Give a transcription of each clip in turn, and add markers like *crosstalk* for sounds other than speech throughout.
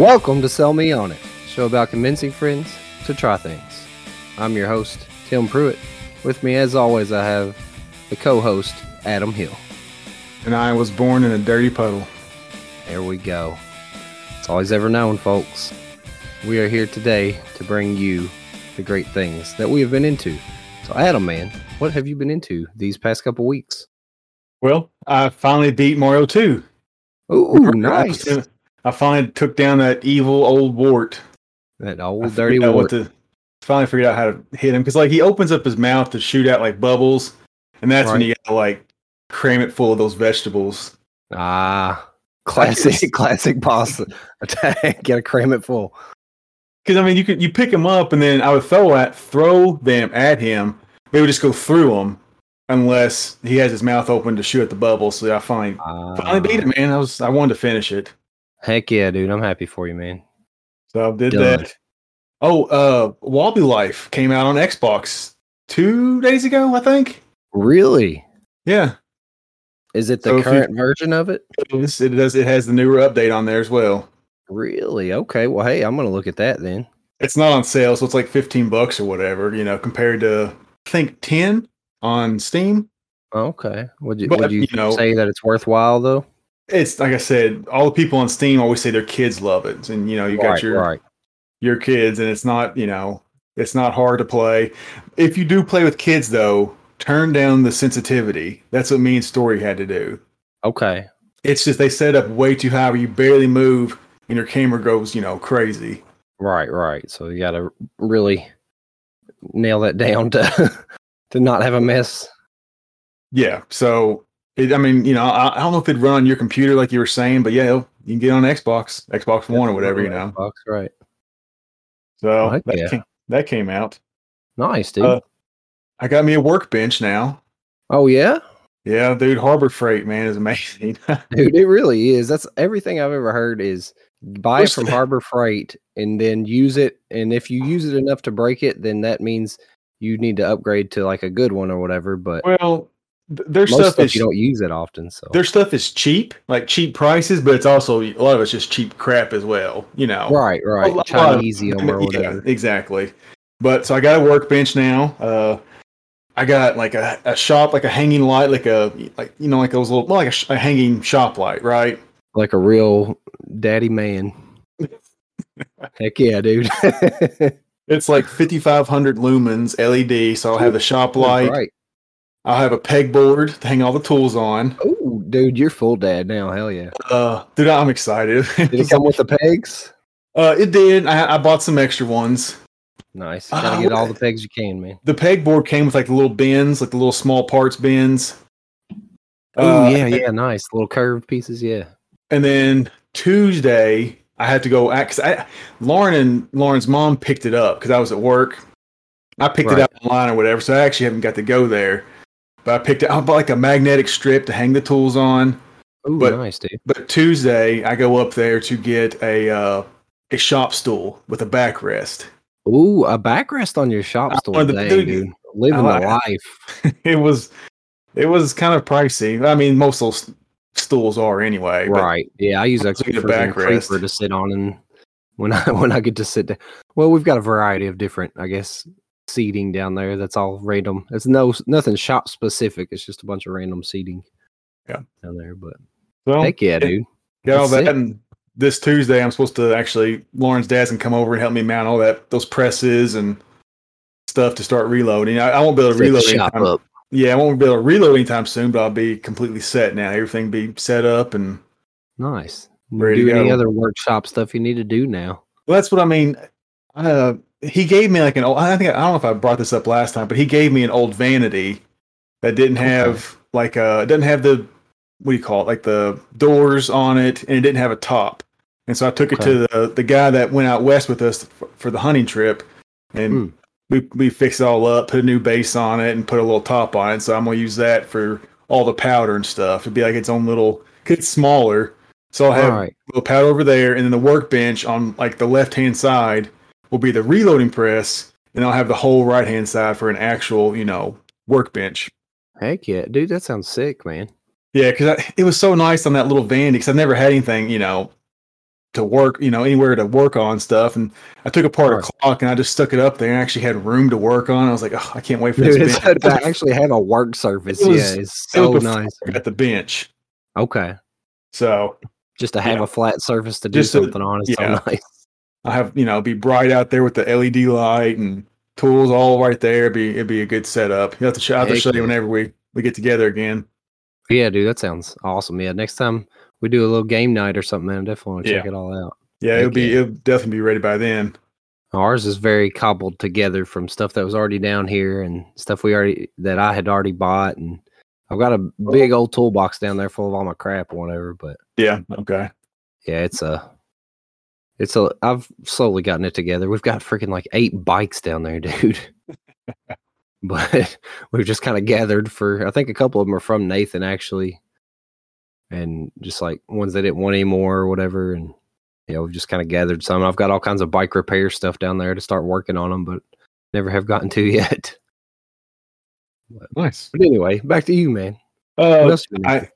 Welcome to Sell Me On It, a show about convincing friends to try things. I'm your host, Tim Pruitt. With me, as always, I have the co host, Adam Hill. And I was born in a dirty puddle. There we go. It's always ever known, folks. We are here today to bring you the great things that we have been into. So, Adam, man, what have you been into these past couple weeks? Well, I finally beat Mario 2. Ooh, *laughs* nice. I finally took down that evil old wart. That old dirty wart. what to- finally figured out how to hit him because like he opens up his mouth to shoot out like bubbles, and that's when you gotta like cram it full of those vegetables. Ah, *laughs* classic, classic boss *laughs* attack. Gotta cram it full. Because I mean, you could you pick him up and then I would throw at throw them at him. They would just go through him unless he has his mouth open to shoot at the bubbles. So I finally finally beat Ah, him, man. I was I wanted to finish it. Heck yeah, dude. I'm happy for you, man. So I did Done. that. Oh, uh Wobbly Life came out on Xbox two days ago, I think. Really? Yeah. Is it the So if you- current version of it? It, it does it has the newer update on there as well. Really? Okay. Well, hey, I'm gonna look at that then. It's not on sale, so it's like 15 bucks or whatever, you know, compared to I think 10 on Steam. Okay. Would you But, would you, you know- say that it's worthwhile though? It's like I said, all the people on Steam always say their kids love it. And you know, you got right, your right. your kids and it's not, you know, it's not hard to play. If you do play with kids though, turn down the sensitivity. That's what me and Story had to do. Okay. It's just they set up way too high where you barely move and your camera goes, you know, crazy. Right, right. So you gotta really nail that *laughs* down to to not have a mess. Yeah. So, it, I mean, you know, I, I don't know if it'd run on your computer like you were saying, but yeah, you can get on Xbox, Xbox One or whatever, you know. Xbox, right. So that, yeah. came, that came out. Nice, dude. Uh, I got me a workbench now. oh yeah? Yeah, dude, Harbor Freight, man, is amazing. *laughs* Dude, it really is. That's everything I've ever heard is buy What's from the- Harbor Freight and then use it. And if you use it enough to break it, then that means you need to upgrade to like a good one or whatever. But well, their most stuff stuff is you don't use it often. So their stuff is cheap, like cheap prices, but it's also a lot of it's just cheap crap as well. You know, right, right, a lot of- or Yeah, whatever. exactly. But so I got a workbench now. Uh, I got like a, a shop, like a hanging light, like a like you know, like those little, like a, sh- a hanging shop light, right? Like a real daddy man. *laughs* Heck yeah, dude. *laughs* It's like 5500 lumens LED. So I'll have the shop light. right. I'll have a pegboard to hang all the tools on. Oh, dude, you're full dad now. Hell yeah. Uh, dude, I'm excited. *laughs* Did it come with the pegs? uh, it did. I, I bought some extra ones. Nice. You gotta Uh, get all the pegs you can, man. The pegboard came with like the little bins, like the little small parts bins. Oh Uh, yeah, yeah, nice. Little curved pieces, yeah. And then Tuesday, I had to go because I Lauren and Lauren's mom picked it up because I was at work. I picked Right. it up online or whatever, so I actually haven't got to go there. But I picked it. I bought like a magnetic strip to hang the tools on. Ooh, But- nice, dude. But Tuesday, I go up there to get a uh, a shop stool with a backrest. Ooh, a backrest on your shop stool, dang, dude, dude. Living I the life. *laughs* it was it was kind of pricey. I mean, most of those stools are anyway. Right. Yeah, I use a Let's a backrest. to sit on and when *laughs* I when I get to sit down. Well, we've got a variety of different, I guess, seating down there. That's all random. It's no nothing shop specific. It's just a bunch of random seating. Yeah. Down there. But So, heck yeah, yeah. dude. Got all that, and this Tuesday I'm supposed to actually Lauren's dad's can come over and help me mount all that those presses and stuff to start reloading. I, I won't be able to Set reload shop anytime. up. Yeah, I won't be able to reload anytime soon, but I'll be completely set now. Everything be set up, and Nice. Ready do any other workshop stuff you need to do now. well, that's what I mean. I, uh, he gave me like an old. I think I don't know if I brought this up last time, but he gave me an old vanity that didn't Okay. have like uh, it doesn't have the what do you call it, like the doors on it, and it didn't have a top. And so I took it to the the guy that went out west with us for, for the hunting trip, and Hmm. we we fixed it all up, put a new base on it, and put a little top on it. So I'm gonna use that for all the powder and stuff. It'd be like its own little. It's smaller, so I'll have Right. a little powder over there, and then the workbench on like the left hand side will be the reloading press, and I'll have the whole right hand side for an actual, you know, workbench. Heck yeah, dude, that sounds sick, man. Yeah, because it was so nice on that little vanity. Because I've never had anything, you know, to work, you know, anywhere to work on stuff. And I took apart Right. a clock and I just stuck it up there and actually had room to work on. I was like, oh, I can't wait for Dude, this. bench. to *laughs* actually have a work surface. It was- yeah, it's It so before nice. At the bench. Okay. So Just to have Yeah. a flat surface to do Just a- something on is yeah. so *laughs* nice. I have, you know, be bright out there with the LED light and tools all right there. It'd be it'd be a good setup. You have to show, have to show you whenever we we get together again. Yeah, dude, that sounds awesome. Yeah, next time we do a little game night or something, man, I definitely want to check Yeah. it all out. Yeah, Heck it'll be yeah. it'll definitely be ready by then. Ours is very cobbled together from stuff that was already down here and stuff we already that I had already bought, and I've got a oh. big old toolbox down there full of all my crap or whatever. But Yeah. Okay. yeah, it's a, it's a. I've slowly gotten it together. We've got freaking like eight bikes down there, *laughs* dude. *laughs* but we've just kind of gathered for. I think a couple of them are from Nathan actually, and just like ones that didn't want anymore or whatever, and you know, we've just kind of gathered some. I've got all kinds of bike repair stuff down there to start working on them, but never have gotten to *laughs* yet. Nice. But anyway, back to you, man. Uh, else you been into?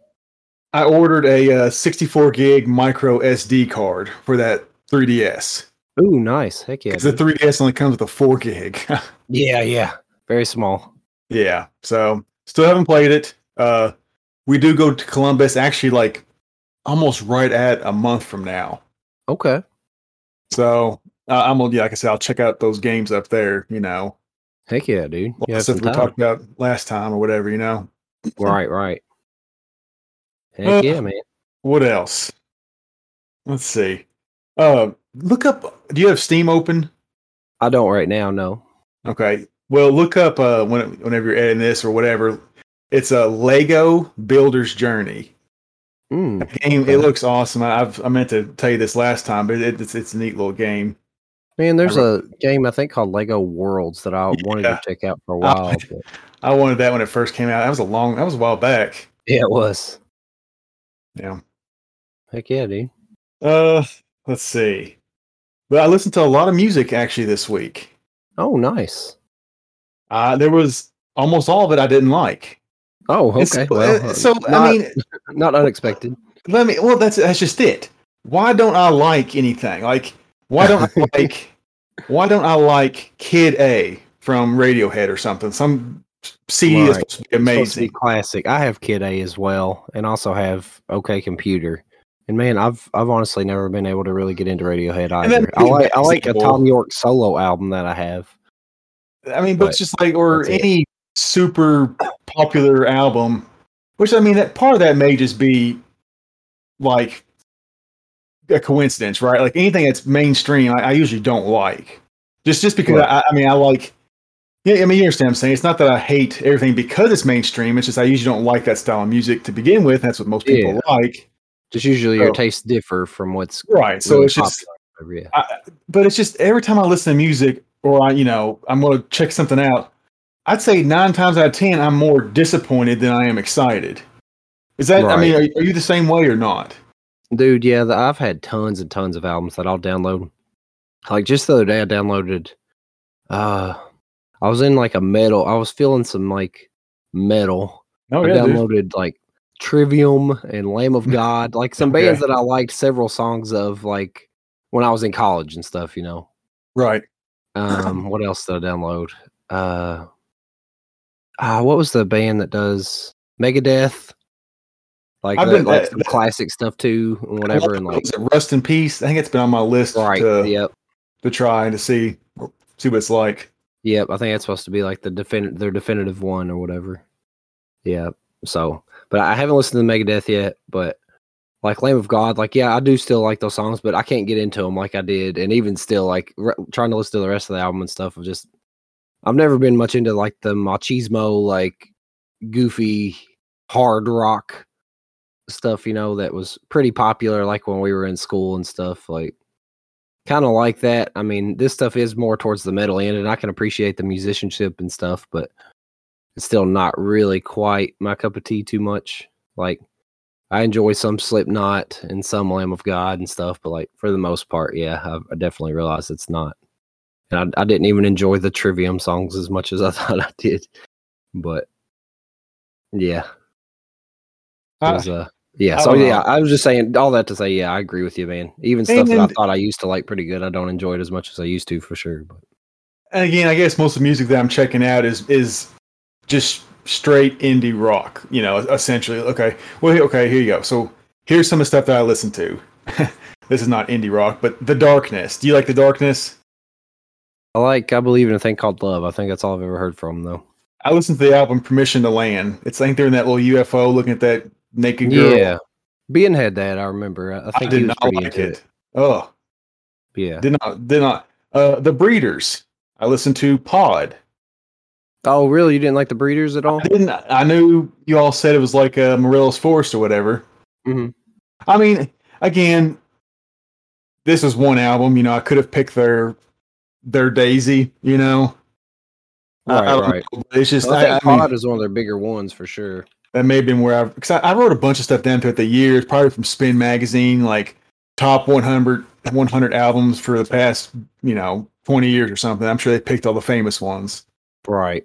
I I ordered a uh, 64 gig micro SD card for that 3DS. Ooh, nice. Heck yeah. Because the 3DS only comes with a 4 gig. *laughs* Yeah, yeah. Very small. yeah. So still haven't played it. Uh, we do go to Columbus actually like almost right at a month from now. Okay. So uh, I'm gonna yeah, like I said, I'll check out those games up there. You know, Heck yeah, dude. Yeah, stuff we talked about last time or whatever. You know, Right, right. Heck Uh, yeah, man. what else? Let's see. Uh, look up. Do you have Steam open? I don't right now, no. Okay. Well, look up uh, when, whenever you're editing this or whatever. It's a Lego Builder's Journey Mm, game. Okay. It looks awesome. I- I've I meant to tell you this last time, but it, it's it's a neat little game. man, there's a game I think called Lego Worlds that I wanted to check out for a while. but I wanted that when it first came out. That was a long. That was a while back. yeah, it was. Yeah. Heck yeah, dude. Uh, let's see. But I listened to a lot of music actually this week. Oh, nice. Uh, there was almost all of it I didn't like. Oh, okay. Well, uh, so not, I mean, *laughs* not unexpected. let me. Well, that's that's just it. Why don't I like anything? Like, why don't I *laughs* like? Why don't I like Kid A from Radiohead or something? Some CD Right. that's supposed to be It's supposed to be amazing. classic. I have Kid A as well, and also have OK Computer. And man, I've I've honestly never been able to really get into Radiohead either. I like I *laughs* like a Thom Yorke solo album that I have. I mean, but But just like, or that's it. any super popular album, which I mean, that part of that may just be like a coincidence, right? Like anything that's mainstream, I, I usually don't like. Just just because Right. I, I mean, I like. Yeah, I mean, you understand what I'm saying. It's not that I hate everything because it's mainstream. It's just I usually don't like that style of music to begin with. That's what most people Yeah. like, Just usually your So- tastes differ from what's right? So it's just. Yeah. I, but it's just every time I listen to music or I, you know, I'm going to check something out. I'd say nine times out of ten, I'm more disappointed than I am excited. Is that? I mean, are, are you the same way or not? Dude, yeah, the, I've had tons and tons of albums that I'll download. Like just the other day, I downloaded. Uh, I was in like a metal. I was feeling some like metal. Oh I yeah, dude. downloaded like Trivium and Lamb of *laughs* God, like some Okay. bands that I liked several songs of, like when I was in college and stuff. You know. right. Um, what else did I download? Uh, uh, what was the band that does Megadeth? Like, I've the- been- like uh, some classic stuff too, and whatever, and like Rust in Peace. I think it's been on my list right, to yep, to try and to see see what it's like. yep. I think that's supposed to be like the defin- their definitive one or whatever. Yeah. So, but I haven't listened to Megadeth yet. But like Lamb of God, like yeah, I do still like those songs, but I can't get into them like I did, and even still, like re- trying to listen to the rest of the album and stuff. I've just I've never been much into like the machismo, like goofy hard rock stuff, you know, that was pretty popular like when we were in school and stuff. Like kind of like that. I mean, this stuff is more towards the metal end, and I can appreciate the musicianship and stuff, but it's still not really quite my cup of tea too much. Like I enjoy some Slipknot and some Lamb of God and stuff, but like for the most part, yeah, I, I definitely realize it's not. And I, I didn't even enjoy the Trivium songs as much as I *laughs* thought I did. But yeah, it was, uh, Yeah, so yeah. I was just saying all that to say, yeah, I agree with you, man. Even stuff that I thought I used to like pretty good, I don't enjoy it as much as I used to for sure. But And again, I guess most of the music that I'm checking out is is just straight indie rock. You know, essentially. Okay, well, okay, here you go. So here's some of the stuff that I listen to. *laughs* this is not indie rock, but The Darkness. Do you like The Darkness? I like, I believe in a thing called love. I think that's all I've ever heard from them, though. I listened to the album Permission to Land. It's like they're in that little UFO looking at that naked girl. Yeah, being had that, I remember. I, I I think he did not like it. it. Oh, Yeah. did not did not. Uh, the Breeders. I listened to Pod. Oh, really? You didn't like the Breeders at all? I didn't. I knew you all said it was like uh, Morelos Forest or whatever. Mhm. I mean, again, this is one album. You know, I could have picked their their Daisy. You know, Right, I don't right. know, it's just I I, think I mean, is one of their bigger ones for sure. that may have been where I because I, I wrote a bunch of stuff down throughout the years, probably from Spin Magazine, like top 100, 100 albums for the past you know twenty years or something. I'm sure they picked all the famous ones. Right.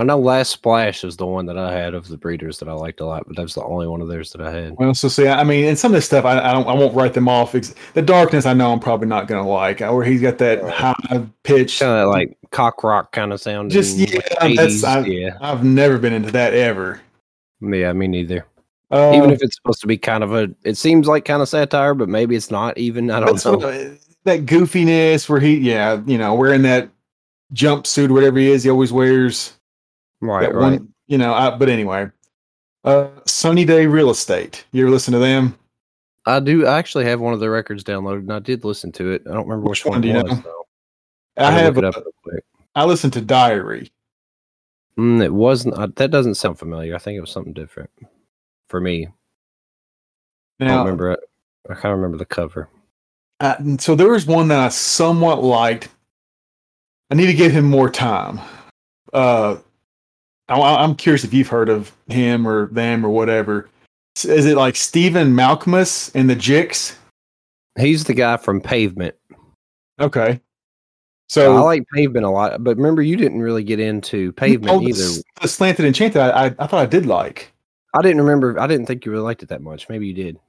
I know Last Splash is the one that I had of the Breeders that I liked a lot, but that's the only one of theirs that I had. Well, so see, I mean, and some of this stuff, I, I don't, I won't write them off. The darkness, I know I'm probably not gonna like, or he's got that high pitch. Kind of like cock rock kind of sound. Just, yeah, like, that's- 80s, I- yeah. I've never been into that ever. Yeah, me neither. Uh, even if it's supposed to be kind of a, it seems like kind of satire, but maybe it's not even. I don't know. uh, that goofiness where he, yeah, you know, wearing that jumpsuit, whatever he is, he always wears. Right, that right. one, you know. I, but anyway, uh, Sunny Day Real Estate. You ever listen to them? I do. I actually have one of their records downloaded, and I did listen to it. I don't remember Which which, one one do it you was. know? though. I have. look it up real. I listened to Diary. Mm, it wasn't. Uh, that doesn't sound familiar. I think it was something different for me. I don't remember it. I can't remember the cover. Uh, and so there was one that I somewhat liked. I need to give him more time. Uh, I, I'm curious if you've heard of him or them or whatever. Is it like Stephen Malkmus and the Jicks? He's the guy from Pavement. Okay. So I like Pavement a lot, but remember you didn't really get into Pavement oh, either. s- the Slanted Enchanted, I, I, I thought I did like. I didn't remember. I didn't think you really liked it that much. Maybe you did.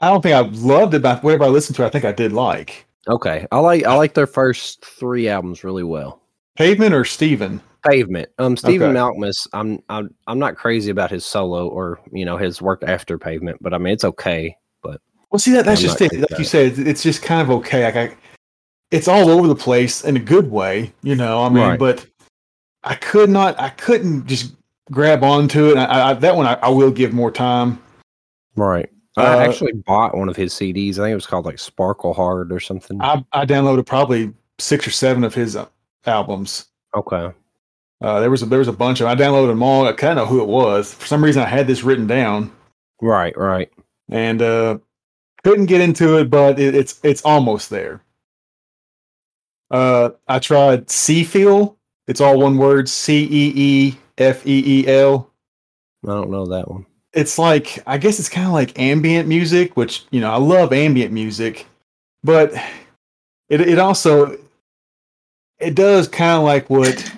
I don't think I loved it, but whatever I listened to, I think I did like. Okay, I like I like their first three albums really well. Pavement or Steven? Pavement. Um, Stephen Okay. Malkmus. I'm I'm I'm not crazy about his solo or you know his work after Pavement, but I mean it's okay. But Well, see that that's I'm just it. Like you said, it's, just kind of okay. Like I, it's all over the place in a good way, you know. I mean, Right. but I could not, I couldn't just grab onto it. I, I, that one, I, I will give more time. right, Uh, I actually bought one of his CDs. I think it was called like Sparkle Hard or something. I, I downloaded probably six or seven of his uh, albums. okay, Uh, there was a, there was a bunch of. I downloaded them all. I kind of know who it was. For some reason, I had this written down right, right. and uh, couldn't get into it, but it, it's it's almost there. Uh, I tried Seefeel. It's all one word: C E E F E E L. I don't know that one. It's like I guess it's kind of like ambient music, which you know I love ambient music, but it it also it does kind of like what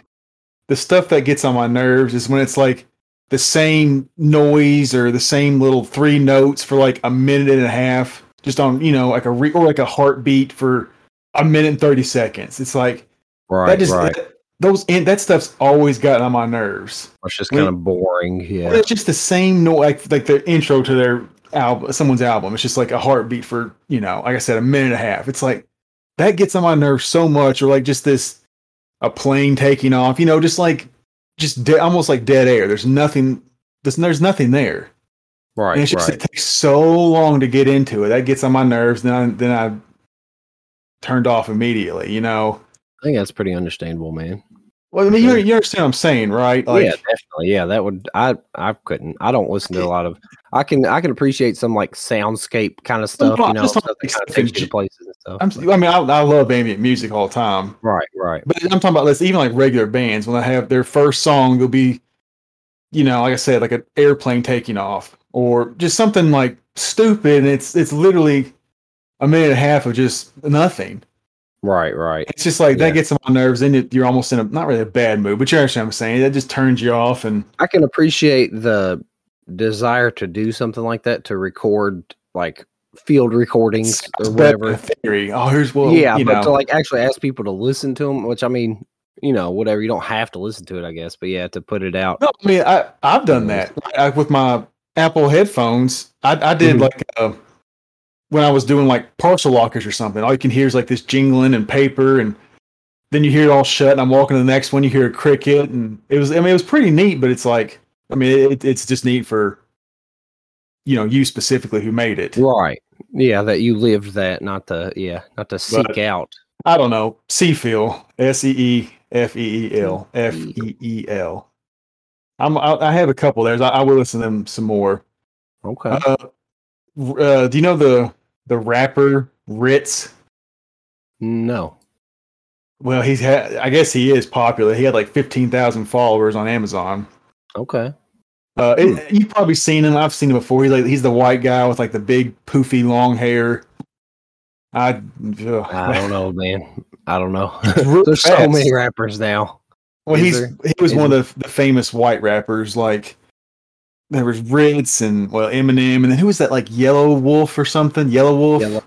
the stuff that gets on my nerves is when it's like the same noise or the same little three notes for like a minute and a half, just on you know like a re- or like a heartbeat for a minute and thirty seconds. It's like Right, that just right. that- those and that stuff's always gotten on my nerves. It's just when- kind of boring. Yeah. It's just the same noise, like like the intro to their album, someone's album. It's just like a heartbeat for you know, like I said, a minute and a half. It's like that gets on my nerves so much, or like just this a plane taking off. You know, just like just de- almost like dead air. There's nothing. There's, there's nothing there. Right, And it's just right. it takes so long to get into it. That gets on my nerves. Then I, then I turned off immediately. You know. I think that's pretty understandable, man. Well, I mean, you, you understand what I'm saying, right? Oh, like, yeah, definitely. Yeah, that would I I couldn't. I don't listen to a lot of. I can I can appreciate some like soundscape kind of stuff. no, You know, stuff that kind of takes you to places and stuff. I'm, I mean, I, I love ambient music all the time. right, right. But I'm talking about this, even like regular bands, when they have their first song, they'll be, you know, like I said, like an airplane taking off, or just something like stupid, and it's it's literally a minute and a half of just nothing. Right, right. It's just like Yeah. that gets on my nerves, and it, you're almost in a not really a bad mood, but you understand what I'm saying. That just turns you off, and I can appreciate the desire to do something like that to record like field recordings or whatever. theory. Oh, here's well, yeah, you but know, to like actually ask people to listen to them, which I mean, you know, whatever. You don't have to listen to it, I guess, but yeah, to put it out. No, I mean, I I've done that I, with my Apple headphones. I I did Mhm. like uh, when I was doing like parcel lockers or something. All you can hear is like this jingling and paper, and then you hear it all shut. And I'm walking to the next one, you hear a cricket, and it was I mean it was pretty neat. But it's like I mean it, it's just neat for you know you specifically who made it. Right. Yeah, that you lived that, not to yeah, not to seek But- out. I don't know. Seefeel. S E E F E E L. F E E L. I'm I, I have a couple there. I, I will listen to them some more. Okay. Uh, uh, do you know the the rapper Rittz? no. Well, he's had. I guess he is popular. He had like fifteen thousand followers on Amazon. Okay. Uh, it, you've probably seen him. I've seen him before. He's like he's the white guy with like the big poofy long hair. I ugh. I don't know, man. I don't know. *laughs* There's so many rappers now. Well, Is he's there? he was one of the, the famous white rappers. Like there was Rittz and well Eminem, and then who was that? Like Yelawolf or something? Yelawolf. Yellow-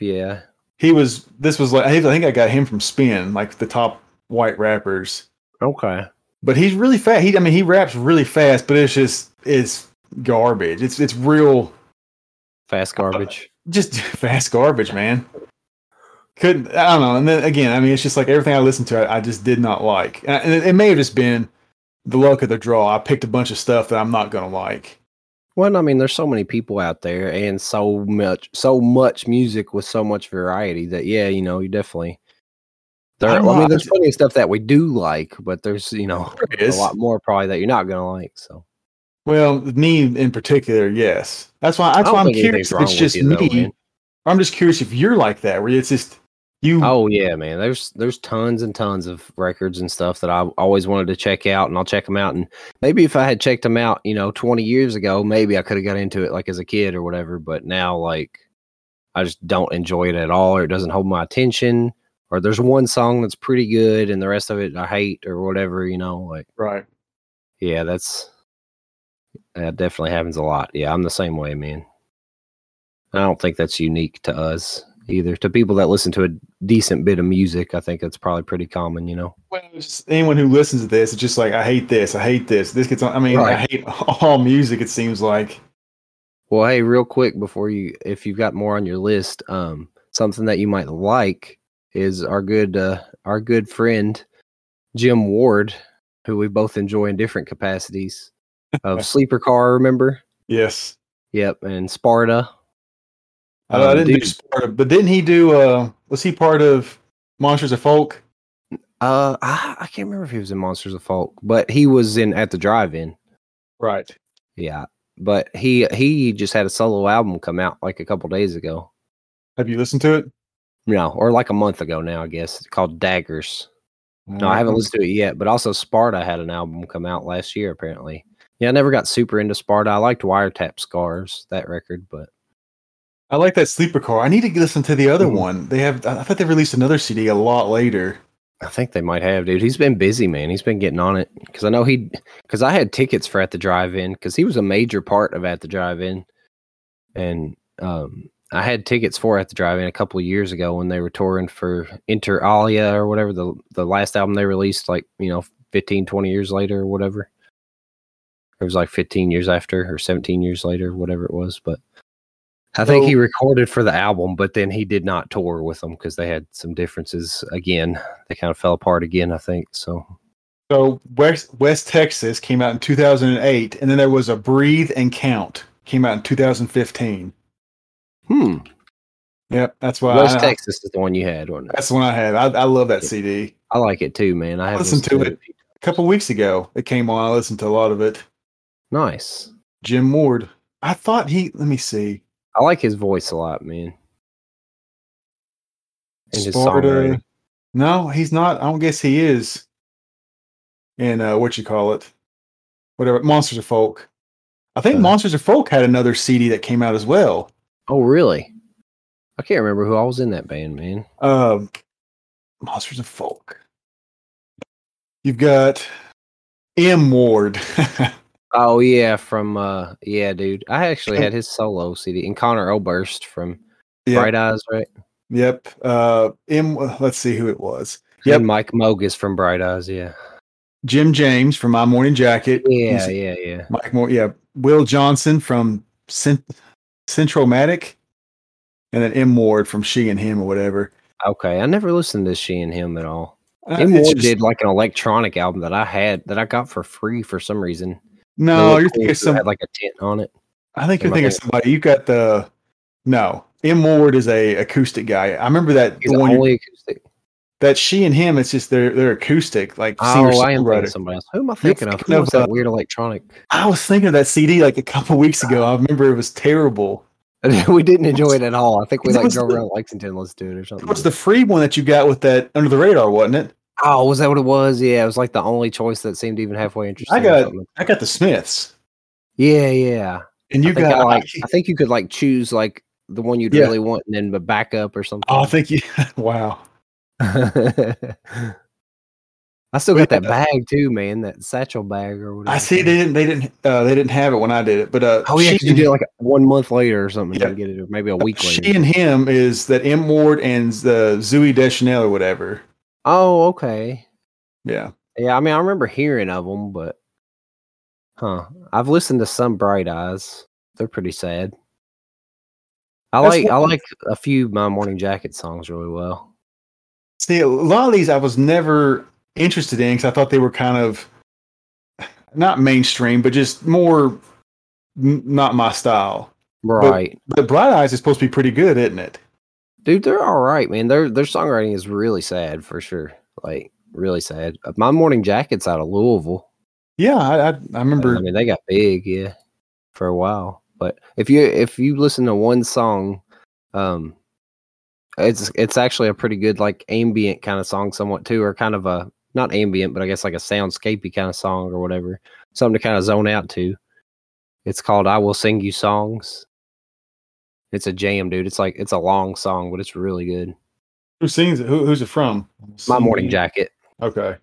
Yeah. He was. This was like I think I got him from Spin, like the top white rappers. Okay. But he's really fast. He I mean he raps really fast, but it's just it's garbage. It's it's real Fast garbage. *laughs* just fast garbage, man. Couldn't I don't know. And then again, I mean, it's just like everything I listened to, I, I just did not like. And and it, it may have just been the luck of the draw. I picked a bunch of stuff that I'm not gonna like. Well, I mean, there's so many people out there, and so much, so much music with so much variety that, yeah, you know, you definitely. There, I I, don't know, I mean, there's plenty of stuff that we do like, but there's, you know, There a lot more probably that you're not gonna like. So Well, me in particular, yes. That's why. That's why I'm curious. anything's If wrong it's just you, me. man. I'm just curious if you're like that, where it's just you. Oh yeah, man. There's there's tons and tons of records and stuff that I always wanted to check out, and I'll check them out. And maybe if I had checked them out, you know, 20 years ago, maybe I could have got into it like as a kid or whatever. But now, like, I just don't enjoy it at all, or it doesn't hold my attention. Or there's one song that's pretty good, and the rest of it I hate, or whatever. You know, like, Right. yeah, that's that definitely happens a lot. Yeah, I'm the same way, man. I don't think that's unique to us either. To people that listen to a decent bit of music, I think that's probably pretty common, you know. Well, just anyone who listens to this, it's just like I hate this. I hate this. This gets on. I mean, I hate *laughs* all music. It seems like. Well, hey, real quick before you, if you've got more on your list, um, something that you might like is our good, uh, our good friend Jim Ward, who we both enjoy in different capacities. Of *laughs* Sleepercar, remember? Yes. Yep, and Sparta. I, I Um, didn't do Sparta, but didn't he do? uh Was he part of Monsters of Folk? Uh, I, I can't remember if he was in Monsters of Folk, but he was in at the drive-in. Right. Yeah, but he he just had a solo album come out like a couple days ago. Have you listened to it? No, or like a month ago now, I guess. called Daggers. No, I haven't Mhm. listened to it yet. But also, Sparta had an album come out last year, apparently. Yeah, I never got super into Sparta. I liked Wiretap Scars, that record, but I like that Sleepercar. I need to listen to the other Mhm. one. They have. I thought they released another CD a lot later. I think they might have, dude. He's been busy, man. He's been getting on it because I know he, because I had tickets for At the Drive-In because he was a major part of At the Drive-In, and um, I had tickets for At the Drive-In a couple of years ago when they were touring for Inter Alia or whatever the the last album they released, like you know, 15, 20 years later or whatever. It was like 15 years after or 17 years later, whatever it was, but. I think he recorded for the album, but then he did not tour with them because they had some differences again they kind of fell apart again, I think. So So West West Texas came out in 2008, and then there was a Breathe and Count came out in 2015. hmm. Yep, that's why. West I, Texas is the one you had, wasn't it? That's the one I had. I, I love that CD. I like it too, man. I have listened to it. A couple weeks ago, it came on. I listened to a lot of it. Nice. Jim Ward. I thought he. Let me see. I like his voice a lot, man. And his Sparta. songwriting. No, he's not. I don't guess he is. In uh, what you call it, whatever Monsters of Folk. I think Uh. Monsters of Folk had another CD that came out as well. Oh, really? I can't remember who I was in that band, man. Um, Monsters of Folk. You've got M Ward. *laughs* Oh yeah, from uh yeah, dude. I actually had his solo CD and Conor Oberst from Yep. Bright Eyes, right? Yep. Uh, M. Let's see who it was. Yep. Yep. Mike Mogis from Bright Eyes, yeah. Jim James from My Morning Jacket. Yeah, He's- yeah, yeah. Mike Moore. Yeah. Will Johnson from Cent- Centromatic, and then M. Ward from She and Him or whatever. Okay. I never listened to she and him at all. Uh, M Ward just- did like an electronic album that I had that I got for free for some reason. No, you're thinking. Some. had like a tent on it. I think you're thinking of somebody. You got the no. M. Ward is a acoustic guy. I remember that He's the one only acoustic. that she and him. It's just they're they're acoustic, like Oh, I am thinking of somebody else. Who am I thinking of? Who was that uh, weird electronic? I was thinking of that CD like a couple weeks ago. I remember it was terrible. *laughs* we didn't enjoy it at all. I think we like drove the- around Lexington, let's do it or something. It was the free one that you got with that under the radar, wasn't it? Oh, was that what it was? Yeah, it was like the only choice that seemed even halfway interesting. I got. I got the Smiths, Yeah, yeah. and you got I like. I think you could like choose like the one you'd Yeah. really want and then the backup or something. Oh, I think you. *laughs* Wow. *laughs* I still got that bag too, man. That satchel bag or whatever. I see. They didn't. They didn't. Uh, they didn't have it when I did it. But uh, Oh yeah, she, you did it like one month later or something. Yeah. Get it, or maybe a week later. she and him is that M Ward and the Zooey Deschanel or whatever. Oh, okay. Yeah. Yeah, I mean, I remember hearing of them, but huh? I've listened to some Bright Eyes. They're pretty sad. I That's like I like a few My Morning Jacket songs really well. See, a lot of these I was never interested in because I thought they were kind of *sighs* not mainstream, but just more n- not my style. Right, But Bright Eyes is supposed to be pretty good, isn't it? Dude, they're all right, man. Their their songwriting is really sad for sure. Like really sad. Uh, My Morning Jacket's out of Louisville. Yeah, I, I, I remember. I mean, they got big, yeah, for a while. But if you if you listen to one song, um, it's it's actually a pretty good like ambient kind of song, somewhat too, or kind of a not ambient, but I guess like a soundscapey kind of song or whatever, something to kind of zone out to. It's called "I Will Sing You Songs." It's a jam, dude. It's like it's a long song, but it's really good. Who sings it? Who, who's it from? My Morning Jacket. Okay.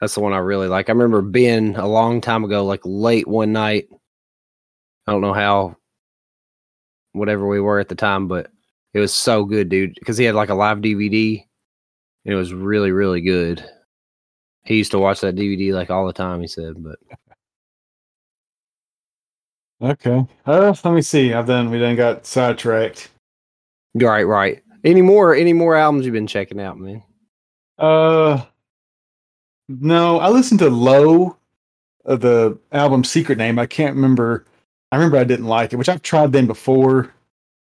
That's the one I really like. I remember being a long time ago, like late one night. I don't know how, whatever we were at the time, but it was so good, dude. Because he had like a live DVD, and it was really, really good. He used to watch that DVD like all the time. He said, but Okay. Uh, let me see. I've done. We done got sidetracked. right, right. Any more, any more albums you've been checking out, man? Uh, no. I listened to Low, uh, the album Secret Name. I can't remember. I remember I didn't like it, which I've tried them before.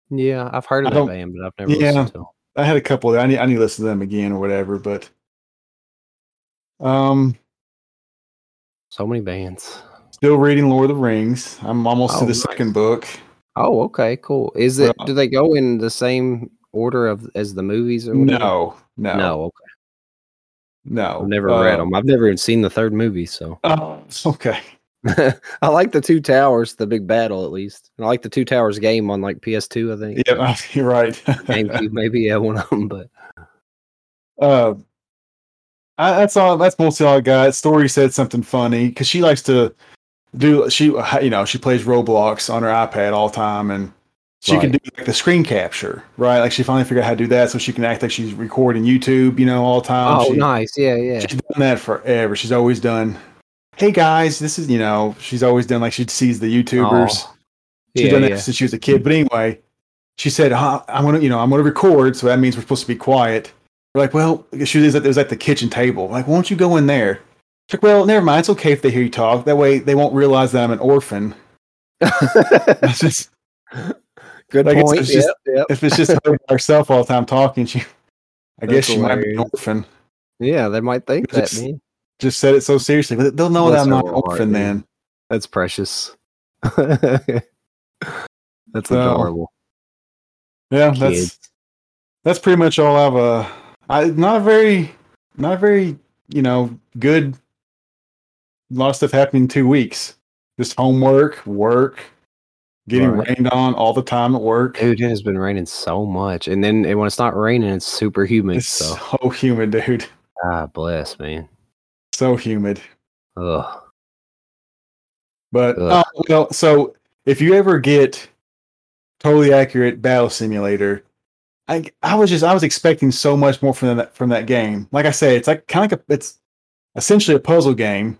Yeah, I've heard of I that band, but I've never Yeah. listened to. 'em. I had a couple. I need. I need to listen to them again or whatever. But, um, So many bands. Still reading Lord of the Rings. I'm almost Oh, to the nice. second book. Oh, okay, cool. Is it? Do they go in the same order of as the movies or whatever? No, no, no. Okay. no. I've never read Uh, them. I've never even seen the third movie, so Oh, okay. *laughs* I like the Two Towers, the big battle at least. And I like the Two Towers game on like PS2, I think. Yeah, *laughs* you're right. GameCube, *laughs* maybe yeah, one of them. But uh, I, that's all. That's mostly all I got. Story said something funny because she likes to do. She, you know, she plays Roblox on her iPad all the time, and she can do like the screen capture, right? Like she finally figured out how to do that, so she can act like she's recording YouTube, you know, all the time. oh, She- nice, yeah, yeah. She's done that forever. She's always done. Hey guys, this is you know. She's always done like she sees the YouTubers. Oh, She's yeah, done that yeah. since she was a kid. But anyway, she said, huh, "I'm gonna, you know, I'm gonna record, so that means we're supposed to be quiet." We're like, "Well," she was at, it was at the kitchen table. Like, "Why don't you go in there? Like, "Well, never mind. It's okay if they hear you talk. That way, they won't realize that I'm an orphan." *laughs* It's just Good guess point. it's just- yep, yep. if it's just her herself *laughs* all the time talking, she, I guess That's she might be an orphan. Yeah, they might think that, Just- man. Just said it so seriously, but they'll know that I'm not an orphan. dude. Then That's precious. *laughs* That's So, adorable. yeah, Kids. that's that's pretty much all I've uh I not a very not a very, you know, good a lot of stuff happening in two weeks. Just homework, work, getting Right. rained on all the time at work. Dude, it has been raining so much. And then when it's not raining, it's super humid. It's So, so humid, dude. ah, bless, man. So humid. Ugh. But Ugh. oh, well, so if you ever get totally accurate battle simulator, I I was just I was expecting so much more from that from that game. Like I said, it's like kind of like a, it's essentially a puzzle game,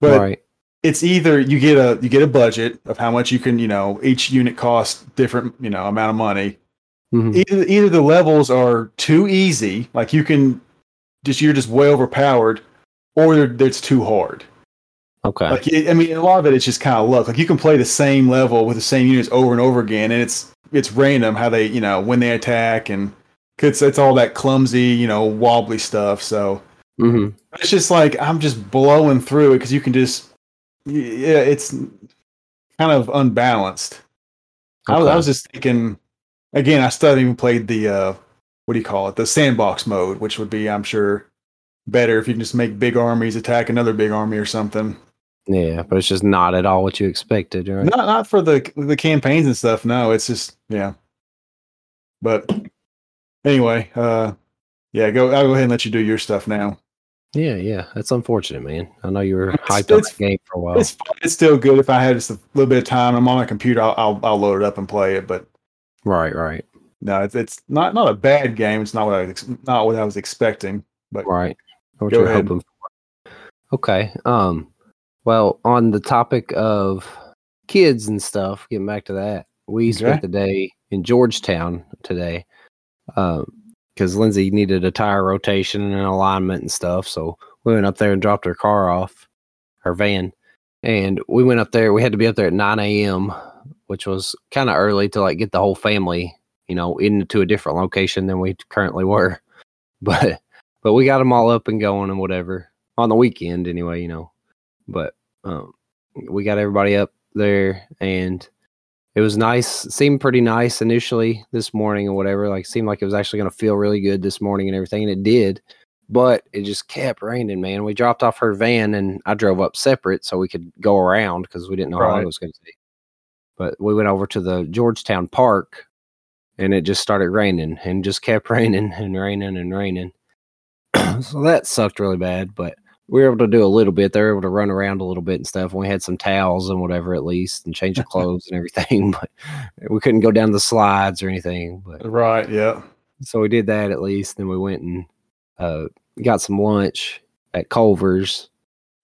but right. it's either you get a you get a budget of how much you can you know each unit costs different you know amount of money. Mhm. Either either the levels are too easy, like you can just you're just way overpowered, or it's too hard. Okay. Like it, I mean, a lot of it it is just kind of luck. Like you can play the same level with the same units over and over again, and it's it's random how they you know when they attack and it's it's all that clumsy you know wobbly stuff. So hmm it's just like I'm just blowing through it because you can just yeah, it's kind of unbalanced. I, was, I was just thinking again. I still haven't even played the uh, what do you call it? The sandbox mode, which would be I'm sure better if you can just make big armies attack another big army or something. Yeah, but it's just not at all what you expected, right? Not not for the the campaigns and stuff. No, it's just yeah. But anyway, uh, yeah, go. I'll go ahead and let you do your stuff now. Yeah, yeah. That's unfortunate, man. I know you were hyped on that game for a while. It's it's still good. If I had just a little bit of time, I'm on my computer. I'll I'll, I'll load it up and play it. But Right, right, no, it's it's not not a bad game. It's not what I was not what I was expecting. But right. What Go you're ahead. hoping for. Okay. Um. Well, on the topic of kids and stuff, getting back to that, we Okay. spent the day in Georgetown today, because Lindsay needed a tire rotation and alignment and stuff. So we went up there and dropped her car off, her van, and we went up there. We had to be up there at 9 a.m., which was kind of early to like get the whole family, you know, into a different location than we currently were. *laughs* But but we got them all up and going and whatever on the weekend anyway, you know. But um, we got everybody up there and it was nice. It seemed pretty nice initially this morning or whatever. Like seemed like it was actually going to feel really good this morning and everything, and it did. But it just kept raining, man. We dropped off her van and I drove up separate so we could go around because we didn't know how long it was going to take. But we went over to the Georgetown Park and it just started raining and just kept *laughs* raining and raining and raining. *clears throat* so that sucked really bad, but we were able to do a little bit. They were able to run around a little bit and stuff. And we had some towels and whatever at least and change of *laughs* clothes and everything, *laughs* but we couldn't go down the slides or anything. But right, yeah, so we did that at least. Then we went and uh, got some lunch at Culver's.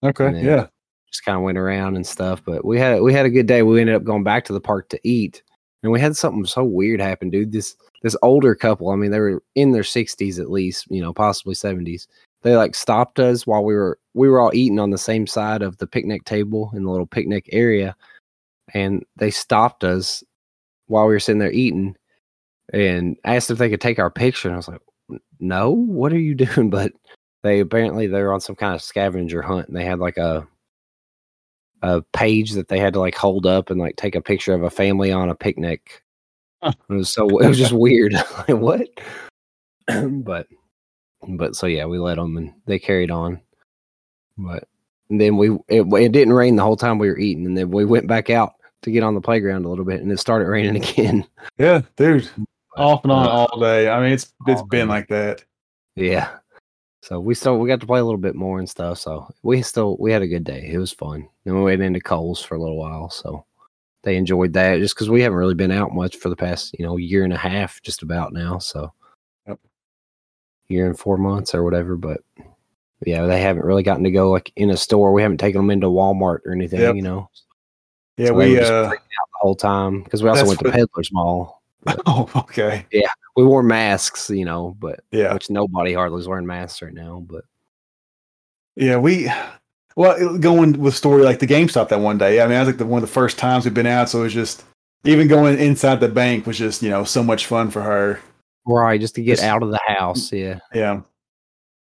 okay, yeah, Just kind of went around and stuff. But we had we had a good day. We ended up going back to the park to eat, and we had something so weird happen, dude. This this older couple. I mean, they were in their sixties at least, you know, possibly seventies. They like stopped us while we were we were all eating on the same side of the picnic table in the little picnic area, and they stopped us while we were sitting there eating, and asked if they could take our picture. And I was like, "No, what are you *laughs* doing?" But they apparently they were on some kind of scavenger hunt, and they had like a a page that they had to like hold up and like take a picture of a family on a picnic. It was so it was just *laughs* weird. *laughs* like what? *clears throat* but but so yeah, we let them and they carried on. But then we it, it didn't rain the whole time we were eating, and then we went back out to get on the playground a little bit, and it started raining *laughs* again. yeah, dude, off and on Uh, all day. I mean, it's it's all been day. like that. Yeah. So we still we got to play a little bit more and stuff. So we still we had a good day. It was fun. Then we went into Kohl's for a little while. So they enjoyed that just because we haven't really been out much for the past you know year and a half, just about now. So Yep. Year and four months or whatever. But yeah, they haven't really gotten to go like in a store. We haven't taken them into Walmart or anything. Yep. You know, Yeah, So we uh, out the whole time because we also went to what- Peddler's Mall. *laughs* oh, okay, Yeah, We wore masks, you know, but yeah, which nobody hardly is wearing masks right now. But yeah, we. Well, going with story like the GameStop that one day. I mean, I was like the one of the first times we've been out, so it was just even going inside the bank was just you know so much fun for her. Right, just to get out of the house. Yeah. Yeah.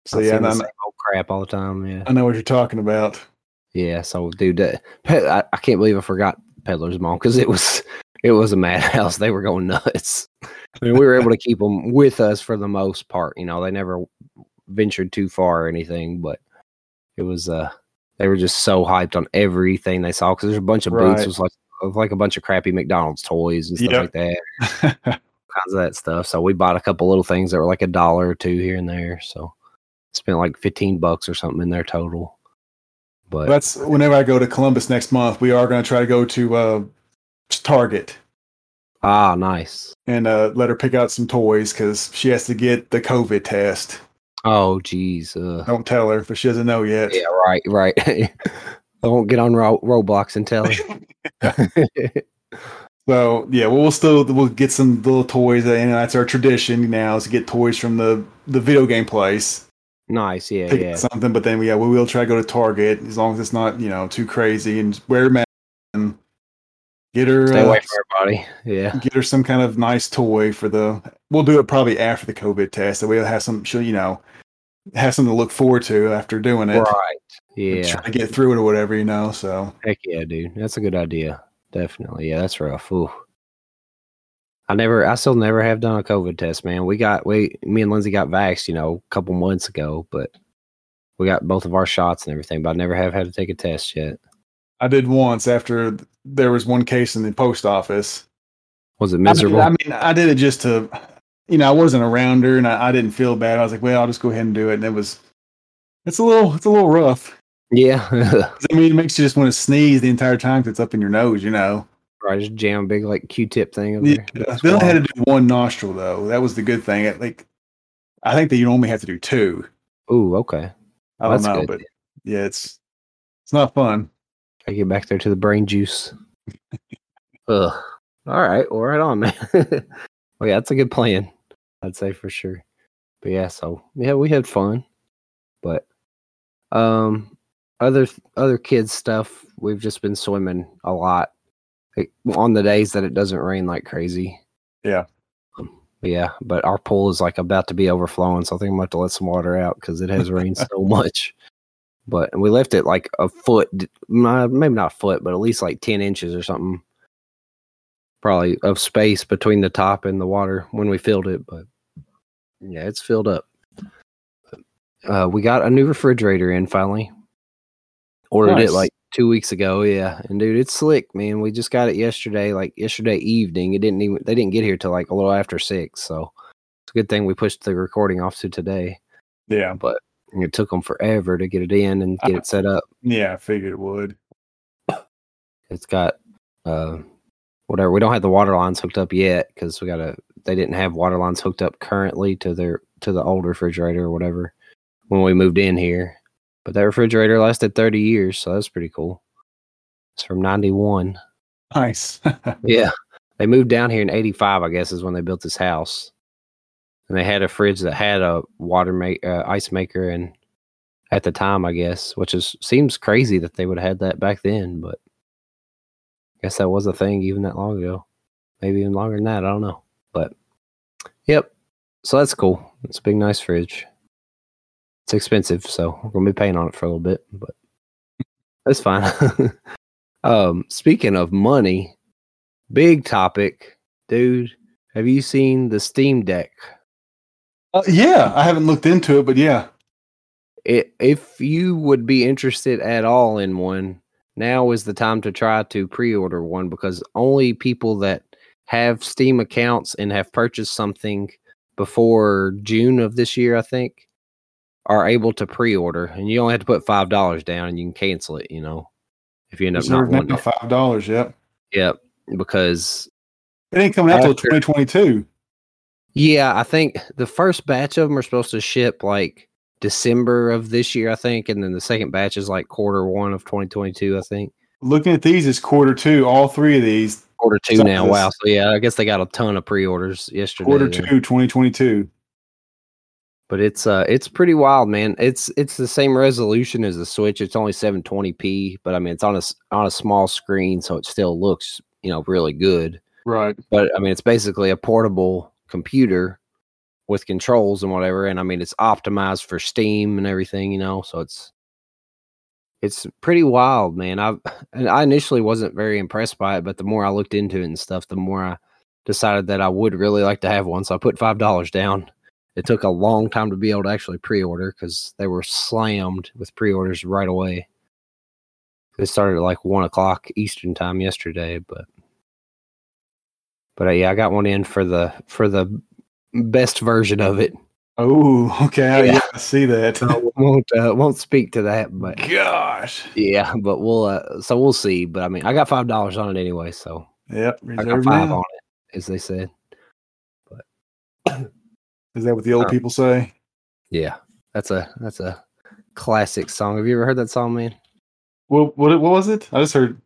So Not yeah, and I, old crap all the time. Yeah, I know what you're talking about. yeah. So, dude, Pe- I, I can't believe I forgot Peddler's Mall because it was *laughs* it was a madhouse. They were going *laughs* nuts. I mean, we were able to keep them with us for the most part. You know, they never ventured too far or anything, but it was uh they were just so hyped on everything they saw because there's a bunch of Right. it was like it was like a bunch of crappy McDonald's toys and stuff Yep. like that. *laughs* kinds of that stuff. So we bought a couple little things that were like a dollar or two here and there. So spent like 15 bucks or something in there total. But That's whenever I go to Columbus next month, we are going to try to go to uh, Target ah, nice. and uh, let her pick out some toys because she has to get the COVID test. Oh, geez. Uh, Don't tell her, but she doesn't know yet. yeah, right, right. *laughs* I won't get on Ro- Roblox and tell her. *laughs* So yeah, well, we'll still we'll get some little toys, and that's our tradition now is to get toys from the the video game place. nice. Yeah, yeah. something, but then yeah, we will try to go to Target as long as it's not you know too crazy and wear a mask and get her Stay uh, away from everybody. Yeah. get her some kind of nice toy for the. We'll do it probably after the COVID test, so we'll have some. She'll you know have something to look forward to after doing it. Right. Yeah. Try to get through it or whatever, you know. So Heck yeah, dude. That's a good idea. Definitely. Yeah, that's rough. Ooh. I never I still never have done a COVID test, man. We got we me and Lindsay got vaxxed, you know, a couple months ago, but we got both of our shots and everything, but I never have had to take a test yet. I did once after there was one case in the post office. Was it I mean- miserable? I mean, I, did it just to, you know, I wasn't around her and I, I didn't feel bad. I was like, well, I'll just go ahead and do it. And it was, it's a little, it's a little rough. Yeah. *laughs* I mean, it makes you just want to sneeze the entire time 'cause it's up in your nose, you know. right, just jam a big like Q tip thing over Yeah. there. They only had to do one nostril though. That was the good thing. It, like, I think that you normally have to do two. Ooh, okay. I don't know, good. but yeah, it's it's not fun. I get back there to the brain juice. *laughs* Ugh. All right. Well, right on, *laughs* man. well, yeah, that's a good plan. I'd say for sure. But yeah, so yeah, we had fun. But um, other other kids stuff, we've just been swimming a lot like, on the days that it doesn't rain like crazy. Yeah. Um, yeah, but our pool is like about to be overflowing, so I think I'm going to have to let some water out because it has rained so *laughs* much. But and we left it like a foot, maybe not a foot, but at least like ten inches or something, probably of space between the top and the water when we filled it. But yeah, it's filled up. Uh, we got a new refrigerator in finally. Ordered Nice. it like two weeks ago. Yeah, and dude, it's slick, man. We just got it yesterday, like yesterday evening. It didn't even they didn't get here till like a little after six. So it's a good thing we pushed the recording off to today. Yeah, but it took them forever to get it in and get it set up. yeah, I figured it would. It's got uh whatever. We don't have the water lines hooked up yet because we gotta. They didn't have water lines hooked up currently to their to the old refrigerator or whatever when we moved in here. But that refrigerator lasted thirty years, so that's pretty cool. It's from ninety one. Nice. *laughs* Yeah. They moved down here in 85, I guess, is when they built this house. And they had a fridge that had a water make, uh, ice maker and at the time, I guess, which is seems crazy that they would have had that back then, but I guess that was a thing even that long ago. Maybe even longer than that, I don't know. But yep. So that's cool. It's a big nice fridge. It's expensive, so we're gonna be paying on it for a little bit, but that's fine. *laughs* um speaking of money, big topic, dude. Have you seen the Steam Deck? Uh, yeah, I haven't looked into it, but yeah. It, if you would be interested at all in one, now is the time to try to pre-order one because only people that have Steam accounts and have purchased something before June of this year, I think, are able to pre-order, and you only have to put five dollars down, and you can cancel it. You know, if you end up not now wanting five dollars. Yep. Yep, because It ain't coming out till twenty twenty two. Yeah, I think the first batch of them are supposed to ship like December of this year, I think, and then the second batch is like quarter one of 2022, I think. Looking at these, it's quarter two. All three of these, Quarter two now. Wow. So yeah, I guess they got a ton of pre-orders yesterday. quarter two, 2022. But it's uh it's pretty wild, man. It's it's the same resolution as the Switch. It's only 720p, but I mean it's on a on a small screen, so it still looks, you know, really good. Right. but I mean, it's basically a portable computer with controls and whatever. And I mean, it's optimized for Steam and everything, you know. So it's it's pretty wild, man. I *laughs* and I initially wasn't very impressed by it, but the more I looked into it and stuff, the more I decided that I would really like to have one. So I put five dollars down. It took a long time to be able to actually pre-order because they were slammed with pre-orders right away. It started at like one o'clock Eastern time yesterday, but but uh, yeah, I got one in for the for the best version of it. Oh, okay. Yeah. I see that. We won't uh, won't speak to that, but Gosh. yeah, but we'll uh, so we'll see. But I mean, I got five dollars on it anyway, so Yep. I got five now. on it, as they said. Is that what the old Um, people say? Yeah, that's a that's a classic song. Have you ever heard that song, man? What, what what was it? I just heard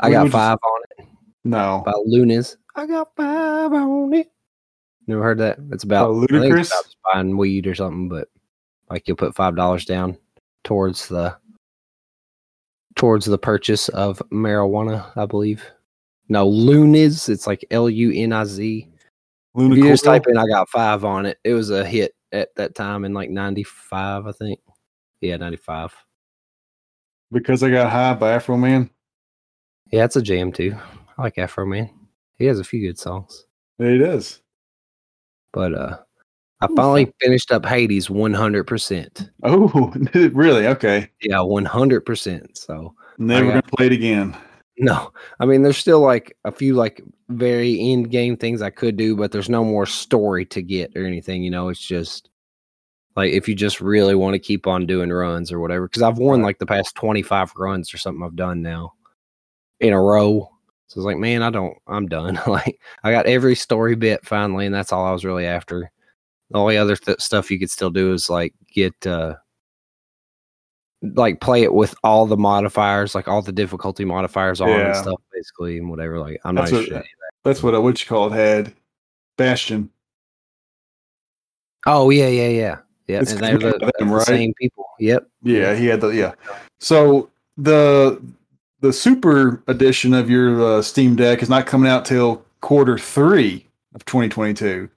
I got five on it no. by Luniz. I got five on it. Never heard that? It's about Oh, Ludacris? it's about buying weed or something, but like you'll put five dollars down towards the towards the purchase of marijuana, I believe. No, Luniz. It's like L U N I Z. If you just type in, I got five on it. It was a hit at that time in like '95, I think. Yeah, '95. because I got high by Afroman. Yeah, it's a jam too. I like Afroman. He has a few good songs. He does. But uh I finally finished up Hades 100%. Oh, *laughs* really? Okay. Yeah, 100%. So, Never got- gonna play it again. no. I mean, there's still like a few like very end game things I could do, but there's no more story to get or anything, you know, it's just like if you just really want to keep on doing runs or whatever cuz I've won like the past 25 runs or something I've done now in a row. So it's like, man, I don't I'm done. *laughs* like I got every story bit finally and that's all I was really after. The only other th- stuff you could still do is like get uh like play it with all the modifiers, like all the difficulty modifiers on Yeah. and stuff, basically, and whatever. Like I'm That's not what- sure. That's what a what you call it had. Bastion. Oh yeah, yeah, yeah, yeah. It's And they're the, them, the right? same people. Yep. Yeah, he had the yeah. So the the super edition of your uh, Steam Deck is not coming out till quarter three of 2022.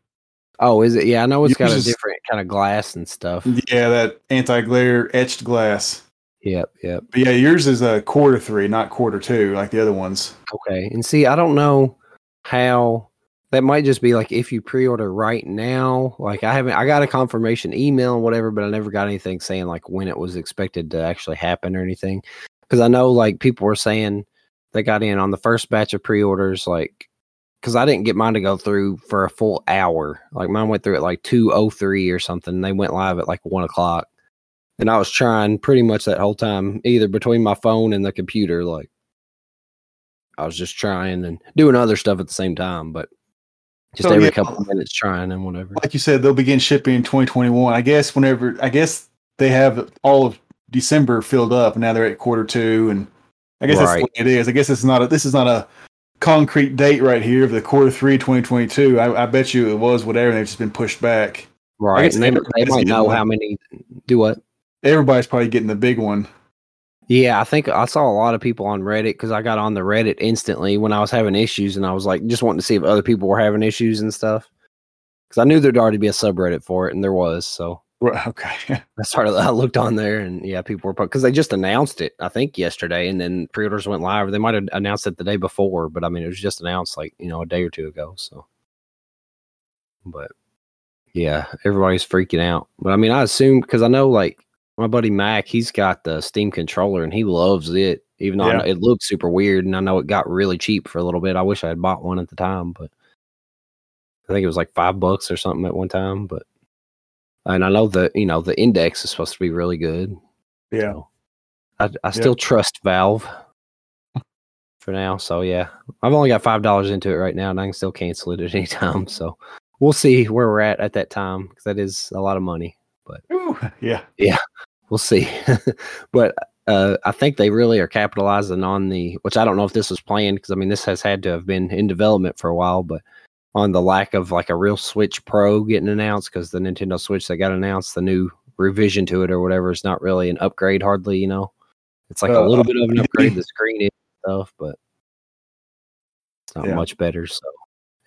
Oh, is it? Yeah, I know it's got a is- different kind of glass and stuff. Yeah, that anti-glare etched glass. Yep, yep. But yeah, yours is a quarter three, not quarter two, like the other ones. Okay. And see, I don't know how that might just be like if you pre-order right now. Like I haven't I got a confirmation email and whatever, but I never got anything saying like when it was expected to actually happen or anything. Cuz I know like people were saying they got in on the first batch of pre-orders like cuz I didn't get mine to go through for a full hour. Like mine went through at like 203 or something. They went live at like 1 o'clock. And I was trying pretty much that whole time, either between my phone and the computer, like I was just trying and doing other stuff at the same time, but just So, every yeah. couple of minutes trying and whatever. Like you said, they'll begin shipping in 2021. I guess whenever I guess they have all of December filled up, and now they're at quarter two, and I guess that's Right. the way it is. I guess it's not a this is not a concrete date right here of the quarter three 2022. I, I bet you it was whatever. and They've just been pushed back. Right. guess And they, they everybody's might know one. how many do what. Everybody's probably getting the big one. Yeah, I think I saw a lot of people on Reddit because I got on the Reddit instantly when I was having issues and I was like just wanting to see if other people were having issues and stuff. Because I knew there'd already be a subreddit for it and there was. So Right, *laughs* Okay. *laughs* I started, I looked on there and yeah, people were because they just announced it, I think yesterday, and then pre orders went live. They might have announced it the day before, but I mean, it was just announced like, you know, a day or two ago. So, but yeah, everybody's freaking out. But I mean, I assume because I know like my buddy Mac, he's got the Steam controller and he loves it, even though Yeah. it looks super weird. And I know it got really cheap for a little bit. I wish I had bought one at the time, but I think it was like five bucks or something at one time. But and I know the you know the index is supposed to be really good. Yeah. So I, I still trust Valve for now. So yeah, I've only got five dollars into it right now, and I can still cancel it at any time. So we'll see where we're at at that time because that is a lot of money. But Ooh, yeah, yeah. We'll see. *laughs* but uh, I think they really are capitalizing on the, which I don't know if this was planned because I mean this has had to have been in development for a while, but on the lack of like a real Switch Pro getting announced because the Nintendo Switch that got announced, the new revision to it or whatever, is not really an upgrade hardly. You know, it's like a Uh, little bit of an upgrade. The screen and stuff, but it's not Yeah. much better. So,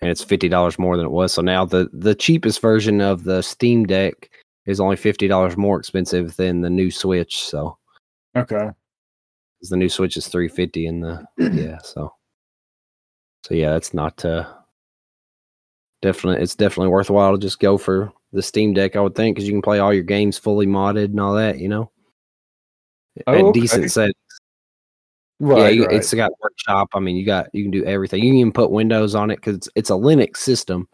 and it's fifty dollars more than it was. So now the the cheapest version of the Steam Deck is only fifty dollars more expensive than the new Switch. So, Okay. 'cause the new Switch is three fifty, and the yeah, so so yeah, that's not uh definitely it's definitely worthwhile to just go for the Steam Deck. I would think because you can play all your games fully modded and all that. You know, Oh, at okay. decent settings. Right. yeah, you, right. it's got workshop. I mean, you got you can do everything. You can even put Windows on it because it's, it's a Linux system,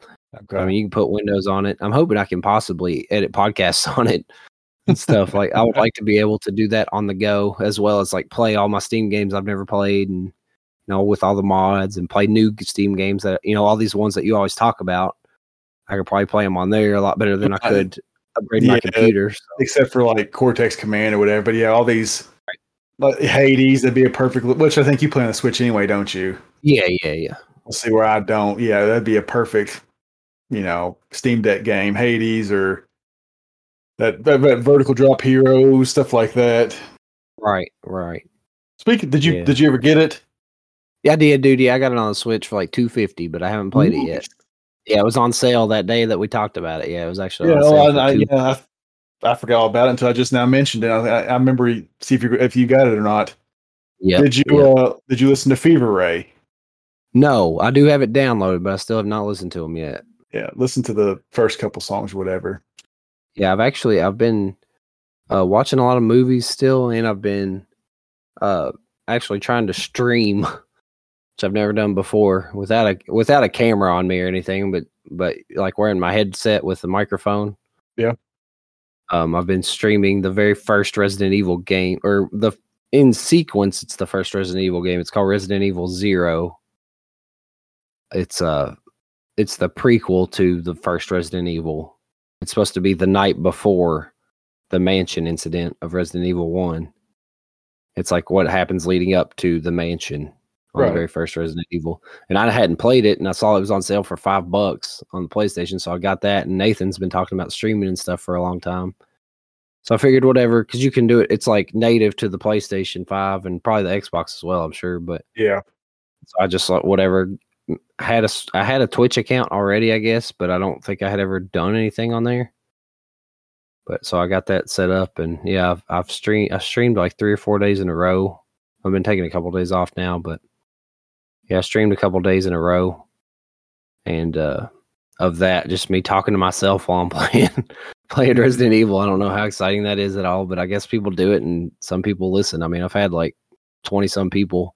Okay. I mean, you can put Windows on it. I'm hoping I can possibly edit podcasts *laughs* on it and stuff. like I would *laughs* like to be able to do that on the go as well as like play all my Steam games I've never played and you know with all the mods and play new Steam games that you know all these ones that you always talk about. I could probably play them on there a lot better than I could upgrade my Yeah. computer. So, except for like Cortex Command or whatever. But yeah, all these like Hades, that'd be a perfect. Which I think you play on the Switch anyway, don't you? yeah, yeah, yeah. We'll see where I don't. Yeah, that'd be a perfect, you know, Steam Deck game, Hades or that, that, that vertical drop heroes, stuff like that. Right, right. Speaking, did you Yeah. did you ever get it? Yeah, I did, dude. Yeah, I got it on the Switch for like two fifty, but I haven't played it yet. Yeah, it was on sale that day that we talked about it. Yeah, it was actually Yeah, on well, sale for I, I, yeah, I, I forgot all about it until I just now mentioned it. I, I remember see if you if you got it or not. Yep, did you yep. uh did you listen to Fever Ray? No, I do have it downloaded, but I still have not listened to them yet. Yeah, listen to the first couple songs, or whatever. Yeah, I've actually I've been uh, watching a lot of movies still, and I've been uh, actually trying to stream, *laughs* which I've never done before without a without a camera on me or anything, but but like wearing my headset with the microphone. Yeah. Um, I've been streaming the very first Resident Evil game, or the in sequence. It's the first Resident Evil game. It's called Resident Evil Zero. It's uh, it's the prequel to the first Resident Evil. It's supposed to be the night before the mansion incident of Resident Evil 1. It's like what happens leading up to the mansion on Right. the very first Resident Evil. And I hadn't played it and I saw it was on sale for five bucks on the PlayStation. So I got that. And Nathan's been talking about streaming and stuff for a long time. So I figured whatever, because you can do it. It's like native to the PlayStation 5 and probably the Xbox as well, I'm sure. But Yeah, so I just like whatever. I had a I had a Twitch account already, I guess, but I don't think I had ever done anything on there. But so I got that set up, and yeah, I've, I've streamed I streamed like three or four days in a row. I've been taking a couple days off now, but yeah, I streamed a couple days in a row, and uh of that, just me talking to myself while I'm *laughs* playing playing Resident Evil. I don't know how exciting that is at all, but I guess people do it, and some people listen. I mean, I've had like twenty some people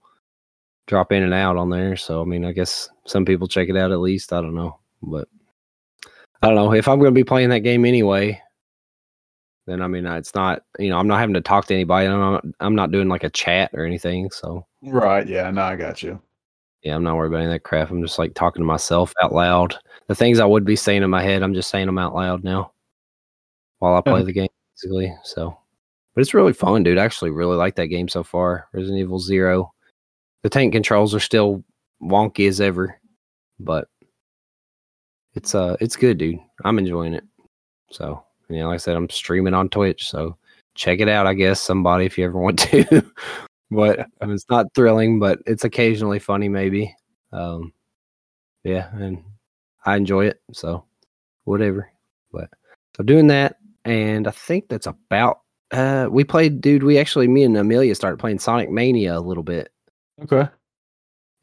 drop in and out on there. So I mean, I guess some people check it out at least. I don't know, but I don't know if I'm going to be playing that game anyway. Then I mean, it's not you know I'm not having to talk to anybody. I'm not, I'm not doing like a chat or anything. So right. Yeah, no, I got you. Yeah, I'm not worried about any of that crap. I'm just like talking to myself out loud. The things I would be saying in my head, I'm just saying them out loud now while I play the game, basically. So, but it's really fun, dude. I actually really like that game so far. Resident Evil Zero. The tank controls are still wonky as ever, but it's uh it's good, dude. I'm enjoying it. So, you know, like I said, I'm streaming on Twitch, so check it out. I guess somebody if you ever want to. *laughs* but *laughs* I mean, it's not thrilling, but it's occasionally funny, maybe. Um, yeah, and I enjoy it, so whatever. But so doing that, and I think that's about. Uh, we played, dude. We actually, me and Amelia started playing Sonic Mania a little bit, Okay.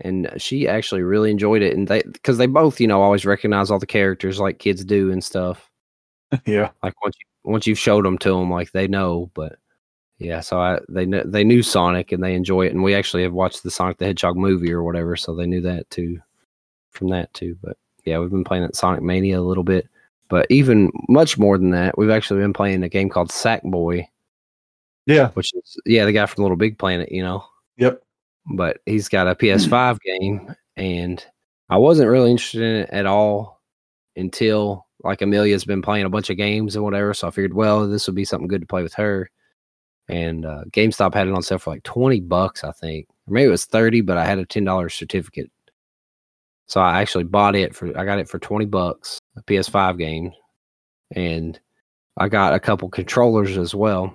and she actually really enjoyed it. And they, because they both, you know, always recognize all the characters like kids do and stuff. *laughs* yeah. Like once you once you've showed them to them, like they know. But yeah, so I they kn- they knew Sonic and they enjoy it, and we actually have watched the Sonic the Hedgehog movie or whatever, so they knew that too from that too. But yeah, we've been playing at Sonic Mania a little bit, but even much more than that, we've actually been playing a game called Sackboy, Yeah. which is yeah the guy from Little Big Planet, you know. Yep. But he's got a *clears throat* PS5 game, and I wasn't really interested in it at all until like Amelia's been playing a bunch of games and whatever. So I figured, well, this would be something good to play with her. And uh, GameStop had it on sale for like twenty bucks, I think, or maybe it was thirty, but I had a ten dollars certificate. So I actually bought it for I got it for twenty bucks, a PS5 game, and I got a couple controllers as well.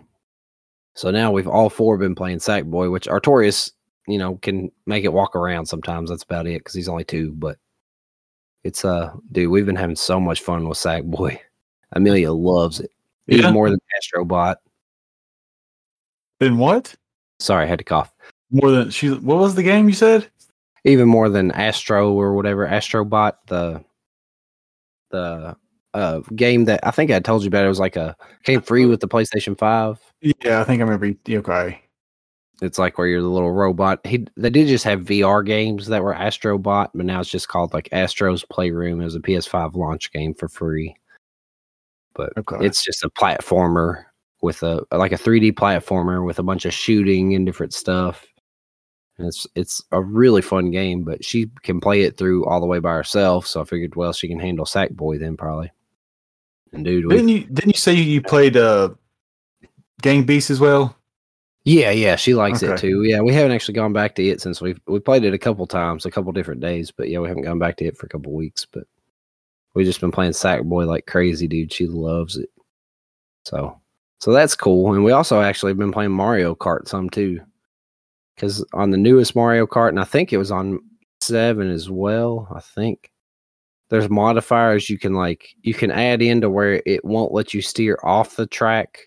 So now we've all four been playing Sackboy, which Artorias, you know, can make it walk around sometimes. That's about it because he's only two. But it's uh, dude, we've been having so much fun with Sackboy. Amelia loves it even Yeah. more than Astrobot. Then what? Sorry, I had to cough. More than she. What was the game you said? Even more than Astro or whatever Astrobot, the the uh game that I think I told you about. It was like a came free with the PlayStation Five. Yeah, I think I remember. Okay. it's like where you're the little robot. He they did just have VR games that were Astrobot, but now it's just called like Astro's Playroom. It was a PS5 launch game for free. But Okay. it's just a platformer with a like a 3D platformer with a bunch of shooting and different stuff. And it's it's a really fun game, but she can play it through all the way by herself. So I figured, well, she can handle Sackboy then probably. And dude, Didn't you didn't you say you played uh Gang Beast as well? Yeah, yeah, she likes it too. Yeah, we haven't actually gone back to it since we we played it a couple times, a couple different days, but yeah, we haven't gone back to it for a couple weeks. But we've just been playing Sackboy like crazy, dude. She loves it. So, so that's cool. And we also actually have been playing Mario Kart some too, because on the newest Mario Kart, and I think it was on seven as well. I think there's modifiers you can like you can add in to where it won't let you steer off the track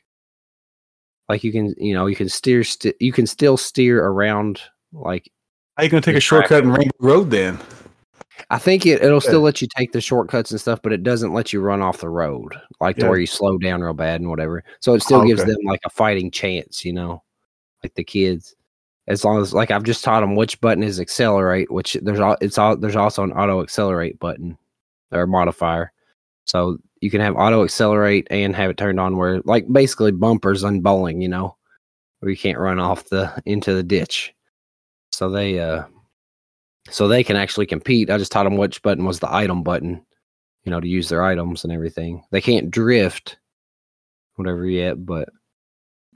like you can you know you can steer st- you can still steer around like How you gonna take a shortcut in. Rainbow Road then? I think it, it'll still let you take the shortcuts and stuff but it doesn't let you run off the road like to Yeah. where you slow down real bad and whatever. So it still Oh, gives okay. them like a fighting chance you know like the kids. As long as like i've just taught them which button is accelerate which there's all it's all there's also an auto accelerate button or modifier. So you can have auto accelerate and have it turned on where like basically bumpers on bowling you know where you can't run off the into the ditch. So they uh so they can actually compete. I just taught them which button was the item button you know to use their items and everything. They can't drift whatever yet but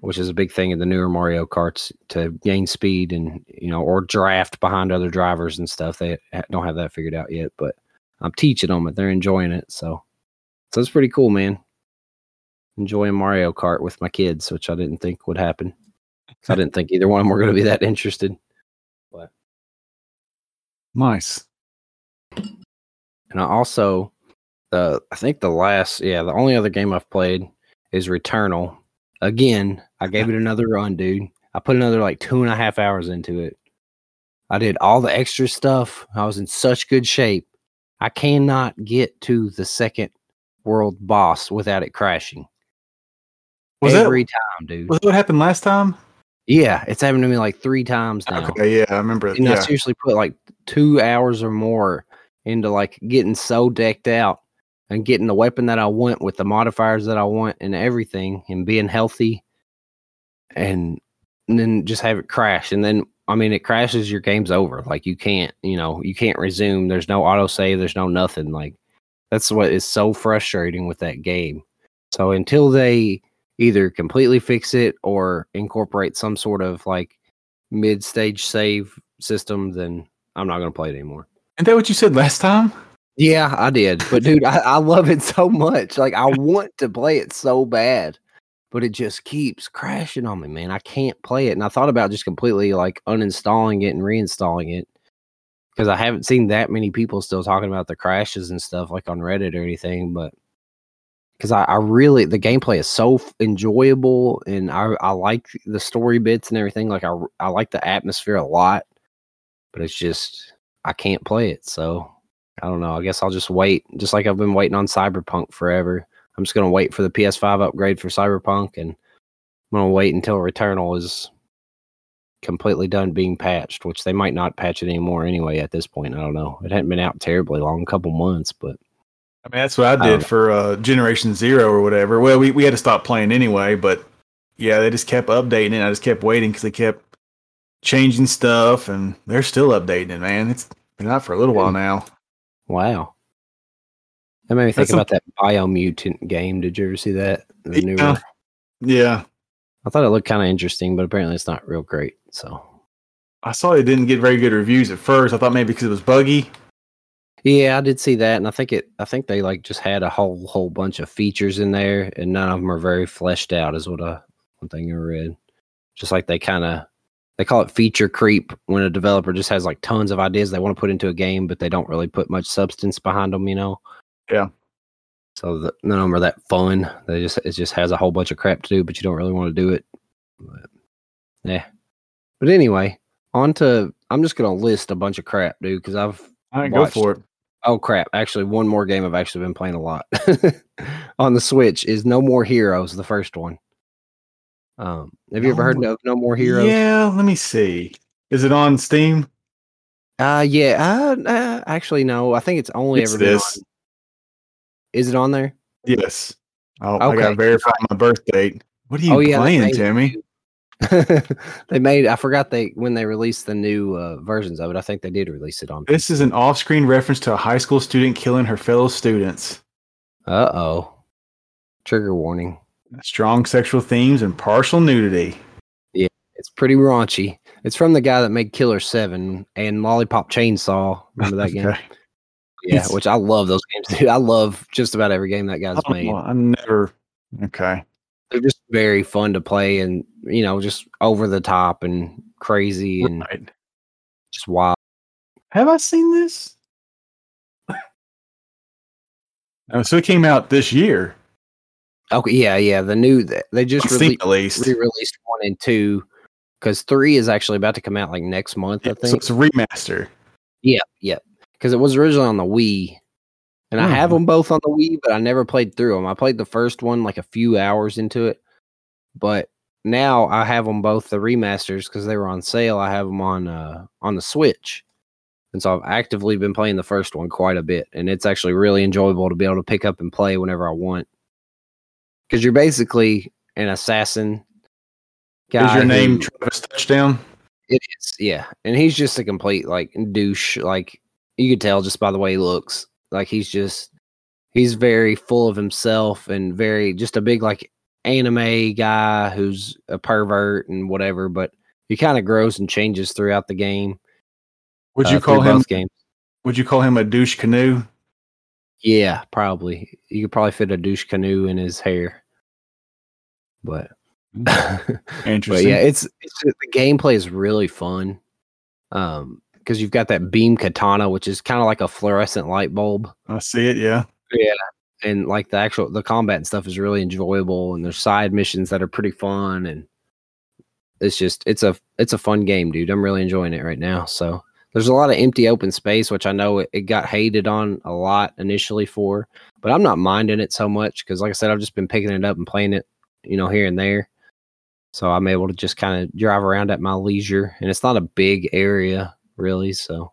which is a big thing in the newer mario karts to gain speed and you know or draft behind other drivers and stuff. They don't have that figured out yet but i'm teaching them it they're enjoying it so so it's pretty cool man. Enjoying mario kart with my kids which i didn't think would happen. I didn't think either one of them were going to be that interested Nice. And I also the I think the last yeah, the only other game I've played is Returnal. Again, I gave it another run, dude. I put another like two and a half hours into it. I did all the extra stuff. I was in such good shape. I cannot get to the second world boss without it crashing. Was that- Every time, dude. Was that what happened last time? Yeah, it's happened to me like three times now. Okay, yeah, I remember. And I Yeah, seriously put like two hours or more into like getting so decked out and getting the weapon that I want with the modifiers that I want and everything and being healthy and, and then just have it crash. And then, I mean, it crashes, your game's over. Like you can't, you know, you can't resume. There's no auto save, there's no nothing. Like that's what is so frustrating with that game. So until they either completely fix it or incorporate some sort of like mid stage save system, then I'm not going to play it anymore. Isn't that what you said last time? Yeah, I did. But dude, I, I love it *laughs* so much. Like I want to play it so bad, but it just keeps crashing on me, man. I can't play it. And I thought about just completely like uninstalling it and reinstalling it. Because I haven't seen that many people still talking about the crashes and stuff like on Reddit or anything, but because I, I really the gameplay is so f- enjoyable and I, I like the story bits and everything. Like I I like the atmosphere a lot, but it's just I can't play it. So I don't know. I guess I'll just wait, just like I've been waiting on Cyberpunk forever. I'm just gonna wait for the PS5 upgrade for Cyberpunk, and I'm gonna wait until Returnal is completely done being patched, which they might not patch it anymore anyway. At this point, I don't know. It hadn't been out terribly long, a couple months, but I mean, that's what I I did know. for uh, Generation Zero or whatever. Well, we, we had to stop playing anyway, but yeah, they just kept updating it. I just kept waiting because they kept changing stuff, and they're still updating it, man. It's been out for a little while now. wow. That made me think That's about that Biomutant game. Did you ever see that? The Yeah. newer. Yeah, I thought it looked kind of interesting, but apparently it's not real great. So I saw it didn't get very good reviews at first. I thought maybe because it was buggy. Yeah, I did see that, and I think it. I think they like just had a whole whole bunch of features in there, and none of them are very fleshed out. Is what I one thing I read. Just like they kind of they call it feature creep when a developer just has like tons of ideas they want to put into a game, but they don't really put much substance behind them. You know. Yeah. So the, none of them are that fun. They just it just has a whole bunch of crap to do, but you don't really want to do it. But, yeah. But anyway, on to I'm just gonna list a bunch of crap, dude, because I've All right, go Watched. for it. Oh crap! Actually, one more game I've actually been playing a lot *laughs* on the Switch is No More Heroes, the first one. Um, have you ever heard No- of No More Heroes? Yeah, let me see. Is it on Steam? Uh, yeah. Uh, uh, actually, no. I think it's only It's ever this. on. Is it on there? Yes. Oh, I Okay. gotta verify my birth date. What are you oh yeah, playing, Timmy? *laughs* they made. I forgot they when they released the new uh, versions of it. I think they did release it on. This is an off-screen reference to a high school student killing her fellow students. Uh oh. Trigger warning. Strong sexual themes and partial nudity. Yeah, it's pretty raunchy. It's from the guy that made Killer Seven and Lollipop Chainsaw. Remember that *laughs* game? Yeah, It's- which I love those games, dude. I love just about every game that guy's I, made. know, I never. Okay. They're just very fun to play and you know, just over the top and crazy and Right. just wild. Have I seen this? Oh, so it came out this year. Okay, yeah, yeah. The new they just I've rele- at least. re-released one and two because three is actually about to come out like next month. I So think. it's a remaster. Yeah, yeah. Because it was originally on the Wii, and I have them both on the Wii, but I never played through them. I played the first one like a few hours into it, but now I have them both the remasters because they were on sale. I have them on uh on the Switch, and so I've actively been playing the first one quite a bit, and it's actually really enjoyable to be able to pick up and play whenever I want. Because you're basically an assassin. Is your name who- Travis Touchdown? it is, yeah. And he's just a complete like douche. Like you could tell just by the way he looks. Like he's just he's very full of himself and very just a big like anime guy who's a pervert and whatever, but he kind of grows and changes throughout the game. Would uh, you call him? games? Would you call him a douche canoe? Yeah, probably. You could probably fit a douche canoe in his hair. But *laughs* but Interesting. yeah, it's, it's the gameplay is really fun. Um, because you've got that beam katana, which is kind of like a fluorescent light bulb, I see it. Yeah. Yeah. And like the actual the combat and stuff is really enjoyable. And there's side missions that are pretty fun, and it's just it's a it's a fun game, dude. I'm really enjoying it right now. So there's a lot of empty open space, which I know it, it got hated on a lot initially for, but I'm not minding it so much because, like I said, I've just been picking it up and playing it, you know, here and there. So I'm able to just kind of drive around at my leisure, and it's not a big area really. So,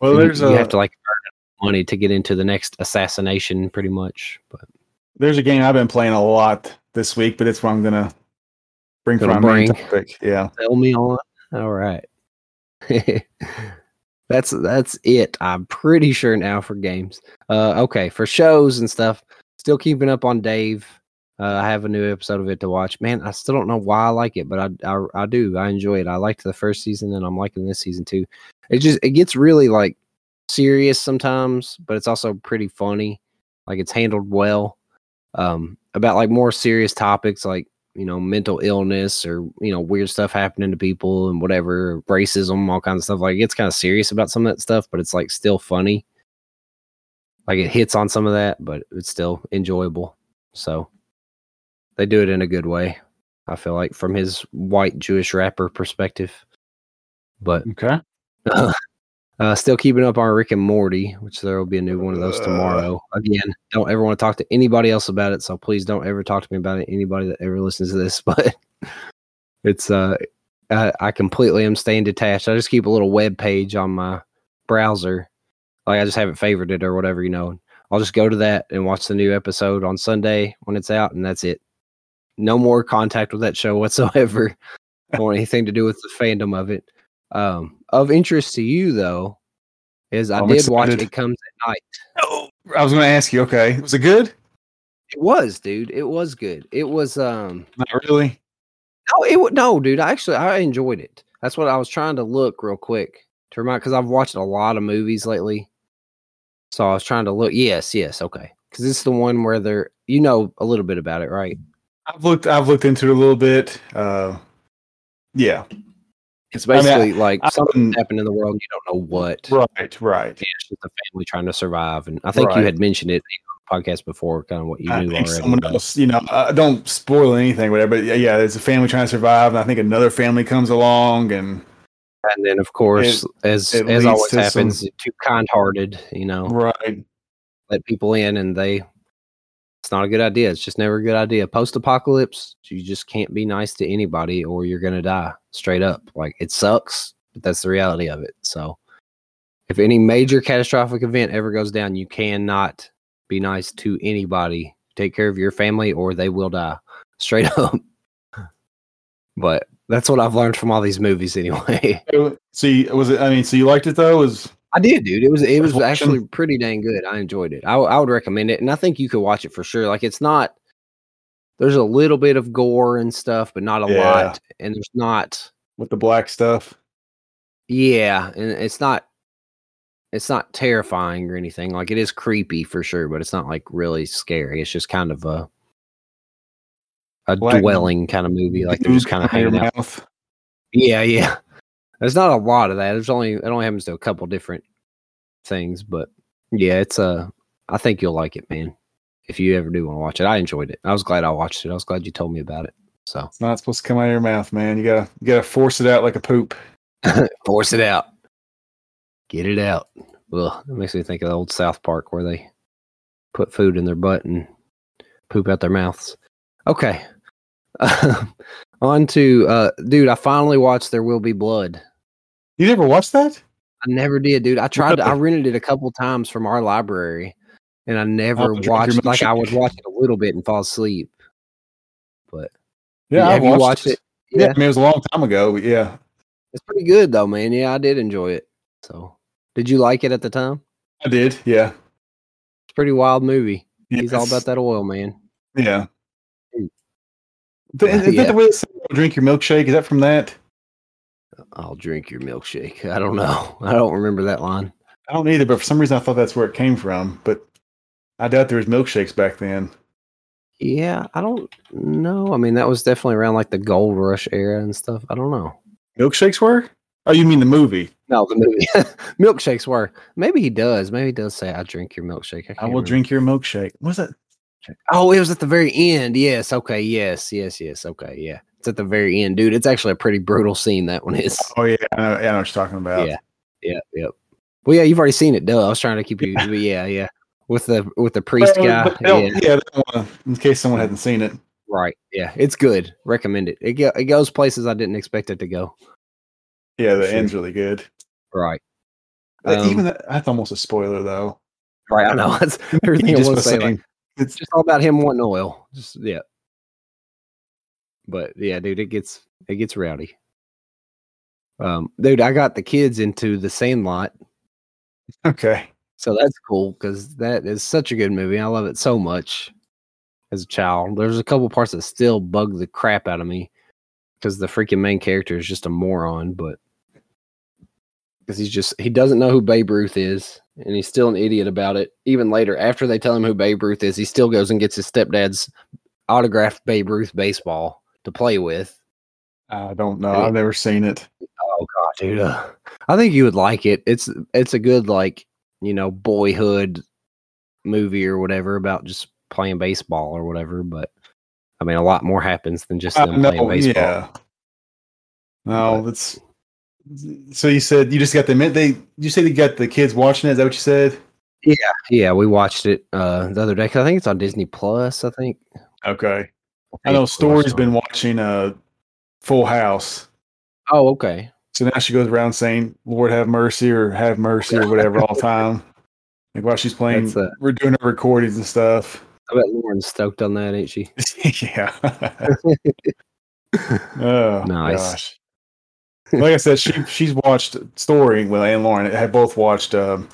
Well, there's you a- have to like earn money to get into the next assassination, pretty much. But There's a game I've been playing a lot this week, but it's what I'm gonna bring for Gonna bring. topic. Yeah. sell me on. All right. *laughs* that's that's it. I'm pretty sure now for games. Uh okay, for shows and stuff, still keeping up on Dave. Uh, I have a new episode of it to watch. Man, I still don't know why I like it, but I, I I do. I enjoy it. I liked the first season and I'm liking this season too. It just it gets really like serious sometimes, but it's also pretty funny. Like it's handled well. Um about like more serious topics like you know, mental illness or, you know, weird stuff happening to people and whatever, racism, all kinds of stuff. Like it gets kind of serious about some of that stuff, but it's like still funny. Like it hits on some of that, but it's still enjoyable. So they do it in a good way. I feel like from his white Jewish rapper perspective. But Okay. *laughs* uh, still keeping up on Rick and Morty, which there will be a new one of those tomorrow. Again, don't ever want to talk to anybody else about it, so please don't ever talk to me about it. Anybody that ever listens to this, *laughs* but it's uh, I, I completely am staying detached. I just keep a little web page on my browser, like I just haven't favored it or whatever, you know. I'll just go to that and watch the new episode on Sunday when it's out, and that's it. No more contact with that show *laughs* whatsoever. *laughs* Want anything to do with the fandom of it. Um, of interest to you though, is I I'm did watch excited. It Comes at Night. Oh, I was going to ask you. Okay, was it good? It was, dude. It was good. It was um Not really. no, it no, dude. I actually I enjoyed it. That's what I was trying to look real quick to remind because I've watched a lot of movies lately. So I was trying to look. Yes, yes, okay. Because it's the one where they're you know a little bit about it, right? I've looked. I've looked into it a little bit. Uh, yeah. It's I mean, I- basically like I something happened in the world you don't know what. Right. Right. It's just a family trying to survive, and I think you had mentioned it in the podcast before, kind of what you I knew already. someone else, you know, uh, don't spoil anything, whatever. But yeah, yeah, there's a family trying to survive, and I think another family comes along, and and then of course, as it as always happens, some- too kind-hearted, you know, right, let people in, and they It's not a good idea. It's just never a good idea. Post apocalypse, you just can't be nice to anybody or you're going to die straight up. Like it sucks, but that's the reality of it. So if any major catastrophic event ever goes down, you cannot be nice to anybody. Take care of your family or they will die straight *laughs* up. but that's what I've learned from all these movies anyway. *laughs* You, was it? I mean, so you liked it though? Was I did, dude. It was it was actually pretty dang good. I enjoyed it. I, I would recommend it, and I think you could watch it for sure. Like it's not. There's a little bit of gore and stuff, but not a Yeah. lot. And there's not. with the black stuff? Yeah, and it's not. It's not terrifying or anything. Like it is creepy for sure, but it's not like really scary. It's just kind of a. A Black dwelling kind of movie, like they're just kind of in hanging out. mouth. Yeah, yeah. There's not a lot of that. There's only it only happens to a couple different things, but yeah, it's uh I think you'll like it, man. If you ever do want to watch it. I enjoyed it. I was glad I watched it. I was glad you told me about it. So It's not supposed to come out of your mouth, man. You gotta you gotta force it out like a poop. *laughs* force it out. Get it out. Well, it makes me think of the old South Park where they put food in their butt and poop out their mouths. Okay. *laughs* on to uh dude, I finally watched There Will Be Blood. You never watched that? I never did, dude. I tried. To, I *laughs* rented it a couple times from our library, and I oh, never drink your watched. Like I would milkshake. watch it a little bit and fall asleep. But Yeah, have I you watched it? Yeah. Yeah. I mean it was a long time ago, but yeah, It's pretty good though, man. Yeah, I did enjoy it. So, did you like it at the time? I did. Yeah, It's a pretty wild movie. He's all about that oil, man. Yeah. The, is that Yeah. the way it drink your milkshake? Is that from that? I'll drink your milkshake. I don't know. *laughs* I don't remember that line. I don't either, but for some reason I thought that's where it came from. But I doubt there was milkshakes back then. Yeah, I don't know. I mean, that was definitely around like the gold rush era and stuff. I don't know. Milkshakes were? Oh, you mean the movie? No, the movie *laughs* milkshakes were. Maybe he does. Maybe he does say, "I drink your milkshake." I, I will remember. drink your milkshake. Was that? Oh, it was at the very end. Yes. Okay. Yes. Yes. Yes. Okay. Yeah. It's at the very end, dude. It's actually a pretty brutal scene. That one is. Oh yeah, I know, yeah, I know what you're talking about. Yeah. Yeah. Yep. Well, yeah. You've already seen it. Duh. I was trying to keep you. but yeah. Yeah. With the with the priest But- guy. but Yeah. yeah, wanna- in case someone hadn't seen it. Right. Yeah. It's good. Recommend it. It, it goes places I didn't expect it to go. Yeah, the Sure. end's really good. Right. Uh, Um, Even that, that's almost a spoiler though. Right. I know. *laughs* That's *laughs* everything I want by to say. Like, saying- it's just all about him wanting oil. Just yeah. But yeah, dude, it gets it gets rowdy. Um, dude, I got the kids into the Sandlot, okay. so that's cool because that is such a good movie. I love it so much as a child. There's a couple parts that still bug the crap out of me because the freaking main character is just a moron, but because he's just he doesn't know who Babe Ruth is, and he's still an idiot about it. Even later, after they tell him who Babe Ruth is, he still goes and gets his stepdad's autographed Babe Ruth baseball to play with. I don't know. I've never seen it. Oh god, dude, uh, I think you would like it. It's it's a good like you know boyhood movie or whatever about just playing baseball or whatever. But I mean, a lot more happens than just Uh, them no, playing baseball. yeah. No, But- that's. So you said you just got the they you said you got the kids watching it. Is that what you said? Yeah, yeah, we watched it uh the other day. 'cause I think it's on Disney Plus. I think. Okay. I know Story's been watching uh Full House. Oh, okay. So now she goes around saying, Lord have mercy or have mercy or whatever all the *laughs* time. Like while she's playing, uh, we're doing her recordings and stuff. I bet Lauren's stoked on that, ain't she? *laughs* yeah. *laughs* oh, Nice. gosh. Like I said, she she's watched Story. Well, and Lauren had both watched um,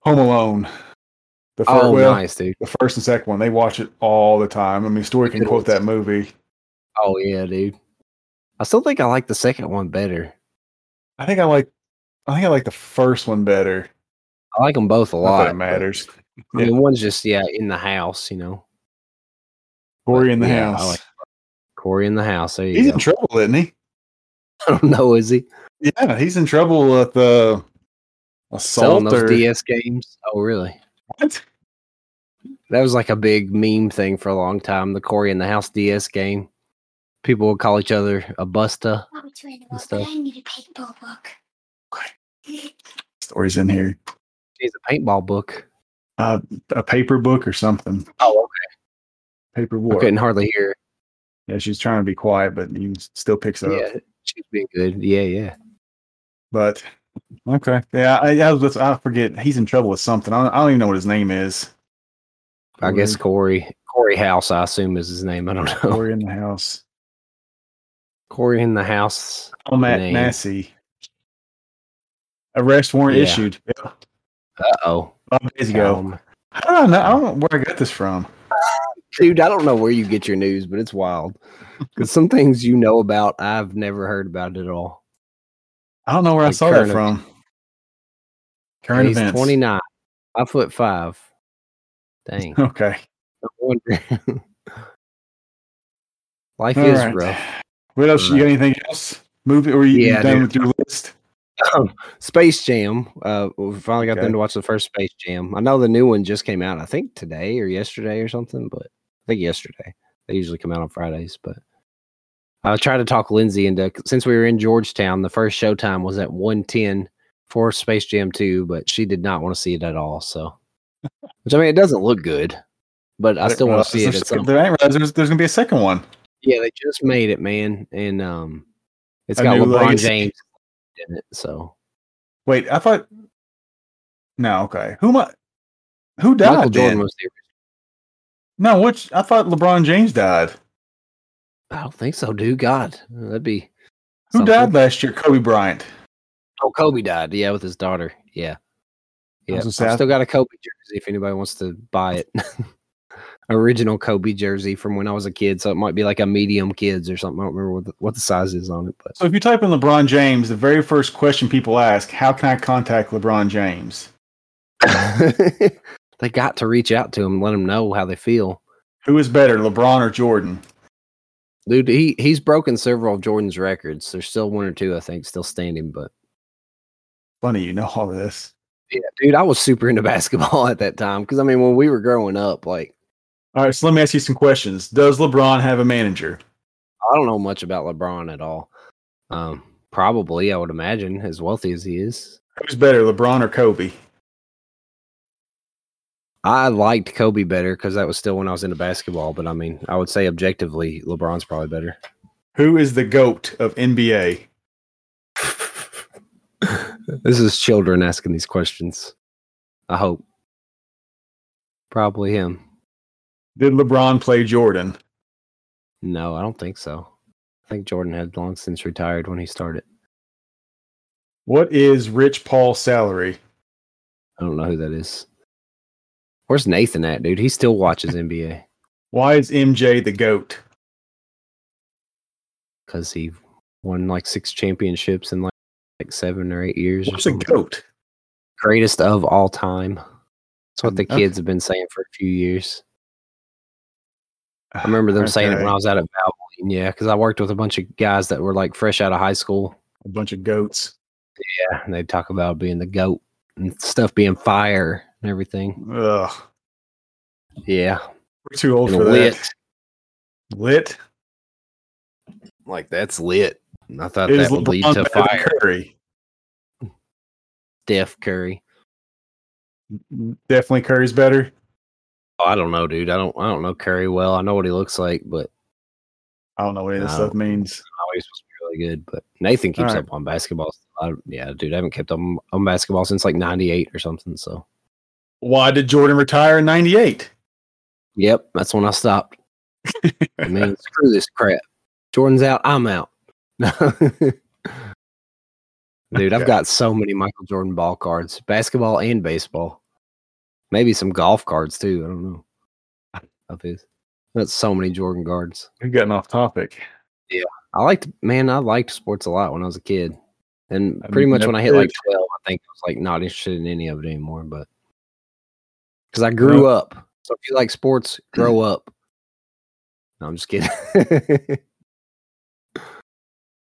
Home Alone. The first, Oh, well, nice, dude. the first and second one. They watch it all the time. I mean, Story can quote that movie. Oh yeah, dude. I still think I like the second one better. I think I like. I think I like the first one better. I like them both a Not lot. that it but- matters. I mean, one's just yeah in the house, you know. Corey in the yeah, house. like Corey in the house. There you He's go. in trouble, isn't he? *laughs* I don't know, is he Yeah, he's in trouble with uh, selling assault those or DS games? Oh, really? what? That was like a big meme thing for a long time. The Corey in the House DS game. People would call each other a busta. Want me to anymore, And stuff. I need a paintball book. Story's in here. He's a paintball book. uh, a paper book or something. Oh, okay. Paper I couldn't hardly hear. Yeah, she's trying to be quiet, but you still picks up. Yeah, she's being good. Yeah, yeah. But okay, yeah, I, I was. I forget. He's in trouble with something. I don't, I don't even know what his name is. I guess Corey Corey House, I assume is his name. I don't know. Corey in the house. Corey in the house. Oh, Matt Name. Massey. Arrest warrant Yeah. issued. Yeah, Uh oh. five days ago. Um, I know? I don't know where I got this from. dude, I don't know where you get your news, but it's wild. *laughs* Because some things you know about, I've never heard about it at all. I don't know where I Like saw that from. Current He's events. 29, five foot five. Dang. Okay. *laughs* Life All is right. rough. What else? You got anything else? Movie? Or you, Yeah, done dude. with your list? *laughs* Space Jam. Uh, we finally got Okay. them to watch the first Space Jam. I know the new one just came out. I think today or yesterday or something, but I think yesterday. They usually come out on Fridays. But I tried to talk Lindsay into since we were in Georgetown. The first showtime was at one ten for Space Jam two, but she did not want to see it at all. So, which I mean, it doesn't look good, but I still want to see it. At some, There ain't realize there's, there's gonna be a second one. yeah, they just made it, man, and um, it's A got LeBron legacy. James in it. So Wait, I thought. No, okay. Who I? Who died? Michael Jordan then? was the No, which I thought LeBron James died. I don't think so, dude. God, that'd be Who something. died last year? Kobe Bryant. Oh, Kobe died. Yeah, with his daughter. Yeah, yeah. I've gonna say, I- still got a Kobe jersey if anybody wants to buy it. *laughs* Original Kobe jersey from when I was a kid, so it might be like a medium kids or something. I don't remember what the, what the size is on it, but So if you type in LeBron James, the very first question people ask, "How can I contact LeBron James?" *laughs* they got to reach out to him, let him know how they feel. Who is better, LeBron or Jordan? Dude, he he's broken several of Jordan's records. There's still one or two, I think, still standing. But Funny, you know all this. Yeah, dude, I was super into *laughs* basketball at that time because I mean, when we were growing up, like All right, so let me ask you some questions. Does LeBron have a manager? I don't know much about LeBron at all. Um, probably, I would imagine, as wealthy as he is. Who's better, LeBron or Kobe? I liked Kobe better because that was still when I was into basketball. But I mean, I would say objectively, LeBron's probably better. Who is the goat of NBA? This is children asking these questions. I hope. Probably him. Did LeBron play Jordan? No, I don't think so. I think Jordan had long since retired when he started. What is Rich Paul's salary? I don't know who that is. Where's Nathan at, dude? He still watches NBA Why is MJ the goat? because he won like six championships in like, like seven or eight years. What's a goat? Greatest of all time. That's what mm, the Okay. kids have been saying for a few years. I *sighs* remember them saying it when I was out at Valvoline. Yeah, because I worked with a bunch of guys that were like fresh out of high school. a bunch of goats. Yeah, and they'd talk about being the goat and stuff being fire and everything. Ugh, Yeah, we're too old and for lit. that. Lit. Like that's lit. I thought Is that would lead to fire. Curry? Steph Curry. Definitely Curry's better. Oh, I don't know, dude. I don't. I don't know Curry well. I know what he looks like, but I don't know what any of this stuff means. oh, he's supposed to be really good. But Nathan keeps Alright. up on basketball. I, yeah, dude. I haven't kept up on, on basketball since like '98 or something. So, Why did Jordan retire in '98? yep, that's when I stopped. *laughs* I mean, screw this crap. Jordan's out. I'm out. *laughs* Dude, I've got so many Michael Jordan ball cards, basketball and baseball. Maybe some golf cards too. I don't know. Of his. That's so many Jordan cards. We're getting off topic. Yeah. I liked, man, I liked sports a lot when I was a kid. And I pretty mean, much when I hit like 12, I think I was like not interested in any of it anymore. But because I grew up. So if you like sports, grow up. No, I'm just kidding. *laughs*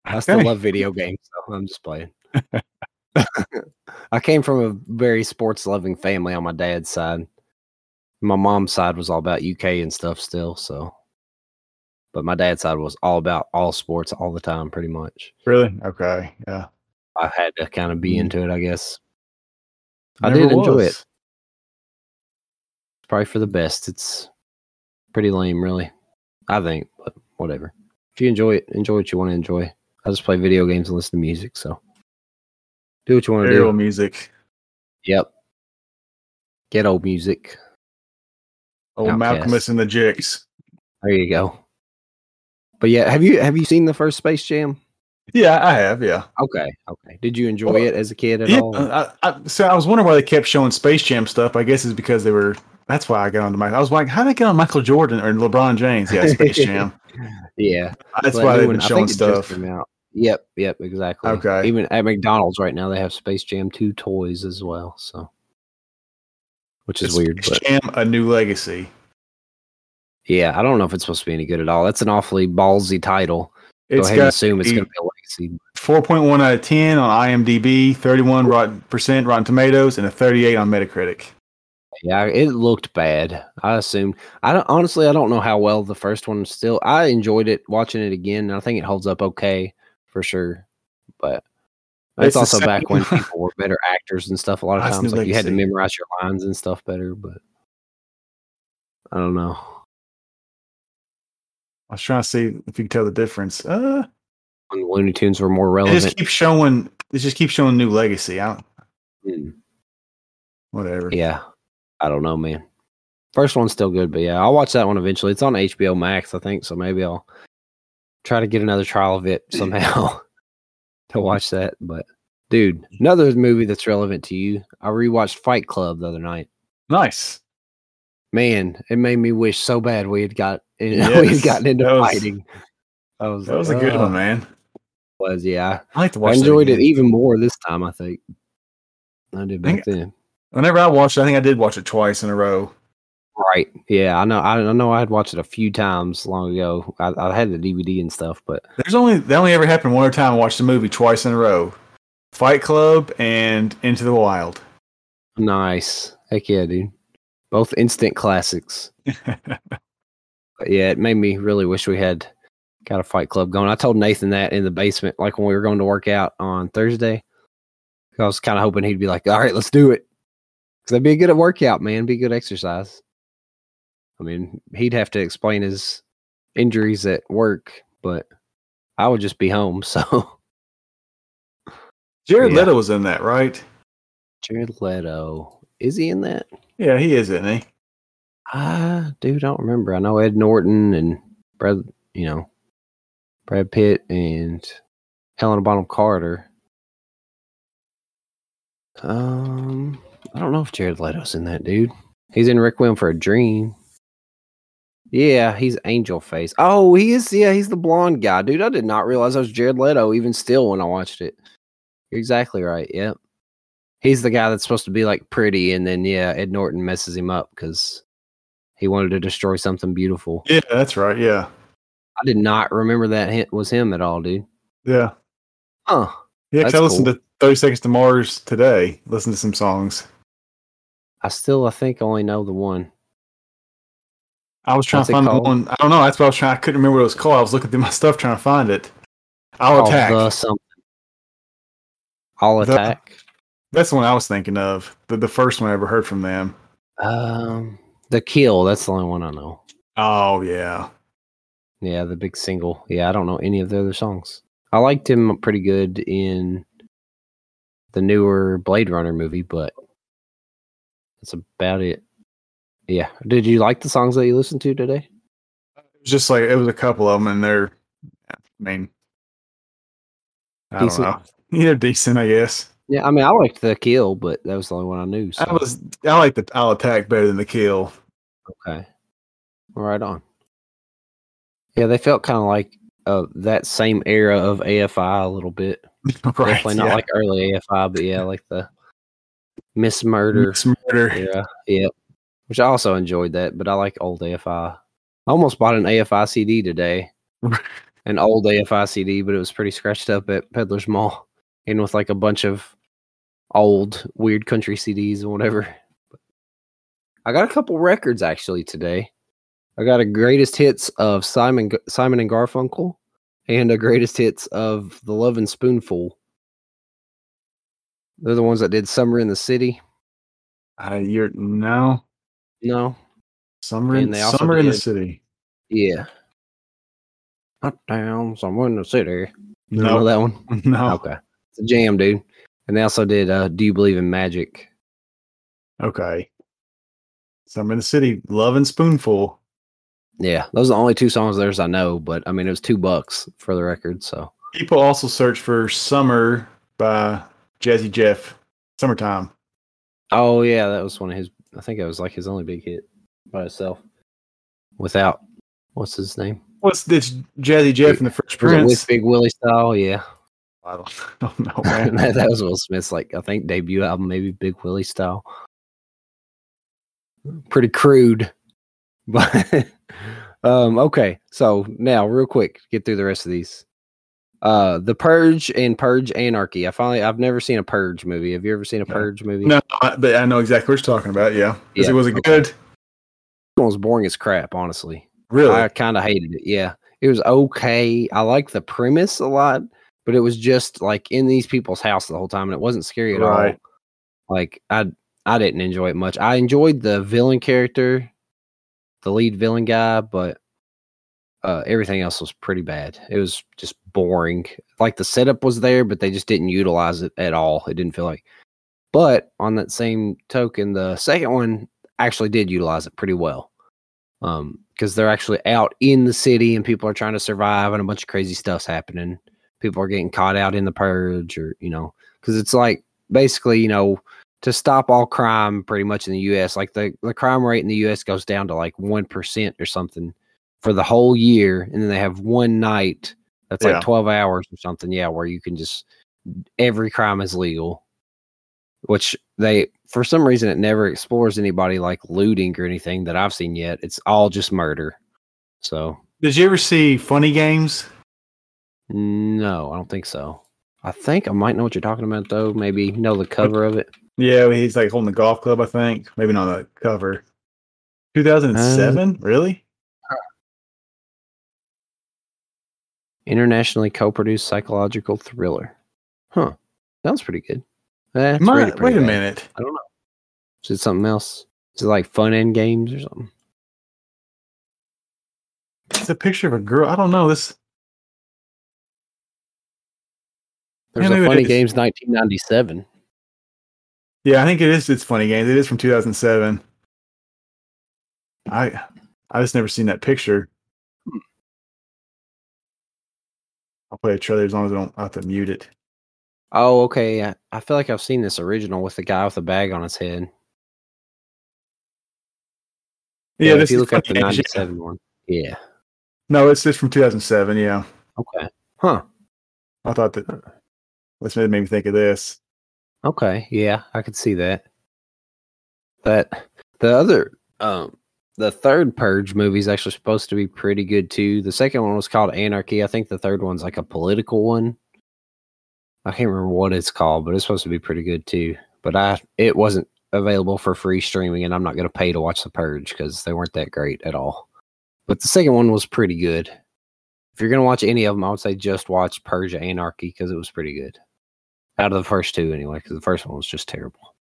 I still Okay. love video games, so I'm just playing. *laughs* *laughs* I came from a very sports loving family on my dad's side. My mom's side was all about UK and stuff still, so but my dad's side was all about all sports all the time, pretty much. Really? Okay. Yeah. I had to kind of be Mm. into it, I guess. I Never did enjoy it. was. probably for the best. It's pretty lame, really. I think, but whatever. If you enjoy it, enjoy what you want to enjoy. I just play video games and listen to music, so do what you want to do. music. Yep. Get old music. Old OutKast. Malkmus and the Jicks. There you go. But yeah, have you have you seen the first Space Jam? Yeah, I have. Yeah. Okay, okay. Did you enjoy Well, it as a kid at Yeah. all? Uh, I, I, so I was wondering why they kept showing Space Jam stuff. I guess it's because they were. That's why I got onto Michael. I was like, how did they get on Michael Jordan or LeBron James? Yeah, Space *laughs* Jam. yeah, That's But why they've been I showing think it just stuff. out. Yep, yep, exactly. Okay. Even at McDonald's right now, they have Space Jam two toys as well. So, which is weird, Space but Jam: A New Legacy. yeah, I don't know if it's supposed to be any good at all. That's an awfully ballsy title. Go It's ahead and assume it's going to be a legacy. 4.1 out of 10 on IMDb, 31 rotten percent Rotten Tomatoes, and a 38 on Metacritic. Yeah, it looked bad. I assumed. I don't honestly. I don't know how well the first one still. I enjoyed it watching it again. And I think it holds up okay for sure. But It's it's also back when people were better actors and stuff. A lot of That's times, like you had to memorize your lines and stuff better. But I don't know. I was trying to see if you could tell the difference. Uh, When Looney Tunes were more it relevant. just keeps showing. It just keeps showing New Legacy. I don't, Hmm. whatever. Yeah, I don't know, man. First one's still good, but yeah, I'll watch that one eventually. It's on HBO Max, I think, so maybe I'll try to get another trial of it *laughs* somehow *laughs* to watch that. But dude, mm-hmm. another movie that's relevant to you. I rewatched Fight Club the other night. Nice. Man, it made me wish so bad we had got *laughs* we had gotten into was- fighting. I was That was a good one, man. Was yeah, I like to watch. that enjoyed it even more this time. I think I did back then. Whenever I watched, it, I think I did watch it twice in a row. Right. Yeah, I know. I, know. I had watched it a few times long ago. I, I had the DVD and stuff, but There's only that only ever happened one other time. I watched the movie twice in a row. Fight Club and Into the Wild. nice. Heck yeah, dude. Both instant classics. *laughs* But yeah, it made me really wish we had got a Fight Club going. I told Nathan that in the basement, like when we were going to work out on Thursday. I was kind of hoping he'd be like, "All right, let's do it," because that'd be a good at workout, man. Be good exercise. I mean, he'd have to explain his injuries at work, but I would just be home. *laughs* So. Jared Yeah. Leto was in that, right? Jared Leto. Is he in that? Yeah, he is, isn't he? Dude, I don't remember. I know Ed Norton and Brad, you know, Brad Pitt and Helena Bonham Carter. Um, I don't know if Jared Leto's in that, dude. He's in Requiem for a Dream. Yeah, he's Angel Face. Oh, he is. Yeah, he's the blonde guy, dude. I did not realize that was Jared Leto even still when I watched it. You're exactly right. Yep. He's the guy that's supposed to be like pretty, and then yeah, Ed Norton messes him up because he wanted to destroy something beautiful. Yeah, that's right. Yeah, I did not remember that was him at all, dude. yeah, Huh. yeah. 'cause I listened cool. to Thirty Seconds to Mars today. Listen to some songs. I still, I think, only know the one. I was trying What's to find the one. I don't know. That's what I was trying. I couldn't remember what it was called. I was looking through my *laughs* stuff trying to find it. I'll Called attack. The something. The- attack. That's the one I was thinking of. The the first one I ever heard from them. Um, the kill. That's the only one I know. Oh yeah. Yeah, the big single. Yeah, I don't know any of the other songs. I liked him pretty good in the newer Blade Runner movie, but that's about it. Yeah. Did you like the songs that you listened to today? It was just like it was a couple of them, and they're. I mean, I Decent. don't know. *laughs* Yeah, they're decent, I guess. Yeah, I mean, I liked the kill, but that was the only one I knew. So. I was. I like the I'll attack better than the kill. Okay. Right on. Yeah, they felt kind of like uh, that same era of AFI a little bit. *laughs* right. Definitely not yeah. like early AFI, but yeah, like the Miss Murder Miss murder. Yeah. Yep. Which I also enjoyed that, but I like old AFI. I almost bought an AFI CD today. *laughs* an old AFI CD, but it was pretty scratched up at Peddler's Mall. And with like a bunch of old weird country CDs and whatever. I got a couple records actually today. I got a greatest hits of Simon Simon and Garfunkel and a greatest hits of The Lovin' Spoonful. They're the ones that did Summer in the City. Uh, you're no. No. Summer in Summer in the City. Yeah. Uptown, somewhere in the city. No, that one? *laughs* no. Okay. It's a jam, dude. And they also did uh Do You Believe in Magic? Okay. Summer in the City. Lovin' Spoonful. Yeah. Those are the only two songs theirs I know, but I mean it was two bucks for the record, so People also search for Summer by Jazzy Jeff. Summertime. Oh yeah, that was one of his I think it was like his only big hit by itself. Without what's his name? What's this Jazzy Jeff and the Fresh Was it Prince? with Big Willie style? Yeah. I don't, don't know, *laughs* *laughs* man. that, that was Will Smith's like I think debut album, maybe Big Willie style. Pretty crude, but *laughs* um, okay. So now, real quick, get through the rest of these. Uh, The Purge and Purge Anarchy. I finally, I've never seen a Purge movie. Have you ever seen a Purge movie? no, but I know exactly what you're talking about. Yeah, Yeah, it was a okay. good. It was boring as crap, honestly. Really, I kind of hated it. Yeah, it was okay. I like the premise a lot, but it was just like in these people's house the whole time, and it wasn't scary at Right. all. Like I, I didn't enjoy it much. I enjoyed the villain character, the lead villain guy, but uh, everything else was pretty bad. It was just boring. Like the setup was there, but they just didn't utilize it at all. It didn't feel like. But on that same token, the second one actually did utilize it pretty well um because they're actually out in the city and people are trying to survive and a bunch of crazy stuff's happening people are getting caught out in the purge or you know because it's like basically you know to stop all crime pretty much in the us like the, the crime rate in the us goes down to like 1% or something for the whole year and then they have one night that's Yeah. like 12 hours or something yeah where you can just every crime is legal which they for some reason it never explores anybody like looting or anything that I've seen yet. It's all just murder. So did you ever see Funny Games? no, I don't think so. I think I might know what you're talking about though. Maybe know the cover of it. Yeah, he's like holding the golf club. I think maybe not the cover. 2007, uh, really? Internationally co-produced psychological thriller. Huh. Sounds pretty good. Eh, My- pretty wait a minute. I don't know. Is it something else? Is it like fun end games or something? It's a picture of a girl. I don't know this. There's a Funny. Games 1997. Yeah, I think it is. It's Funny Games. It is from 2007. I I just never seen that picture. I'll play a trailer as long as I don't have to mute it. Oh, okay. I, I feel like I've seen this original with the guy with the bag on his head. Yeah, if this you look up the Funny Games, yeah. 97 one. Yeah. No, it's this from 2007. Yeah, Okay. Huh. I thought that. What made me think of this. Okay. Yeah, I could see that. That the other um the third Purge movie is actually supposed to be pretty good too. The second one was called Anarchy. I think the third one's like a political one. I can't remember what it's called, but it's supposed to be pretty good too. But I it wasn't available for free streaming, and I'm not going to pay to watch the Purge because they weren't that great at all. But the second one was pretty good. If you're going to watch any of them, I would say just watch Purge Anarchy because it was pretty good. Out of the first two, anyway, because the first one was just terrible.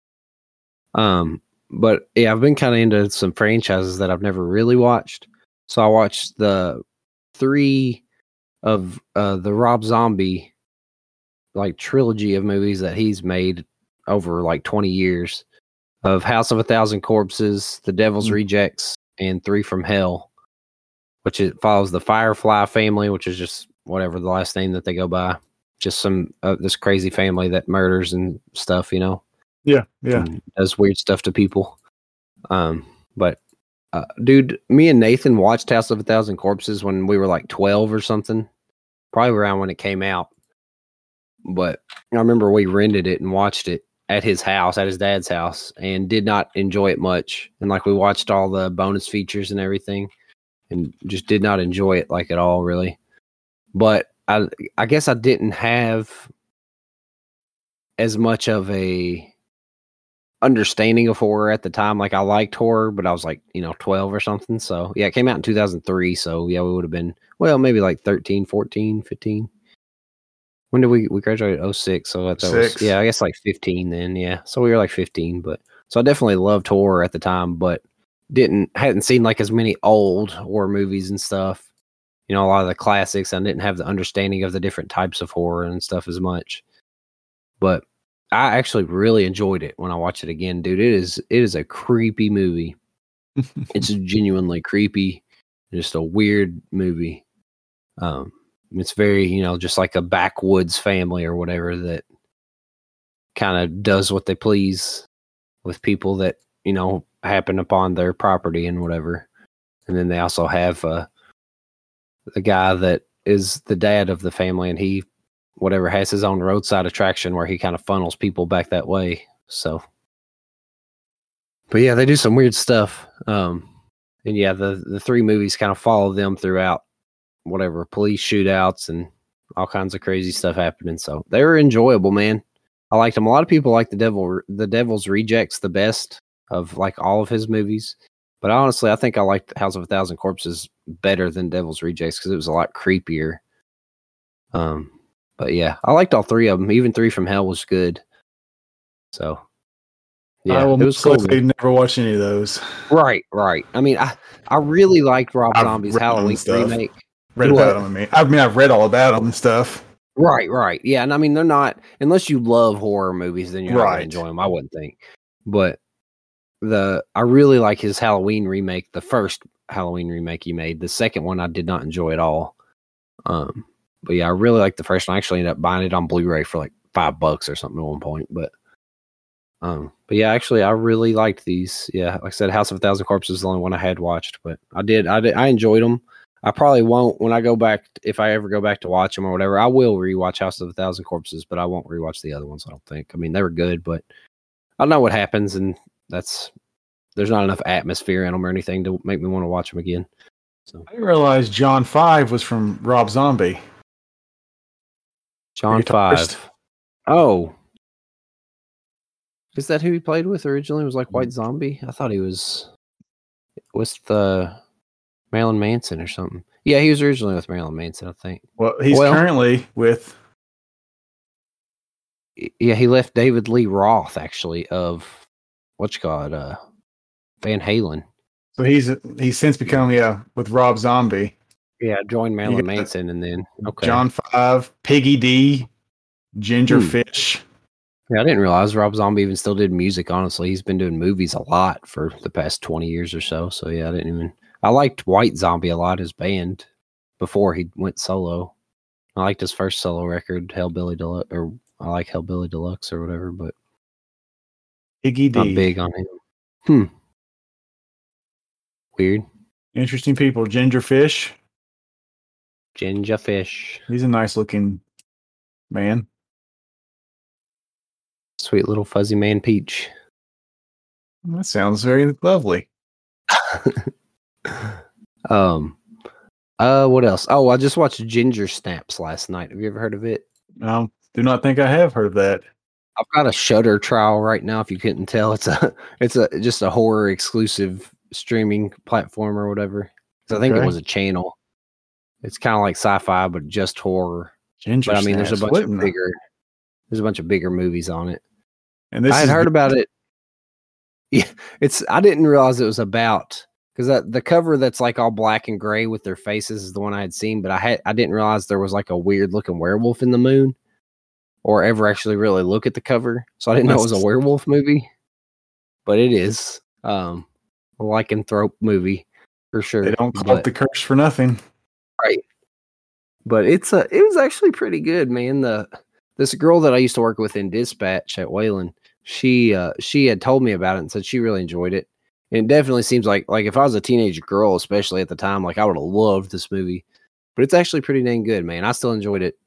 Um, but yeah, I've been kind of into some franchises that I've never really watched. So I watched the three of uh, the Rob Zombie like trilogy of movies that he's made over like 20 years of House of a Thousand Corpses, The Devil's Mm. Rejects, and Three from Hell, which it follows the Firefly family, which is just whatever the last name that they go by. Just some uh, this crazy family that murders and stuff, you know Yeah, yeah. does weird stuff to people. Um, but uh, dude, me and Nathan watched House of a Thousand Corpses when we were like twelve or something, probably around when it came out. But I remember we rented it and watched it at his house, at his dad's house, and did not enjoy it much. And like we watched all the bonus features and everything, and just did not enjoy it like at all, really. But I, I guess I didn't have as much of a understanding of horror at the time. Like I liked horror, but I was like, you know, 12 or something. So yeah, it came out in 2003. So yeah, we would have been, well, maybe like 13, 14, 15. When did we, we graduated 06. So that was, yeah, I guess like 15 then. Yeah. So we were like 15, but so I definitely loved horror at the time, but didn't hadn't seen like as many old horror movies and stuff. You know, a lot of the classics. I didn't have the understanding of the different types of horror and stuff as much. But I actually really enjoyed it when I watched it again, dude. It is it is a creepy movie. it's *laughs* genuinely creepy, just a weird movie. Um, it's very you know just like a backwoods family or whatever that kind of does what they please with people that you know happen upon their property and whatever. And then they also have uh, the guy that is the dad of the family, and he whatever has his own roadside attraction where he kind of funnels people back that way. So, but yeah, they do some weird stuff. Um, and yeah, the the three movies kind of follow them throughout whatever police shootouts and all kinds of crazy stuff happening. So they were enjoyable, man. I liked them. A lot of people like the devil, the Devil's Rejects the best of like all of his movies. But honestly, I think I liked House of a Thousand Corpses better than Devil's Rejects because it was a lot creepier. Um, but yeah, I liked all three of them. Even Three from Hell was good. So yeah, I it was cool. Never watch any of those. Right, right. I mean, I I really liked Rob I've Zombie's Halloween remake. Read about them. I mean, I mean, I've read all about them and stuff. Right, right. Yeah, and I mean, they're not unless you love horror movies, then you're right. not gonna enjoy them. I wouldn't think, but the I really like his Halloween remake, the first Halloween remake he made. The second one I did not enjoy at all. Um, but yeah, I really like the first one. I actually ended up buying it on Blu-ray for like five bucks or something at one point. But um, but yeah, actually, I really liked these. Yeah, like I said, House of a Thousand Corpses is the only one I had watched, but I did, I did, I enjoyed them. I probably won't when I go back if I ever go back to watch them or whatever. I will rewatch House of a Thousand Corpses, but I won't rewatch the other ones. I don't think. I mean, they were good, but I don't know what happens, and that's there's not enough atmosphere in them or anything to make me want to watch them again. So I realized John Five was from Rob Zombie. John Five. Oh, is that who he played with originally? Was like White mm. Zombie? I thought he was with the Marilyn Manson or something. Yeah, he was originally with Marilyn Manson, I think. Well, he's well, currently with. Yeah, he left David Lee Roth actually of what's called uh, Van Halen. So he's he's since become yeah with Rob Zombie. Yeah, joined Marilyn Manson and then okay. John Five, Piggy D, Ginger hmm. Fish. Yeah, I didn't realize Rob Zombie even still did music. Honestly, he's been doing movies a lot for the past twenty years or so. So yeah, I didn't even. I liked White Zombie a lot, his band, before he went solo. I liked his first solo record, Hellbilly Deluxe, or I like Hellbilly Deluxe or whatever, but Iggy D. I'm big on him. Hmm. Weird. Interesting people. Ginger Fish. Ginger Fish. He's a nice looking man. Sweet little fuzzy man peach. That sounds very lovely. *laughs* um uh what else? Oh, I just watched Ginger Snaps last night. Have you ever heard of it? Um, do not think I have heard of that. I've got a Shudder trial right now. If you couldn't tell, it's a *laughs* it's a just a horror exclusive streaming platform or whatever. I think it was a channel. It's kind of like sci-fi, but just horror. But I mean, there's a bunch of bigger, there's a bunch of bigger movies on it. And this I had heard the- about it. *laughs* Yeah, it's. I didn't realize it was about because the cover that's like all black and gray with their faces is the one I had seen, but I had I didn't realize there was like a weird looking werewolf in the moon, or ever actually really look at the cover. So I didn't know it was a werewolf movie, but it is. Um, a lycanthrope movie for sure. They don't call but, it the curse for nothing, right? But it's a. It was actually pretty good, man. The this girl that I used to work with in dispatch at Wayland, she uh, she had told me about it and said she really enjoyed it. And it definitely seems like like if I was a teenage girl, especially at the time, like I would have loved this movie. But it's actually pretty dang good, man. I still enjoyed it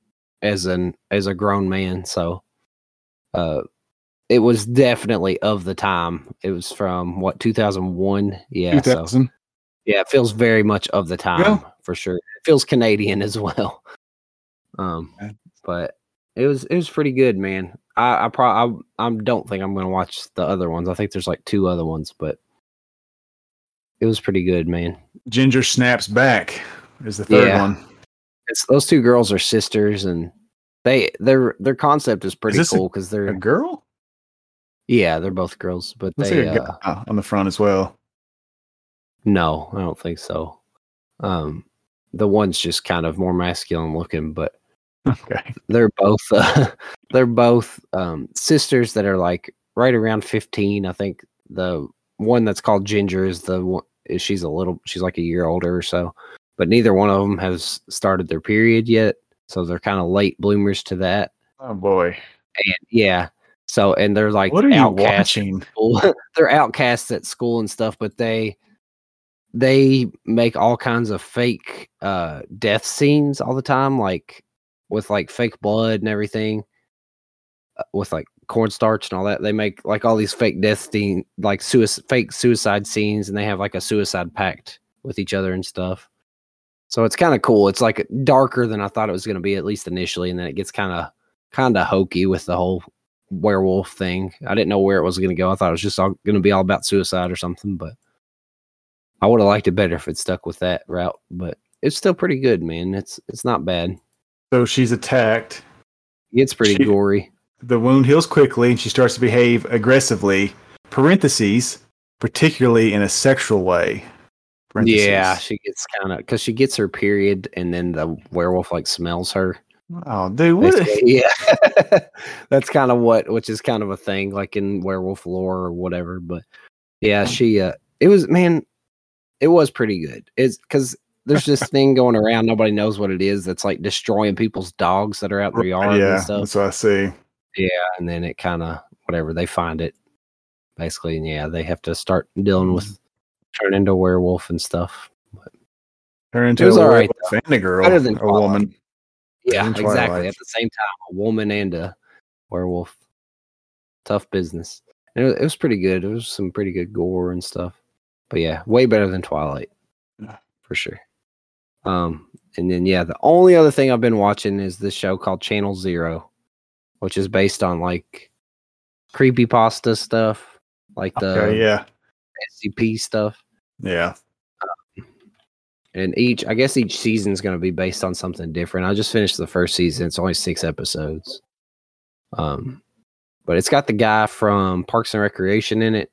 as an as a grown man. So uh it was definitely of the time. It was from what 2001. Yeah, 2000. So, yeah, it feels very much of the time yeah. For sure. It feels Canadian as well. *laughs* Um, but it was it was pretty good, man. I I probably I, I don't think I'm gonna watch the other ones. I think there's like two other ones, but it was pretty good, man. Ginger snaps back is the third yeah. one. It's those two girls are sisters, and they their their concept is pretty is cool because they're a girl. Yeah, they're both girls, but Let's they uh, on the front as well. No, I don't think so. Um, the one's just kind of more masculine looking, but Okay. they're both uh, *laughs* they're both um, sisters that are like right around 15 i think the one that's called ginger is the one is she's a little she's like a year older or so but neither one of them has started their period yet so they're kind of late bloomers to that Oh boy. and yeah so and they're like What are you watching? school. *laughs* they're outcasts at school and stuff but they they make all kinds of fake uh death scenes all the time like with like fake blood and everything uh, with like cornstarch and all that. They make like all these fake death scene like suicide fake suicide scenes and they have like a suicide pact with each other and stuff. So it's kind of cool. It's like darker than i thought it was going to be at least initially and then it gets kind of kind of hokey with the whole werewolf thing. I didn't know where it was going to go. I thought it was just going to be all about suicide or something but i would have liked it better if it stuck with that route but it's still pretty good man it's it's not bad So she's attacked. it's pretty She- gory The wound heals quickly and she starts to behave aggressively. Parentheses, particularly in a sexual way. Yeah, she gets kind of because she gets her period, and then the werewolf like smells her. Oh, dude, what? *laughs* Yeah, *laughs* that's kind of what, which is kind of a thing, like in werewolf lore or whatever. But yeah, she, uh, it was man, it was pretty good. It's because there's this thing going around, nobody knows what it is. That's like destroying people's dogs that are out in their yard yeah, and stuff. that's what I see. Yeah, and then it kind of whatever they find it basically, and yeah, they have to start dealing with mm. turn into a werewolf and stuff. Turn into a all right, werewolf and a girl, Better than a woman. Yeah, exactly. Twilight. At the same time, a woman and a werewolf. Tough business. It, was, it was pretty good. It was some pretty good gore and stuff. But yeah, way better than Twilight. For sure. Um, and then yeah, the only other thing I've been watching is this show called Channel Zero, which is based on like creepy pasta stuff, like the Okay, yeah, SCP stuff. yeah. and each i guess each season is going to be based on something different i just finished the first season it's only six episodes um but it's got the guy from parks and recreation in it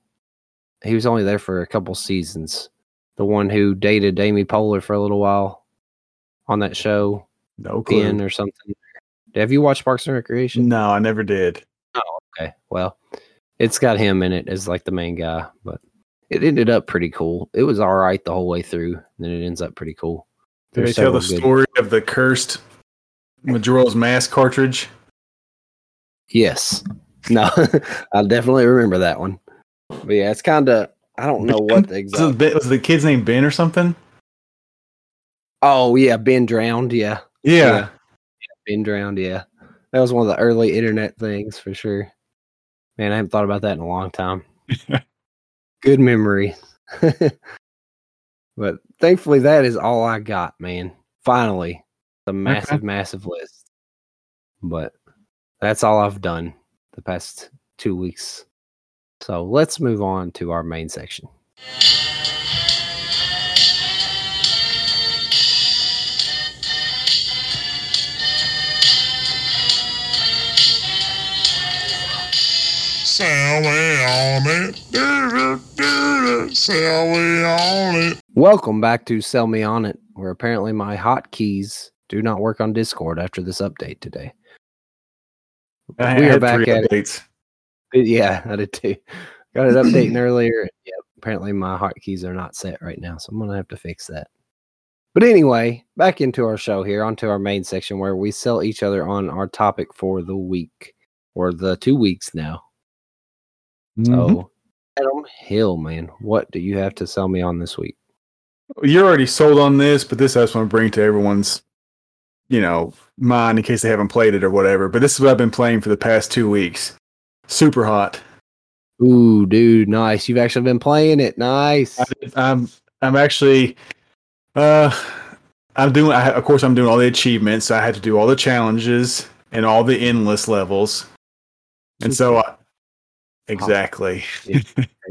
he was only there for a couple seasons the one who dated amy poehler for a little while on that show No clue. ben or something have you watched parks and recreation No, I never did. Oh, okay well it's got him in it as like the main guy but it ended up pretty cool it was all right the whole way through and then it ends up pretty cool Did they tell the good- story of the cursed Majora's Mask cartridge? Yes. *laughs* No, I definitely remember that one. But yeah, it's kind of I don't know what the Was, exact. Ben- was the kid's name Ben or something? Oh yeah, Ben drowned. Yeah, Yeah. Ben drowned. Yeah, that was one of the early internet things for sure. Man, I haven't thought about that in a long time. *laughs* Good memory. *laughs* but thankfully, that is all I got, man. Finally, the massive, massive list. But that's all I've done the past two weeks. So let's move on to our main section. Sell Me On It. Do-do-do-do. Sell Me On It. Welcome back to Sell Me On It, where apparently my hotkeys do not work on Discord after this update today. I We are back three at it. Updates. Yeah, I did too. Got it updating earlier. Yeah, apparently my hotkeys are not set right now, so I'm gonna have to fix that. But anyway, back into our show here, onto our main section where we sell each other on our topic for the week or the two weeks now. Mhm. So, Adam Hill, man, what do you have to sell me on this week? You're already sold on this, but this I just want to bring to everyone's, you know, mind in case they haven't played it or whatever. But this is what I've been playing for the past two weeks. Super hot. Ooh, dude, nice. You've actually been playing it. Nice. I'm I'm actually uh I'm doing I, of course I'm doing all the achievements. I had to do all the challenges and all the endless levels. And so I, exactly. I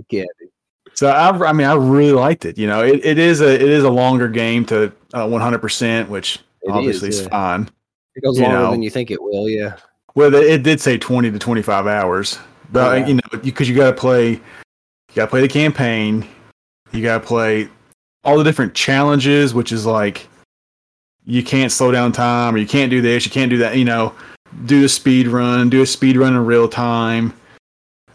get it. *laughs* So I I mean I really liked it. You know, it, it is a it is a longer game to uh, 100%, which It obviously is, is yeah. fine. It goes you longer know. than you think it will. Yeah. Well, it did say 20 to 25 hours. But yeah. you know, because you got to play you got to play the campaign. You got to play all the different challenges, which is like you can't slow down time or you can't do this, you can't do that, you know, do a speed run, do a speed run in real time.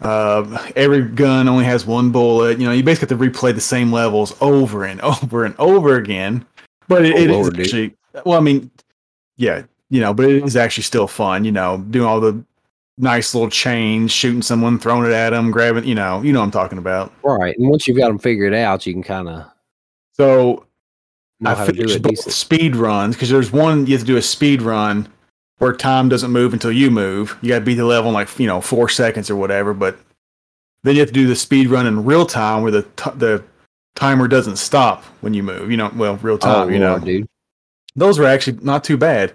Uh, every gun only has one bullet. You know, you basically have to replay the same levels over and *laughs* over and over again. But it, Oh, it is Lord, dude. actually, well, I mean, yeah, you know, but it is actually still fun. You know, doing all the nice little chains, shooting someone, throwing it at them, grabbing. You know, you know what I'm talking about. Right. And once you've got them figured out, you can kind of So I finished both decent. speed runs because there's one you have to do a speed run where time doesn't move until you move. You got to beat the level in like you know four seconds or whatever. But then you have to do the speed run in real time where the t- the timer doesn't stop when you move. You know, well, real oh, time. oh, you know, dude. those were actually not too bad.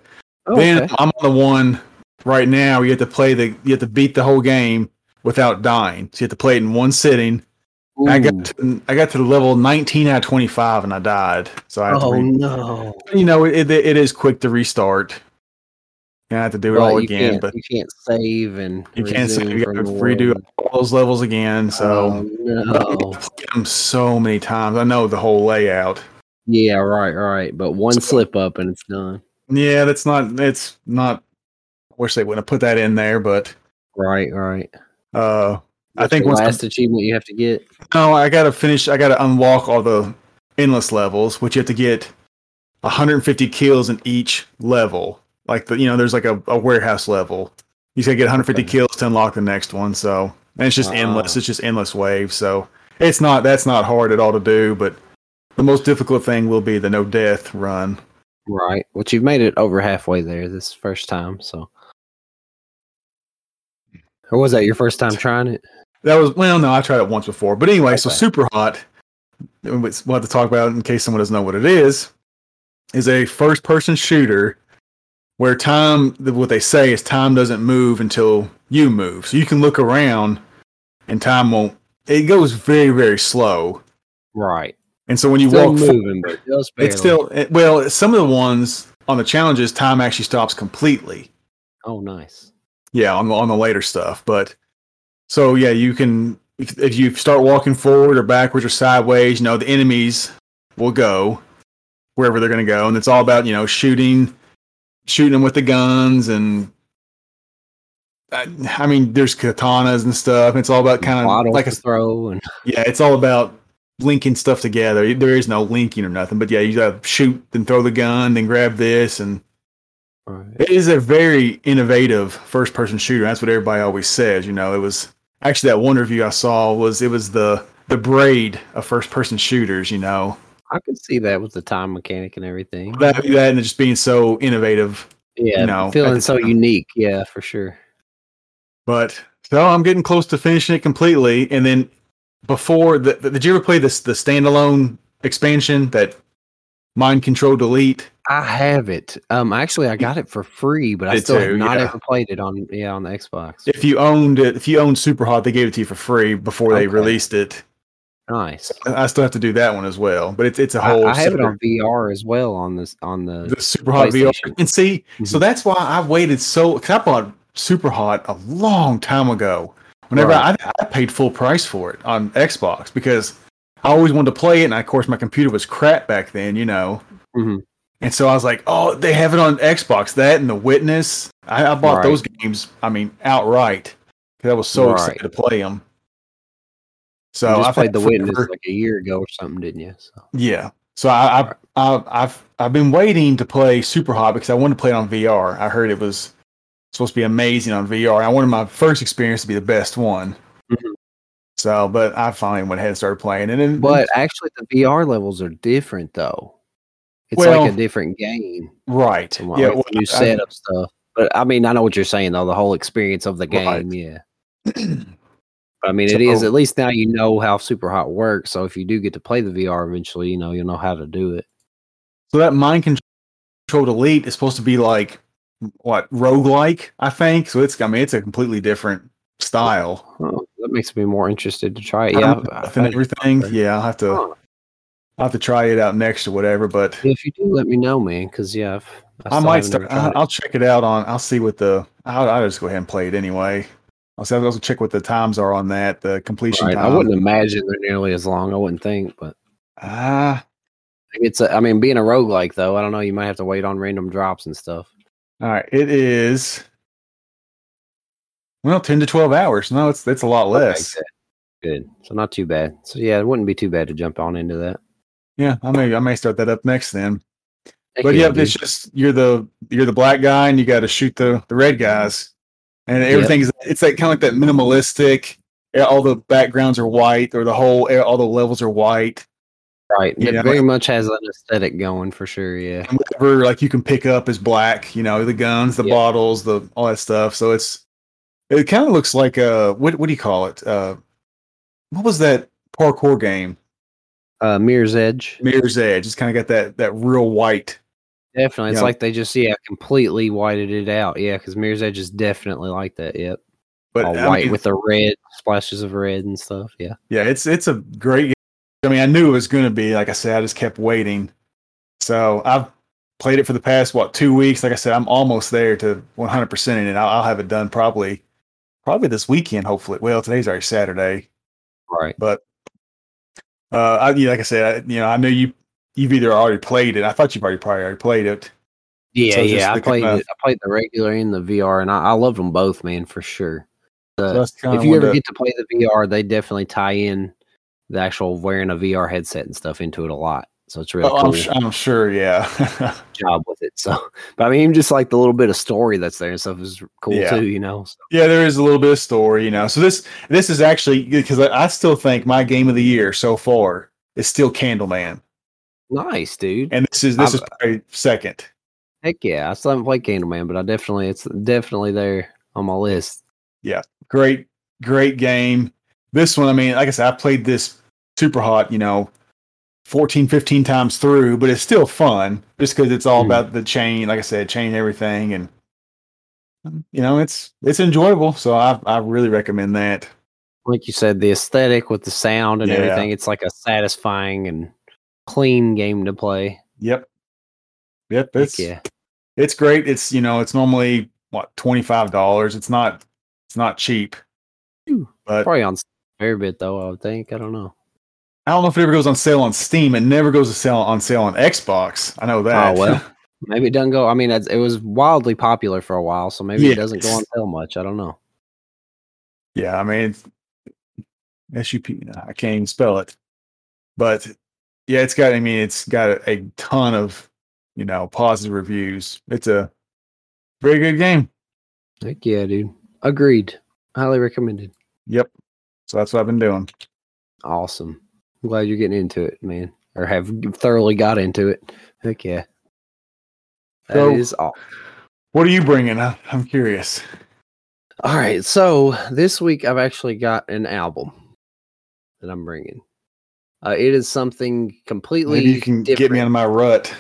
Oh, then okay. I'm on the one right now. You have to play the you have to beat the whole game without dying. So you have to play it in one sitting. I got to, I got to the level 19 out of 25 and I died. So I Oh re- no! you know, it, it is quick to restart. You have to do it all again, but you can't save and you can't resume you got to redo all those levels again. So oh, no. Them so many times. I know the whole layout. Yeah, right, right. But one slip up and it's done. Yeah, that's not. It's not. I wish they wouldn't have put that in there, but Right, right. uh, I What's think the I- last achievement you have to get. no, I gotta finish. I gotta unlock all the endless levels, which you have to get 150 kills in each level. Like the, you know, there's like a, a warehouse level. You gotta get 150 Okay. kills to unlock the next one. So, and it's just endless. Ah. It's just endless waves. So it's not that's not hard at all to do. But the most difficult thing will be the no death run. Right. Which you've made it over halfway there this first time, so. Or was that your first time trying it? That was well, no, I tried it once before. But anyway, so Okay. super hot. We'll have to talk about it in case someone doesn't know what it is. Is a first-person shooter where time, what they say is time doesn't move until you move. So you can look around, and time won't. It goes very, very slow. Right. And so when you Still walk, moving, forward, it's still it- well. Some of the ones on the challenges, time actually stops completely. Oh, nice. Yeah, on the on the later stuff. But so yeah, you can if, if you start walking forward or backwards or sideways, you know the enemies will go wherever they're going to go, and it's all about you know shooting, shooting them with the guns, and I, I mean there's katanas and stuff. It's all about kind of like a throw and yeah, it's all about linking stuff together. There is no linking or nothing, but yeah, you got to shoot, then throw the gun, then grab this, and right. it is a very innovative first person shooter. That's what everybody always says. You know, it was actually that one review I saw was it was the the braid of first person shooters. You know, I could see that with the time mechanic and everything. that that and just being so innovative. yeah, know, feeling so unique. Yeah, for sure. But so I'm getting close to finishing it completely. And then before the, the did you ever play this the standalone expansion that Mind Control Delete? I have it. Um, actually, I got it for free, but I still too, have not yeah. ever played it on yeah on the Xbox. If you owned it, if you owned Super Hot, they gave it to you for free before they Okay. released it. Nice. I still have to do that one as well, but it's it's a whole. I have it on VR as well on this on the. the Super Hot VR. And see, so Mhm. that's why I've waited so. Cause I bought Super Hot a long time ago. Whenever Right. I, I paid full price for it on Xbox because I always wanted to play it, and of course my computer was crap back then, you know. Mhm. And so I was like, "Oh, they have it on Xbox." That and The Witness. I, I bought Right. those games. I mean, outright because I was so Right. excited to play them. So you just I've played the Witness like a year ago or something, didn't you? So. yeah. So I, I, I, I've I've been waiting to play Super Hot because I wanted to play it on VR. I heard it was supposed to be amazing on VR. I wanted my first experience to be the best one. Mhm. So, but I finally went ahead and started playing, and then But actually, the VR levels are different though. It's Well, like a different game. right, yeah, well, new I- setup stuff. But I mean, I know what you're saying though. The whole experience of the Right. game, yeah. *clears throat* But, I mean, it is So- at least now you know how Super Hot works. So if you do get to play the VR eventually, you know you'll know how to do it. so that mind control delete is supposed to be like what roguelike, I think. So it's I mean it's a completely different style. Oh, that makes me more interested to try it. Yeah, I- and everything. Yeah, I'll have to. I'll have to try it out next or whatever. But if you do, let me know, man. Because yeah, I, I might start. I, i'll check it out on. I'll see what the. I'll, I'll just go ahead and play it anyway. I'll see. I'll also check what the times are on that. The completion Right, I wouldn't imagine they're nearly as long. I wouldn't think, but Ah, It's a, I mean, being a roguelike though, I don't know. You might have to wait on random drops and stuff. All right, it is. Well, ten to twelve hours. No, it's it's a lot less. Okay, good. good. So not too bad. So yeah, it wouldn't be too bad to jump on into that. Yeah, I may I may start that up next then. Heck But yeah, dude. it's just you're the you're the black guy and you got to shoot the the red guys, and everything's it's like kind of like that minimalistic. All the backgrounds are white, or the whole all the levels are white. Right. you It know, very much has an aesthetic going for sure. Yeah. And whatever like you can pick up is black. You know, the guns, the Yeah. bottles, the all that stuff. So it's it kind of looks like uh what what do you call it? Uh, what was that parkour game? Uh, Mirror's Edge. Mirror's Edge. It's kind of got that that real white. Definitely. It's Yeah. like they just yeah completely whited it out. Yeah, because Mirror's Edge is definitely like that. Yep. But All I white mean, with the red splashes of red and stuff. Yeah. Yeah, it's it's a great game. I mean, I knew it was going to be. Like I said, I just kept waiting. So I've played it for the past what two weeks. Like I said, I'm almost there to 100 percent in it. I'll, I'll have it done probably probably this weekend. Hopefully, well, today's already Saturday, Right. but uh, I, yeah, like I said, I, you know, I know you you've either already played it. I thought you've already probably already played it. Yeah, So yeah. I played it. I played the regular and the VR, and I, I loved them both, man, for sure. So if you ever to- get to play the VR, they definitely tie in the actual wearing a VR headset and stuff into it a lot. So it's really oh, cool I'm, su- I'm sure, yeah. *laughs* job with it. So, but I mean, even just like the little bit of story that's there and stuff is cool Yeah. too. You know. So, Yeah, there is a little bit of story, you know. So this this is actually because I, I still think my game of the year so far is still Candleman, nice, dude. and this is this is I've- probably second. Heck yeah! I still haven't played Candleman, but I definitely it's definitely there on my list. Yeah. Great, great game. This one, I mean, like I said, I played this SUPERHOT, you know, 14, 15 times through, but it's still fun just because it's all Hmm. about the chain. Like I said, chain everything, and you know, it's it's enjoyable. So I I really recommend that. Like you said, the aesthetic with the sound and Yeah. everything, it's like a satisfying and clean game to play. Yep, yep. Heck It's yeah. it's great. It's you know, it's normally what twenty five dollars. It's not it's not cheap, Ooh, but Probably on fair bit though. I would think. I don't know. I don't know if it ever goes on sale on Steam. It never goes to sale on sale on Xbox. I know that. Oh well, *laughs* maybe it doesn't go. I mean, it was wildly popular for a while, so maybe it doesn't go on sale much. I don't know. yeah. I mean, it's S U P. I can't even spell it, but yeah, it's got. I mean, it's got a, a ton of you know positive reviews. It's a very good game. Heck yeah, dude. Agreed. Highly recommended. Yep. So that's what I've been doing. Awesome. I'm glad you're getting into it, man, or have thoroughly got into it. Heck yeah. That is So- all. What are you bringing? I- I'm curious. All right. So this week I've actually got an album that I'm bringing. Uh, it is something completely Maybe you can different. get me out of my rut.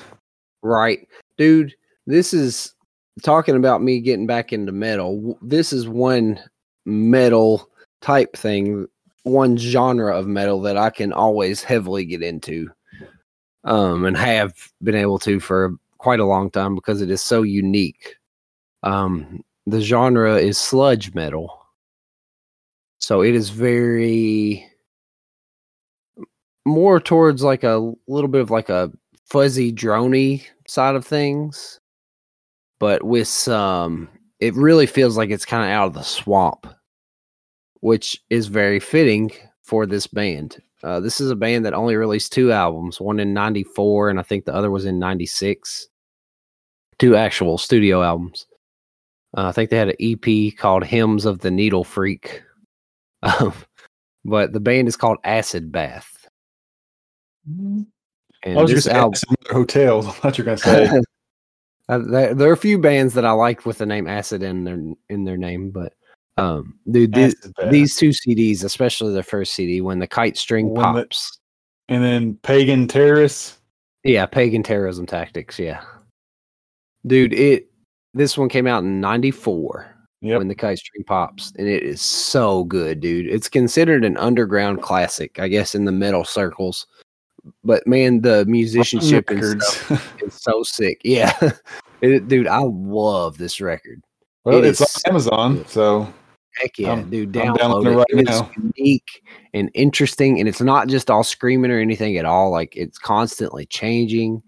Right. Dude, this is talking about me getting back into metal. This is one metal type thing, one genre of metal that I can always heavily get into. Um and have been able to for quite a long time because it is so unique. Um the genre is sludge metal. So it is very more towards like a little bit of like a fuzzy drony side of things but with some it really feels like it's kind of out of the swamp which is very fitting for this band. Uh, this is a band that only released two albums one in 94 and i think the other was in 96 two actual studio albums. Uh, i think they had an ep called hymns of the needle freak. Um, but the band is called acid bath. And I was just album asking hotels. *laughs* I thought you were going to say. *laughs* Uh, there, there are a few bands that I like with the name Acid in their in their name, but um, dude, thi- these two CDs, especially the first CD, when the kite string When the- pops, and then pagan terrorists. yeah, pagan terrorism tactics, yeah, dude, it this one came out in '94 Yep. when the kite string pops, and it is so good, dude. It's considered an underground classic, I guess, in the metal circles. But man, the musicianship and stuff *laughs* is so sick. Yeah, *laughs* It- dude, I love this record. well, It it's on Amazon, so Heck yeah, I'm- dude! Download it it. right It's unique and interesting, and it's not just all screaming or anything at all. Like it's constantly changing,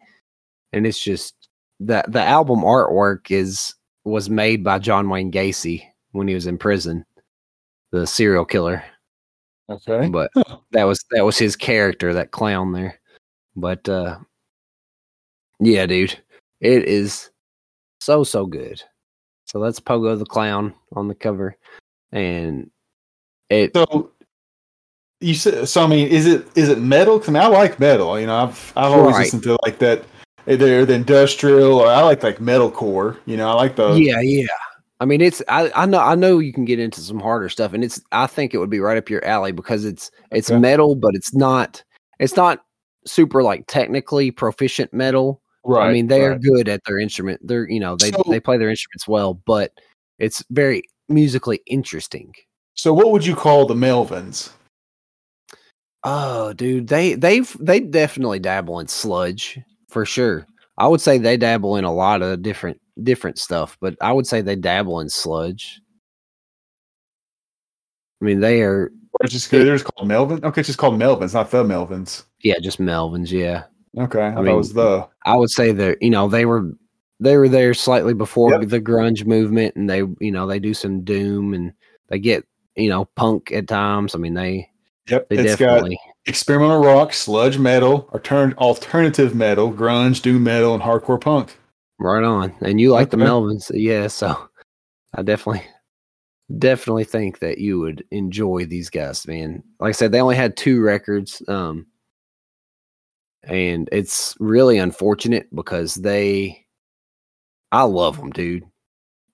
and it's just the the album artwork is was made by John Wayne Gacy when he was in prison, the serial killer. Okay. But Huh. that was that was his character, that clown there. But uh yeah, dude, it is so so good. So that's Pogo the clown on the cover, and it So you said so. I mean, is it is it metal? 'Cause I, mean, I like metal. You know, I've I've always Right. listened to like that. Either the industrial or I like like metalcore. You know, I like the yeah yeah. I mean, it's I, I know I know you can get into some harder stuff, and it's I think it would be right up your alley because it's it's Okay. metal, but it's not it's not super like technically proficient metal. right. I mean, they are good at their instrument. They're you know they So- they play their instruments well, but it's very musically interesting. So what would you call the Melvins? Oh, dude, they they've they definitely dabble in sludge for sure. I would say they dabble in a lot of different different stuff, but I would say they dabble in sludge. I mean, they are Or just they're just called Melvin. Okay, it's just called Melvins, not the Melvins. yeah, just Melvins. Yeah, Okay, I, thought mean, it was the. I would say they're you know they were they were there slightly before Yep. the grunge movement, and they you know they do some doom and they get you know punk at times. I mean they Yep, they it's got definitely experimental rock, sludge metal, altern- alternative metal, grunge, doom metal, and hardcore punk. right on. And you like the Okay. Melvins, yeah? So I definitely definitely think that you would enjoy these guys, man. Like I said, they only had two records, um, and it's really unfortunate because they, I love them, dude.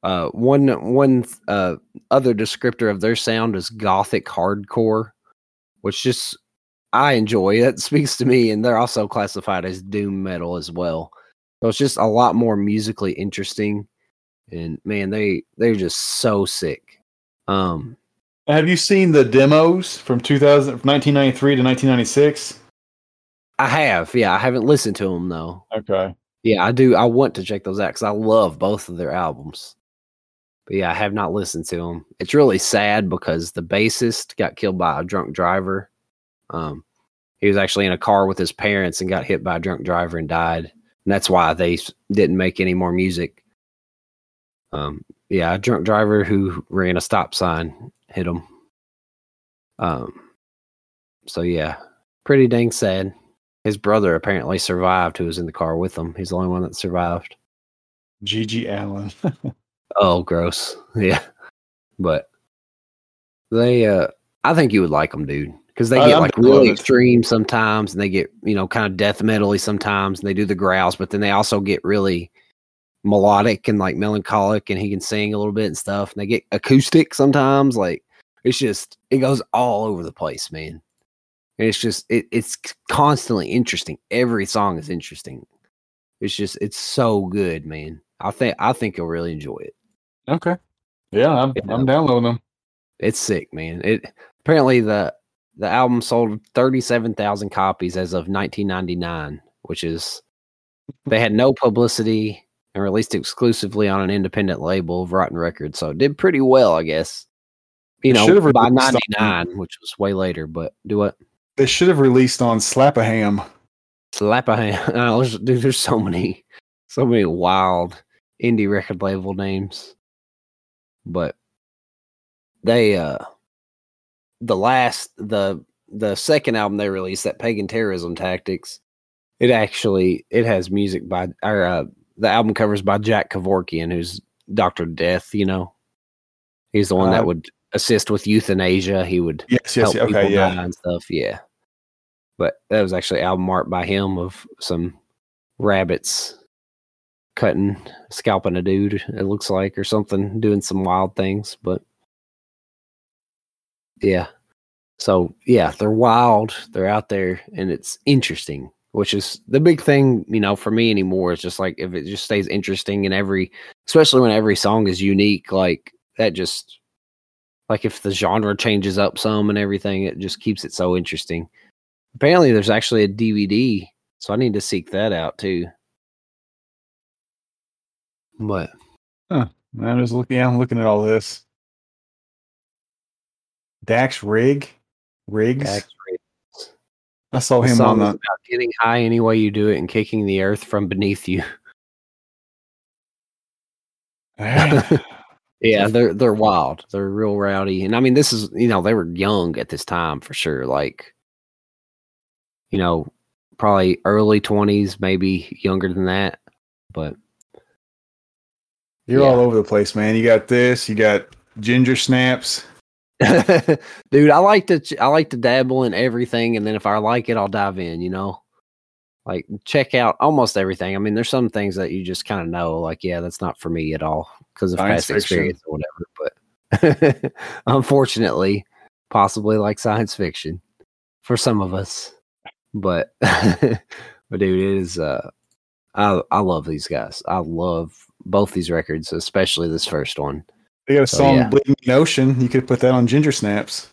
Uh, one one uh other descriptor of their sound is gothic hardcore, which just I enjoy. That speaks to me, and they're also classified as doom metal as well. So it's just a lot more musically interesting, and man, they they're just so sick. Um, Have you seen the demos from 2000, from 1993 to 1996? I have, yeah, I haven't listened to them though. Okay. Yeah, I do. I want to check those out because I love both of their albums. But yeah, I have not listened to them. It's really sad because the bassist got killed by a drunk driver. Um, he was actually in a car with his parents and got hit by a drunk driver and died. And that's why they didn't make any more music. Um, yeah, a drunk driver who ran a stop sign hit him. Um, so yeah, pretty dang sad. His brother apparently survived, who was in the car with him. He's the only one that survived. G.G. Allen. *laughs* Oh, gross. *laughs* Yeah. But they uh I think you would like them, dude. Because they I- get I'm like really it. extreme sometimes and they get, you know, kind of death metally sometimes and they do the growls, but then they also get really melodic and like melancholic and he can sing a little bit and stuff. And they get acoustic sometimes. Like it's just it goes all over the place, man. And it's just it, it's constantly interesting. Every song is interesting. It's just it's so good, man. I think I think you'll really enjoy it. okay. Yeah, I'm, Yeah. I'm downloading them. It's sick, man. It apparently the the album sold 37,000 copies as of 1999, which is they had no publicity and released exclusively on an independent label of Rotten Records. So it did pretty well, I guess. You know, by released on- 99, which was way later, but do what? They should have released on Slap-A-Ham. Slap a hand. Oh, *laughs* there's, dude, there's so many, so many wild indie record label names. But they, uh, the last, the, the second album they released, that Pagan Terrorism Tactics, it actually, it has music by, or, uh, the album covers by Jack Kevorkian, who's Dr. Death, you know? He's the one Uh, that would assist with euthanasia. He would Yes, yes, help yeah, people okay, yeah. die and stuff. Yeah, but that was actually album art by him of some rabbits cutting, scalping a dude. It looks like or something, doing some wild things. But yeah, so yeah, they're wild. They're out there, and it's interesting. Which is the big thing, you know, for me anymore. Is just like if it just stays interesting and every, especially when every song is unique, like that just like if the genre changes up some and everything, it just keeps it so interesting. Apparently, there's actually a DVD, so I need to seek that out too. But I'm just looking. I'm looking at all this. Dax Rig, Riggs. Dax Riggs. I saw him song on the. about getting high any way you do it and kicking the earth from beneath you. *laughs* *laughs* Yeah, they're they're wild. They're real rowdy. And I mean, this is you know, they were young at this time for sure. Like, you know, probably early twenties, maybe younger than that. But You're Yeah. all over the place, man. You got this. You got ginger snaps. *laughs* dude, I like to I like to dabble in everything, and then if I like it, I'll dive in. You know, like check out almost everything. I mean, there's some things that you just kind of know, like, yeah, that's not for me at all because of Science past fiction. experience or whatever. But *laughs* unfortunately, possibly like science fiction for some of us. But *laughs* but dude, it is. Uh, I I love these guys. I love both these records, especially this first one. They got a So, song, yeah. Bleeding Ocean. You could put that on ginger snaps.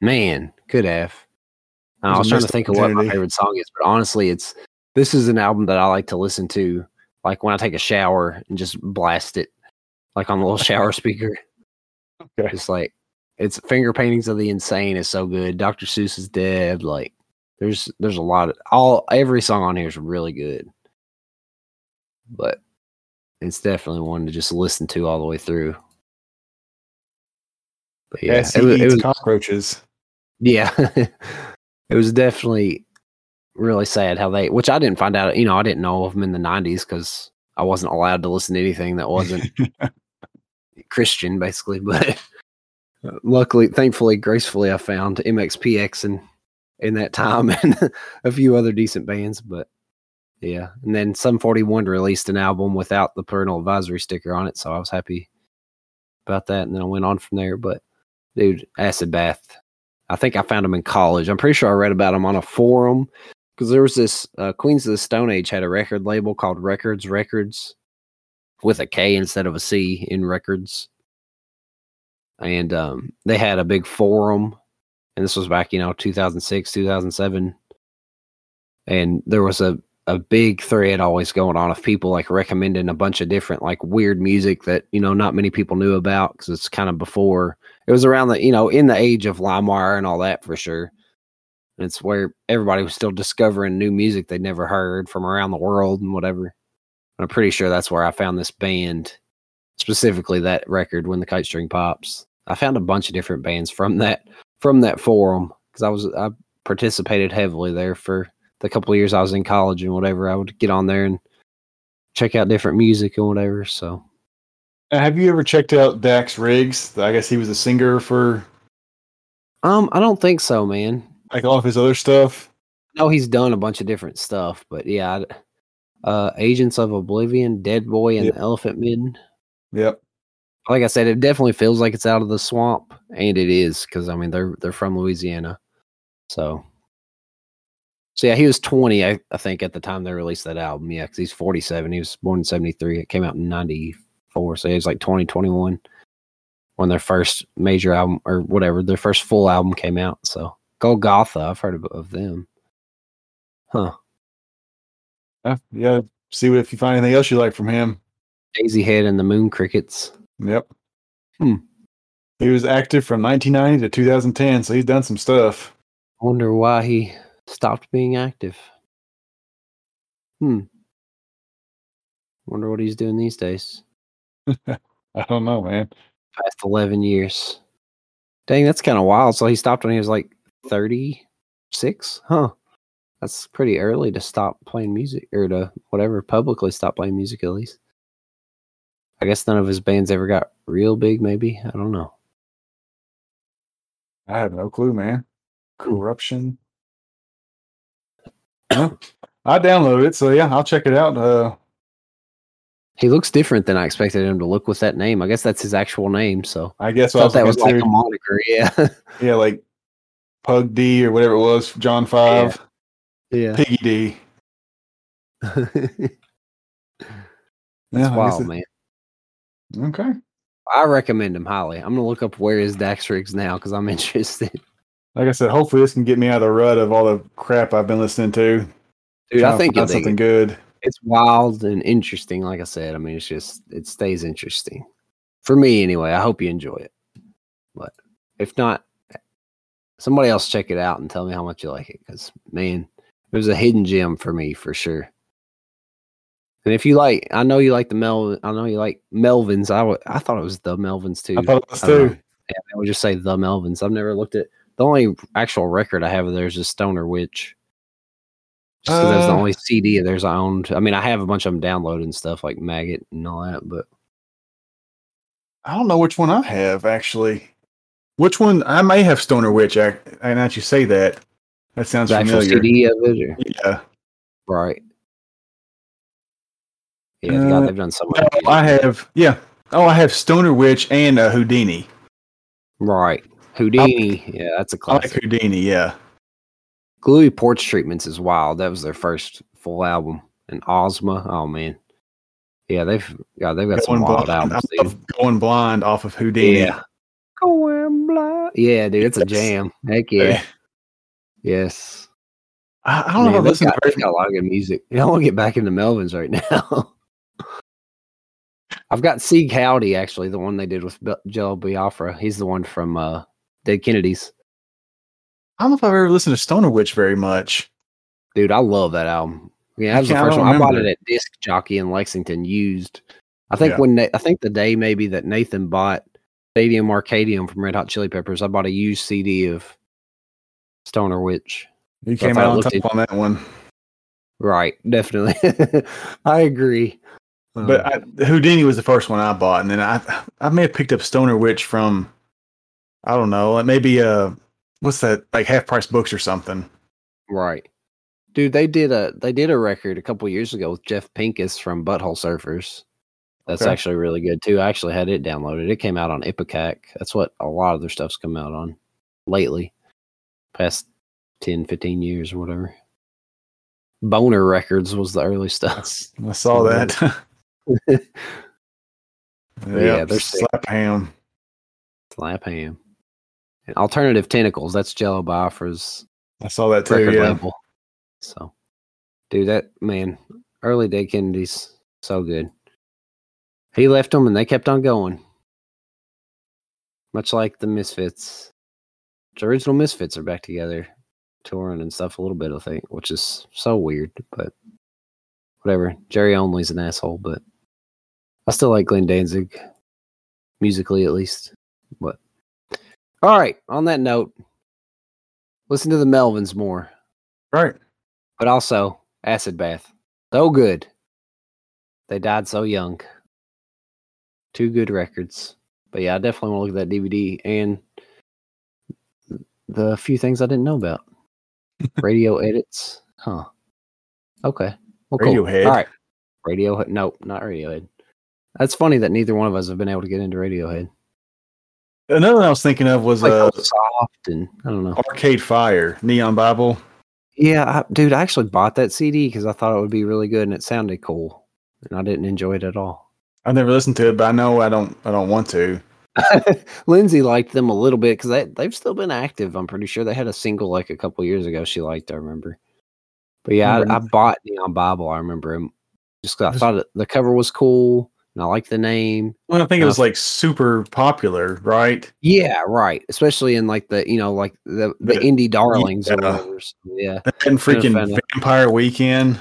Man, could have. I was trying to think of what my favorite song is, but honestly, it's this is an album that I like to listen to, like when I take a shower and just blast it, like on the little shower *laughs* speaker. Okay. Just like it's finger paintings of the insane is so good. Dr. Seuss is dead. Like there's there's a lot of all every song on here is really good, but it's definitely one to just listen to all the way through. But yeah, Yes, it was, it was cockroaches. yeah, *laughs* it was definitely really sad how they, which I didn't find out. You know, I didn't know of them in the '90s because I wasn't allowed to listen to anything that wasn't *laughs* Christian, basically. *laughs* But luckily, thankfully, gracefully, I found MXPX in in that time *laughs* and a few other decent bands. But yeah, and then Sum 41 released an album without the parental advisory sticker on it, so I was happy about that. And then I went on from there. But dude, Acid Bath. I think I found them in college. I'm pretty sure I read about them on a forum because there was this uh, Queens of the Stone Age had a record label called Rekords Rekords with a K instead of a C in records. And um, they had a big forum, and this was back, you know, 2006, 2007. And there was a, a big thread always going on of people like recommending a bunch of different, like weird music that, you know, not many people knew about because it's kind of before it was around the, you know, in the age of LimeWire and all that for sure. And it's where everybody was still discovering new music they'd never heard from around the world and whatever. And I'm pretty sure that's where I found this band, specifically that record when the kite string pops. I found a bunch of different bands from that from that forum because I was I participated heavily there for the couple of years I was in college and whatever. I would get on there and check out different music and whatever. So Uh, have you ever checked out Dax Riggs? I guess he was a singer for um, I don't think so, man. like all of his other stuff. Know he's done a bunch of different stuff, but yeah, I- uh, Agents of Oblivion, Deadboy, and Yep. Elephantmen. Yep. Like I said, it definitely feels like it's out of the swamp, and it is because I mean they're they're from Louisiana, so. So yeah, he was 20, I, I think, at the time they released that album. Yeah, because he's 47. He was born in 73. It came out in 94, so he was like 20, 21 when their first major album or whatever, their first full album came out. So Golgotha, I've heard of, of them. Huh. Uh, yeah. See what if you find anything else you like from him. Daisy Head and the Moon Crickets. Yep. Hmm. He was active from 1990 to 2010, so he's done some stuff. I wonder why he stopped being active. Hmm. Wonder what he's doing these days. *laughs* I don't know, man. Past 11 years. Dang, that's kind of wild. So he stopped when he was like 36? Huh. That's pretty early to stop playing music or to whatever, publicly stop playing music at least. I guess none of his bands ever got real big, maybe. I don't know. I have no clue, man. Corruption. Yeah. I downloaded it, so yeah, I'll check it out. Uh, He looks different than I expected him to look with that name. I guess that's his actual name. So I guess I thought that was like a moniker. *laughs* Yeah. yeah, like Pug D or whatever it was, John Five, yeah. Piggy D. *laughs* That's I wild, it- man. Okay. I recommend him highly. I'm gonna look up where is Dax Riggs now because I'm *laughs* interested. Like I said, hopefully this can get me out of the rut of all the crap I've been listening to. Dude, I think dig something good. it's wild and interesting. Like I said, I mean, it's just it stays interesting for me anyway. I hope you enjoy it, but if not, somebody else check it out and tell me how much you like it because man, it was a hidden gem for me for sure. And if you like, I know you like the Mel. I know you like Melvins. I wa- I thought it was the Melvins too. I thought it was I know. too. Yeah, I would just say the Melvins. I've never looked at the only actual record I have of theirs is Stoner Witch. Just 'cause that's the Uh, only CD of theirs I owned. I mean, I have a bunch of them downloaded and stuff like Maggot and all that, but I don't know which one I have actually. Which one? I may have Stoner Witch. I, and now you say that, that sounds the familiar. CD of it, or, Yeah. right? Yeah, God, Uh, they've done so much. No, I have. Yeah. Oh, I have Stoner Witch and uh, Houdini. Right, Houdini. Yeah, that's a I like classic. Houdini. Yeah. Gluey Porch Treatments is wild. That was their first full album. And Ozma. Oh man, yeah, they've God, they've got some Going wild blind, albums. I love going blind off of Houdini. Yeah. Going blind. Yeah, dude, it's a jam. Heck yeah. Yes. I, I don't know Man, if I've they've listened got, to got a lot of good music. I want to get back into Melvin's right now. I've got Sieg Howdy, actually, the one they did with Jello Biafra. He's the one from uh, Dead Kennedys. I don't know if I've ever listened to Stoner Witch very much. Dude, I love that album. Yeah, I that was the first one. I bought it at Disc Jockey in Lexington, used. I think Yeah. when I think the day maybe that Nathan bought Stadium Arcadium from Red Hot Chili Peppers, I bought a used CD of Stoner Witch. You So came out on top on that one. Right, definitely. *laughs* I agree. But Um, I, Houdini was the first one I bought, and then I I may have picked up Stoner Witch from I don't know, like maybe uh what's that like half price books or something. right, dude, they did a they did a record a couple years ago with Jeff Pinkus from Butthole Surfers. That's Okay. actually really good too. I actually had it downloaded. It came out on Ipecac. That's what a lot of their stuff's come out on lately, past 10, 15 years or whatever. Boner Records was the early *laughs* stuff. I saw that. *laughs* Yeah, they're sick. slap ham. Slap ham. And Alternative Tentacles. That's Jello Biafra's I saw that too. Yeah, label. So, dude, that man, early day Kennedy's so good. He left them and they kept on going. Much like the Misfits. The original Misfits are back together, touring and stuff a little bit, I think, which is so weird, but whatever. Jerry Only's an asshole, but I still like Glenn Danzig, musically at least. But all right, on that note, listen to the Melvins more right. but also Acid Bath. So good. They died so young. Two good records. But yeah, I definitely want to look at that DVD and the few things I didn't know about. *laughs* Radio edits. Huh. Okay. Well, cool. Radiohead. All right. Radiohead. Nope, not Radiohead. That's funny that neither one of us have been able to get into Radiohead. Another one I was thinking of was Like uh, soft and I don't know. Arcade Fire, Neon Bible. Yeah, I, dude, I actually bought that CD because I thought it would be really good and it sounded cool, and I didn't enjoy it at all. I've never listened to it, but I know I don't. I don't want to. *laughs* Lindsay liked them a little bit because they they've still been active. I'm pretty sure they had a single like a couple years ago. She liked, I remember. But yeah, I, I bought Neon Bible. I remember him just because I thought it, the cover was cool and I liked the name. Well, I think it was like super popular, right? Yeah, right. Especially in like the you know like the the Yeah, indie darlings or yeah. whatever. So, yeah, And freaking fan of- Vampire Weekend.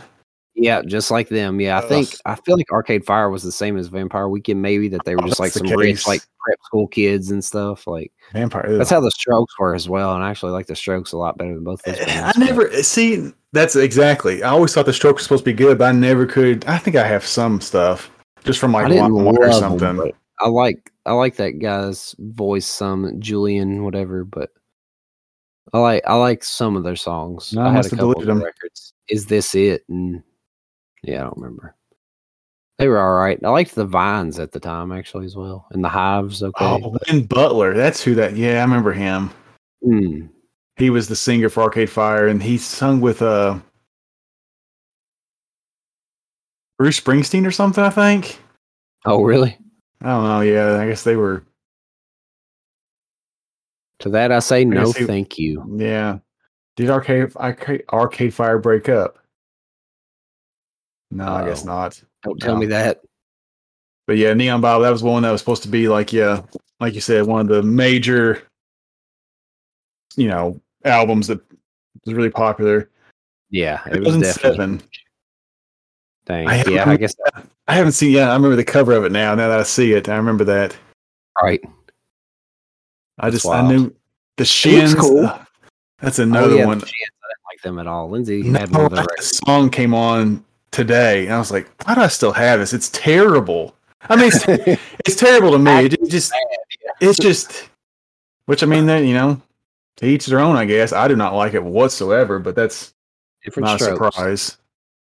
yeah, just like them. Yeah, I think I feel like Arcade Fire was the same as Vampire Weekend. Maybe that they were Oh, just like some rich like prep school kids and stuff. Like Vampire. that's how the Strokes were as well. And I actually like the Strokes a lot better than both of those. Eh, I bands, but- never eh, see. That's exactly. I always thought the stroke was supposed to be good, but I never could. I think I have some stuff just from like I didn't LimeWire love or something. but I like I like that guy's voice some Julian whatever, but I like I like some of their songs. No, I I had a couple of deleted their 'em. records. Is this it? And yeah, I don't remember. They were all right. I liked the Vines at the time actually as well, and the Hives. Okay, Oh, Win Butler. That's who that. Yeah, I remember him. Hmm. He was the singer for Arcade Fire, and he sung with uh Bruce Springsteen or something. I think. oh really? I don't know. Yeah, I guess they were. To that I say no, he- thank you. Yeah. Did Arcade Arcade, Arcade Fire break up? No, I guess Oh. not. Don't tell No. me that. But yeah, Neon Bible, that was one that was supposed to be like, yeah, like you said, one of the major you know albums that was really popular. Yeah, it was definitely. 2007. Dang. I yeah, I heard guess I haven't seen. Yeah, I remember the cover of it now. Now that I see it, I remember that. right. I That's just I knew the shins. cool. uh, that's another oh, yeah, one. the Chance, I didn't like them at all. Lindsay No, had one of the that song came on today, and I was like, "Why do I still have this? It's terrible." I mean, it's, *laughs* it's terrible to me. It just, it's just, which I mean, that you know, to each their own. I guess I do not like it whatsoever, but that's Different not a surprise.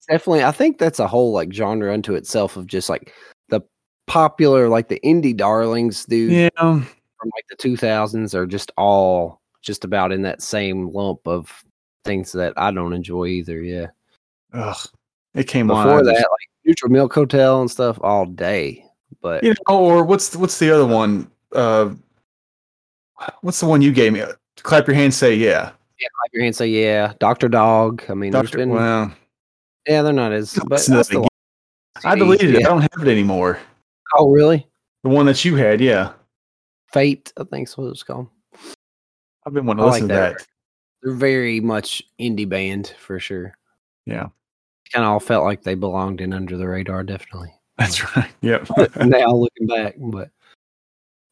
Definitely, I think that's a whole like genre unto itself of just like the popular, like the indie darlings, dude, Yeah, from like the 2000s are just all just about in that same lump of things that I don't enjoy either. Yeah. ugh, it came. Before I that, like Neutral Milk Hotel and stuff all day. But you know, or what's what's the other one? Uh, what's the one you gave me? Clap your hands, say yeah. yeah, clap your hands, say yeah. Doctor Dog. I mean, there's Doctor, been well, yeah, they're not as. But I that still like I CDs, deleted it. I don't have it anymore. Oh, really? The one that you had, yeah. Fate, I think is what it's called. I've been wanting I to like listen to that that. They're very much indie band for sure. Yeah. Kind of all felt like they belonged in under the radar, definitely. That's right. Yep. now looking back, but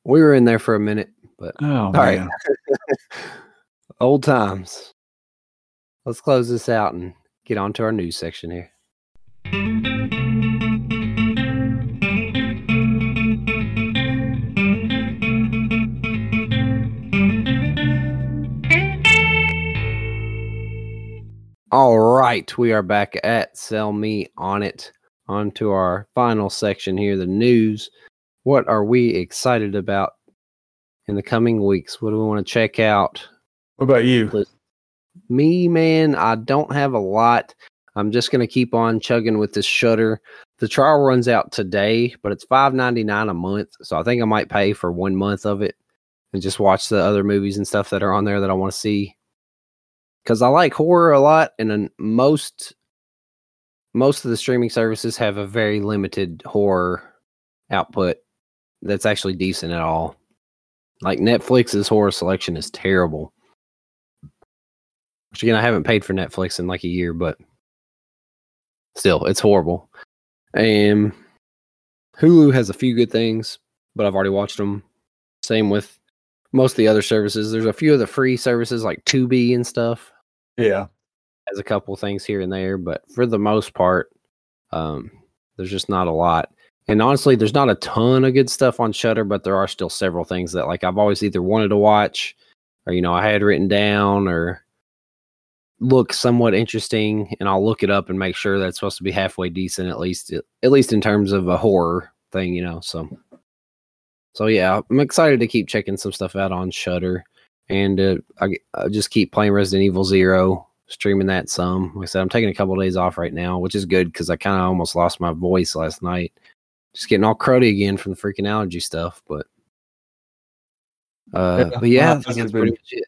we were in there for a minute. But oh right. man. *laughs* old times. Let's close this out and get on to our news section here. All right, we are back at Sell Me On It. On to our final section here the news. What are we excited about in the coming weeks? What do we want to check out? What about you? Me, man, I don't have a lot. I'm just gonna keep on chugging with this Shudder. The trial runs out today, but it's five ninety nine a month. So I think I might pay for one month of it and just watch the other movies and stuff that are on there that I want to see. Cause I like horror a lot, and then most most of the streaming services have a very limited horror output that's actually decent at all. Like Netflix's horror selection is terrible. Which again, I haven't paid for Netflix in like a year, but still, it's horrible. And Hulu has a few good things, but I've already watched them. Same with most of the other services. There's a few of the free services like Tubi and stuff Yeah. has a couple things here and there, but for the most part, um, there's just not a lot. And honestly, there's not a ton of good stuff on Shudder, but there are still several things that like I've always either wanted to watch, or you know I had written down, or look somewhat interesting, and I'll look it up and make sure that's supposed to be halfway decent at least, at least in terms of a horror thing, you know. So, so yeah, I'm excited to keep checking some stuff out on Shudder, and uh, I, I just keep playing Resident Evil Zero streaming that some. Like I said, I'm taking a couple of days off right now, which is good because I kind of almost lost my voice last night. Just getting all cruddy again from the freaking allergy stuff. But uh, Yeah, but yeah, I mine think has that's pretty much it.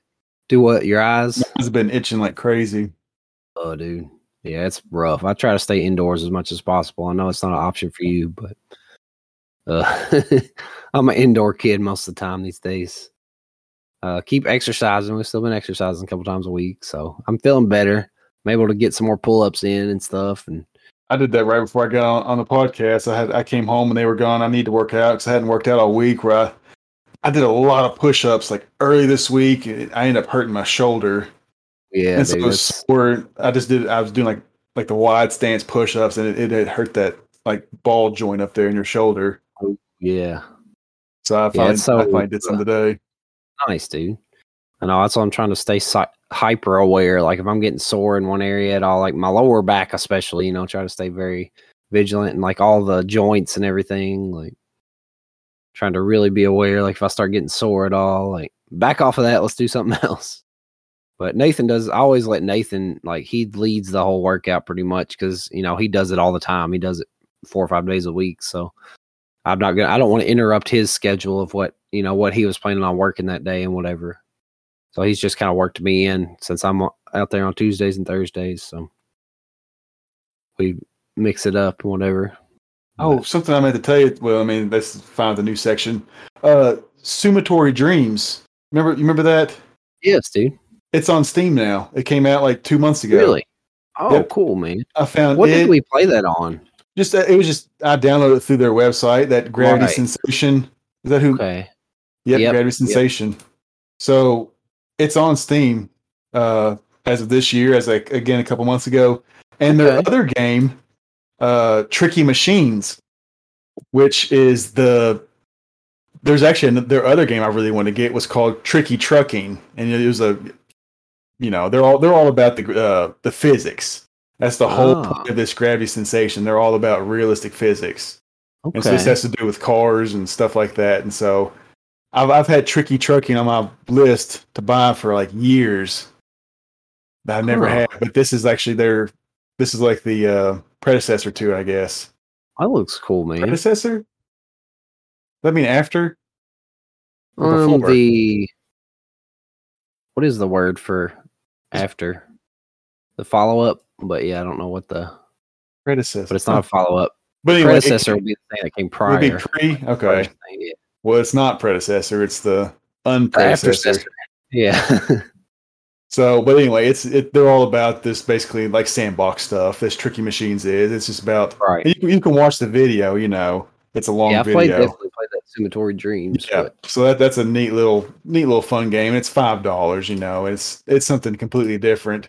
Do what? Your eyes? It's been itching like crazy. Oh, dude. Yeah, it's rough. I try to stay indoors as much as possible. I know it's not an option for you, but uh, *laughs* I'm an indoor kid most of the time these days. Uh, keep exercising. We've still been exercising a couple times a week, so I'm feeling better. I'm able to get some more pull ups in and stuff. And I did that right before I got on, on the podcast. I had I came home and they were gone. I need to work out because I hadn't worked out all week. Where I, I did a lot of push ups like early this week. I ended up hurting my shoulder, yeah, and so it was sore. I just did. I was doing like like the wide stance push ups, and it, it hurt that like ball joint up there in your shoulder. Oh, yeah, So I finally, it's so- I finally did some uh, today. nice, dude. I know that's why I'm trying to stay si- hyper aware. Like if I'm getting sore in one area at all, like my lower back especially, you know, try to stay very vigilant and like all the joints and everything. Like trying to really be aware. Like if I start getting sore at all, like back off of that. Let's do something *laughs* else. But Nathan does. I always let Nathan like he leads the whole workout pretty much because you know he does it all the time. He does it four or five days a week. So I'm not gonna. I don't want to interrupt his schedule of what you know what he was planning on working that day and whatever. So he's just kind of worked me in since I'm out there on Tuesdays and Thursdays. So we mix it up and whatever. Oh, something I meant to tell you. Well, I mean, let's find the new section. Uh, Sumotori Dreams. Remember, you remember that? Yes, dude. It's on Steam now. It came out like two months ago. Really? Oh, Yep. cool, man. I found What it. did we play that on? just uh, it was just I downloaded it through their website. That Gravity Right. Sensation. Is that who? Okay. Yep, Yep, Gravity yep. Sensation. So it's on Steam uh, as of this year, as like again a couple months ago. And their Okay. other game, uh, Tricky Machines, which is the there's actually their other game I really want to get was called Tricky Trucking, and it was a you know they're all they're all about the uh, the physics. That's the whole Ah. point of this Gravity Sensation. They're all about realistic physics. And so this has to do with cars and stuff like that. And so I've I've had tricky trucking on my list to buy for like years. That I've never had. But this is actually their this is like the uh predecessor to it, I guess. That looks cool, man. Predecessor? Does that mean after? Um, the what is the word for after the follow up? But yeah, I don't know what the Predecessor. but it's not a follow up. But anyway, Predecessor it, would be the thing that came would prior. be pre. Okay. Thing, yeah. Well, it's not predecessor. It's the unpredecessor. Yeah. *laughs* So, but anyway, it's it, they're all about this basically like sandbox stuff. This Tricky Machines is. It's just about right. You, you can watch the video. You know, it's a long Yeah, I played video. definitely played that Sumotori Dreams. yeah, But so that that's a neat little neat little fun game. It's five dollars. You know, it's it's something completely different.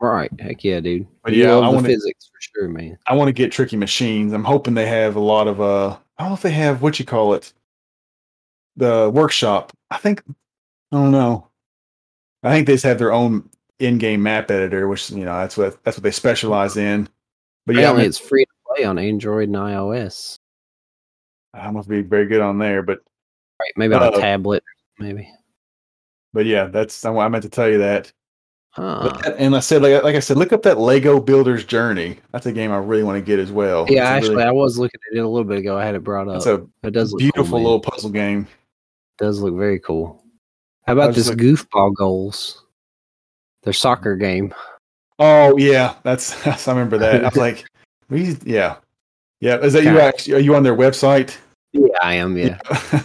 right. Heck yeah, dude. But You yeah, I wanna- physics for sure, man. I want to get Tricky Machines. I'm hoping they have a lot of uh. I don't know if they have what you call it. The workshop. I think. I don't know. I think they just have their own in-game map editor, which you know that's what that's what they specialize in. But yeah, Apparently it's free to play on Android and iOS. I don't know if it'd be very good on there, but Right. Maybe on a Uh, tablet, maybe. but yeah, that's I, I meant to tell you that. Huh. And I said, like, like I said, look up that Lego Builder's Journey. That's a game I really want to get as well. Yeah, It's actually, really- I was looking at it a little bit ago. I had it brought up. it's a it does beautiful cool, little puzzle game. Does look very cool. How about this goofball goals? Their soccer game. Oh yeah, that's, that's *laughs* I remember that. I was *laughs* like, we, yeah, yeah. Is that you? Actually, are you on their website? Yeah, I am. Yeah, *laughs* uh,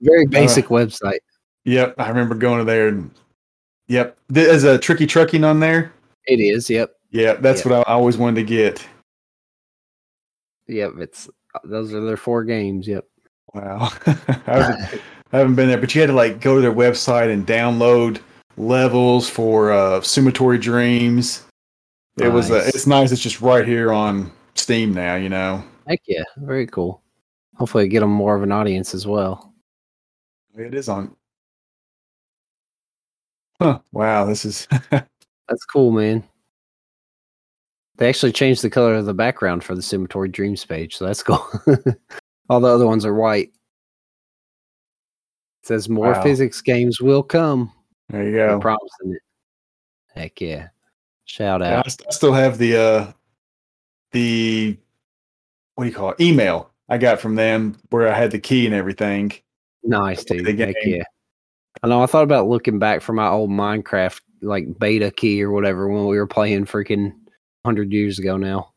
very basic website. yep, I remember going to there. And, yep, there's a tricky trucking on there. It is. Yep. Yeah, that's what I always wanted to get. Yep. It's those are their four games. Yep. Wow, I, haven't, I haven't been there, but you had to like go to their website and download levels for uh, Sumotori Dreams. It was uh, it's nice. It's just right here on Steam now. You know, Heck yeah, very cool. Hopefully, get them more of an audience as well. it is on. Huh! Wow, this is *laughs* That's cool, man. They actually changed the color of the background for the Sumotori Dreams page, so that's cool. *laughs* All the other ones are white. Says more Wow. physics games will come. there. You go. promising it. Heck yeah. Shout Yeah, I out. st- I still have the uh the what do you call it email I got from them where I had the key and everything. Nice, the dude. Heck game. yeah. I know I thought about looking back for my old Minecraft like beta key or whatever when we were playing freaking 100 years ago now.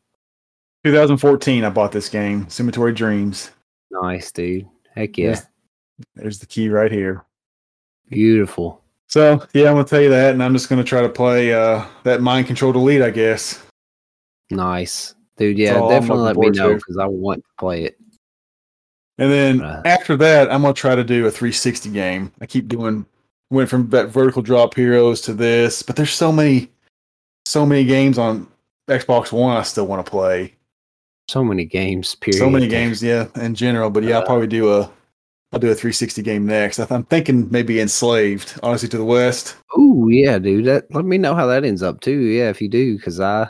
2014, I bought this game, Sumotori Dreams. Nice, dude. Heck yeah. There's the key right here. Beautiful. So yeah, I'm gonna tell you that, and I'm just gonna try to play uh that mind controlled elite, I guess. Nice. Dude, yeah, definitely let me know because I want to play it. And then Uh. after that, I'm gonna try to do a 360 game. I keep doing went from that vertical drop heroes to this, but there's so many so many games on Xbox One I still want to play. So many games, period. So many games, yeah, in general. But yeah, I'll Uh. probably do a I'll do a 360 game next. I th- I'm thinking maybe Enslaved, honestly, to the West. Oh yeah, dude. That let me know how that ends up too. Yeah, if you do, because I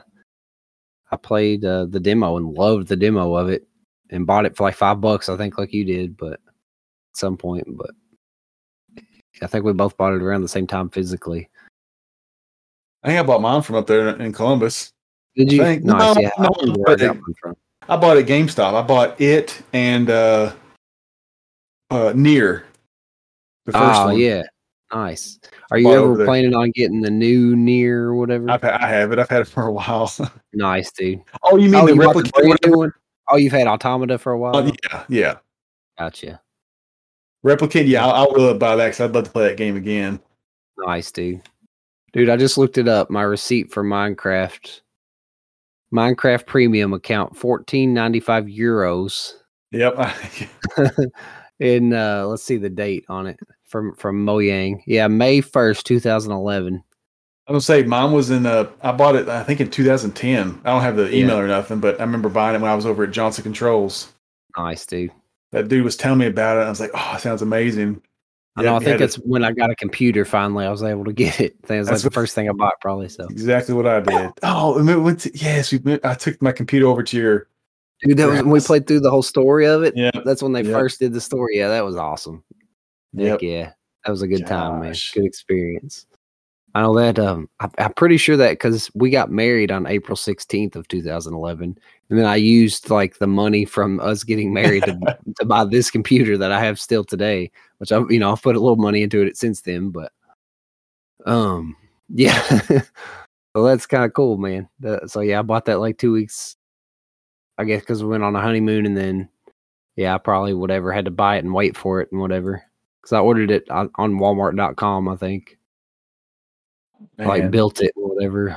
I played uh, the demo and loved the demo of it and bought it for like five bucks, I think, like you did, but at some point. But I think we both bought it around the same time physically. I think I bought mine from up there in Columbus. Did you? Think- nice. no, yeah, I I but got it- I bought it at GameStop. I bought it and uh uh near the first Oh one. yeah, nice. Are you ever there. planning on getting the new NieR or whatever? I've, I have it. I've had it for a while. *laughs* nice, dude. oh, you mean oh, the you bought the Replicant? brand whatever? new one? Oh, you've had Automata for a while. Oh, yeah, yeah. Gotcha. Replicant. Yeah, I, I will buy that because I'd love to play that game again. Nice, dude. Dude, I just looked it up. My receipt for Minecraft, Minecraft Premium account, fourteen ninety five euros. Yep. *laughs* *laughs* In uh, let's see the date on it from from Mojang. Yeah, May first, two thousand eleven. I'm gonna say mine was in uh I bought it I think in 2010. I don't have the email or nothing, but I remember buying it when I was over at Johnson Controls. Nice, dude. That dude was telling me about it. I was like, oh, it sounds amazing. I know. Yeah, I think had that's when I got a computer. Finally, I was able to get it. It was like That's the first thing I bought, probably. So, exactly what I did. Oh, and we went to, yes, we went, I took my computer over to your dude, that was when we played through the whole story of it. yeah. That's when they Yep. first did the story. Yeah, that was awesome. Heck Yep. yeah, that was a good time, man. Good experience. I know that. Um, I, I'm pretty sure that because we got married on April 16th of 2011, and then I used like the money from us getting married to, *laughs* to buy this computer that I have still today. Which I've you know, I've put a little money into it since then, but um, yeah. *laughs* so that's kind of cool, man. That- so yeah, I bought that like two weeks. I guess because we went on a honeymoon, and then yeah, I probably whatever had to buy it and wait for it and whatever. Because I ordered it on, on Walmart.com, I think. Like built it or whatever.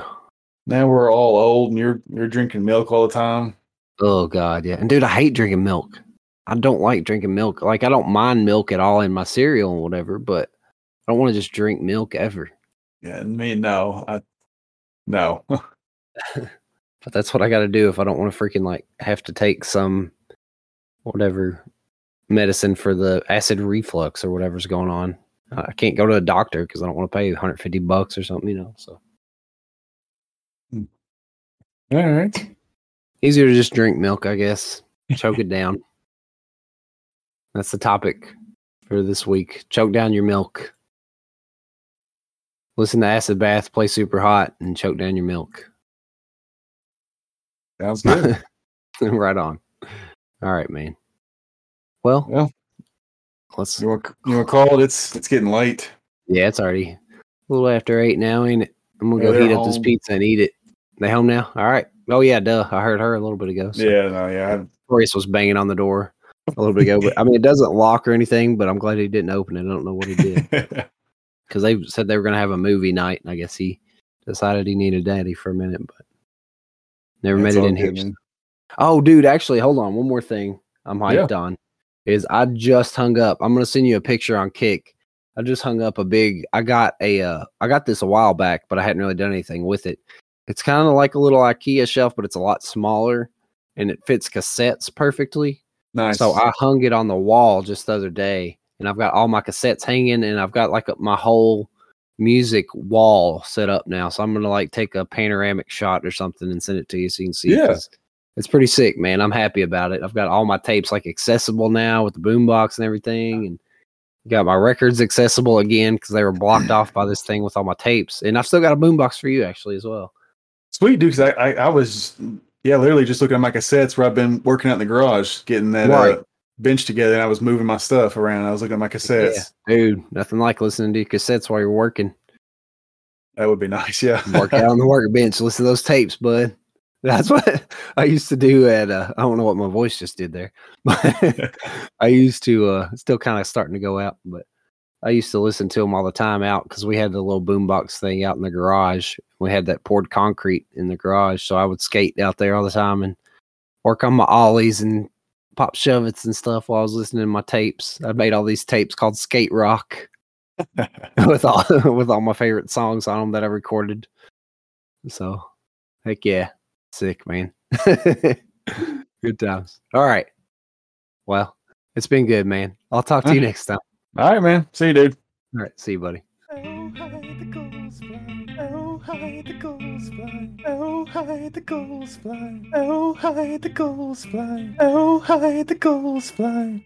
now we're all old and you're you're drinking milk all the time. Oh god, yeah. And dude, I hate drinking milk. I don't like drinking milk. Like I don't mind milk at all in my cereal and whatever, but I don't want to just drink milk ever. Yeah, me no. I no. *laughs* *laughs* But that's what I got to do if I don't want to freaking like have to take some whatever medicine for the acid reflux or whatever's going on. I can't go to a doctor because I don't want to pay 150 bucks or something, you know. So hmm. all right. easier to just drink milk, I guess. *laughs* Choke it down. That's the topic for this week. Choke down your milk. Listen to Acid Bath, play SUPERHOT, and choke down your milk. Sounds good. *laughs* right on. All right, man. Well, Well. let's. you want you want to call it? It's it's getting late. Yeah, it's already a little after eight now, ain't it? I'm gonna go heat up this pizza and eat it. They home now? All right. Oh yeah, duh. I heard her a little bit ago. So Yeah, no, yeah. Maurice was banging on the door a little bit ago, but I mean, it doesn't lock or anything. But I'm glad he didn't open it. I don't know what he did *laughs* because they said they were gonna have a movie night, and I guess he decided he needed daddy for a minute, but never That's made it in here. man. Oh, dude, actually, hold on. One more thing I'm hyped on is I just hung up. I'm gonna send you a picture on Kik. I just hung up a big. I got a. Uh, I got this a while back, but I hadn't really done anything with it. It's kind of like a little IKEA shelf, but it's a lot smaller, and it fits cassettes perfectly. Nice. So I hung it on the wall just the other day, and I've got all my cassettes hanging, and I've got like a, my whole music wall set up now. So I'm gonna like take a panoramic shot or something and send it to you so you can see. it, Yeah. It's pretty sick, man. I'm happy about it. I've got all my tapes like accessible now with the boombox and everything, and got my records accessible again because they were blocked off by this thing with all my tapes. And I've still got a boombox for you actually as well. Sweet, dude. Because I, I I was yeah, literally just looking at my cassettes where I've been working out in the garage, getting that Right. uh, bench together, and I was moving my stuff around. I was looking at my cassettes. Dude, nothing like listening to your cassettes while you're working. That would be *laughs* nice. Yeah. *laughs* work out on the workbench, listen to those tapes, bud. That's what *laughs* I used to do at uh, I don't know what my voice just did there, but I used to uh still kind of starting to go out, but I used to listen to them all the time out because we had the little boombox thing out in the garage. We had that poured concrete in the garage, so I would skate out there all the time and work on my ollies and pop shove-its and stuff while I was listening to my tapes. I mm-hmm. made all these tapes called Skate Rock *laughs* with all *laughs* with all my favorite songs on them that I recorded. So, heck yeah, sick man. *laughs* good times. All right. Well, it's been good, man. I'll talk to you mm. next time. All right, man. See you, dude. All right, see you, buddy. Oh, hi, the gulls fly. Oh, hi, the gulls fly. Oh, hi, the gulls fly. Oh, hi, the gulls fly.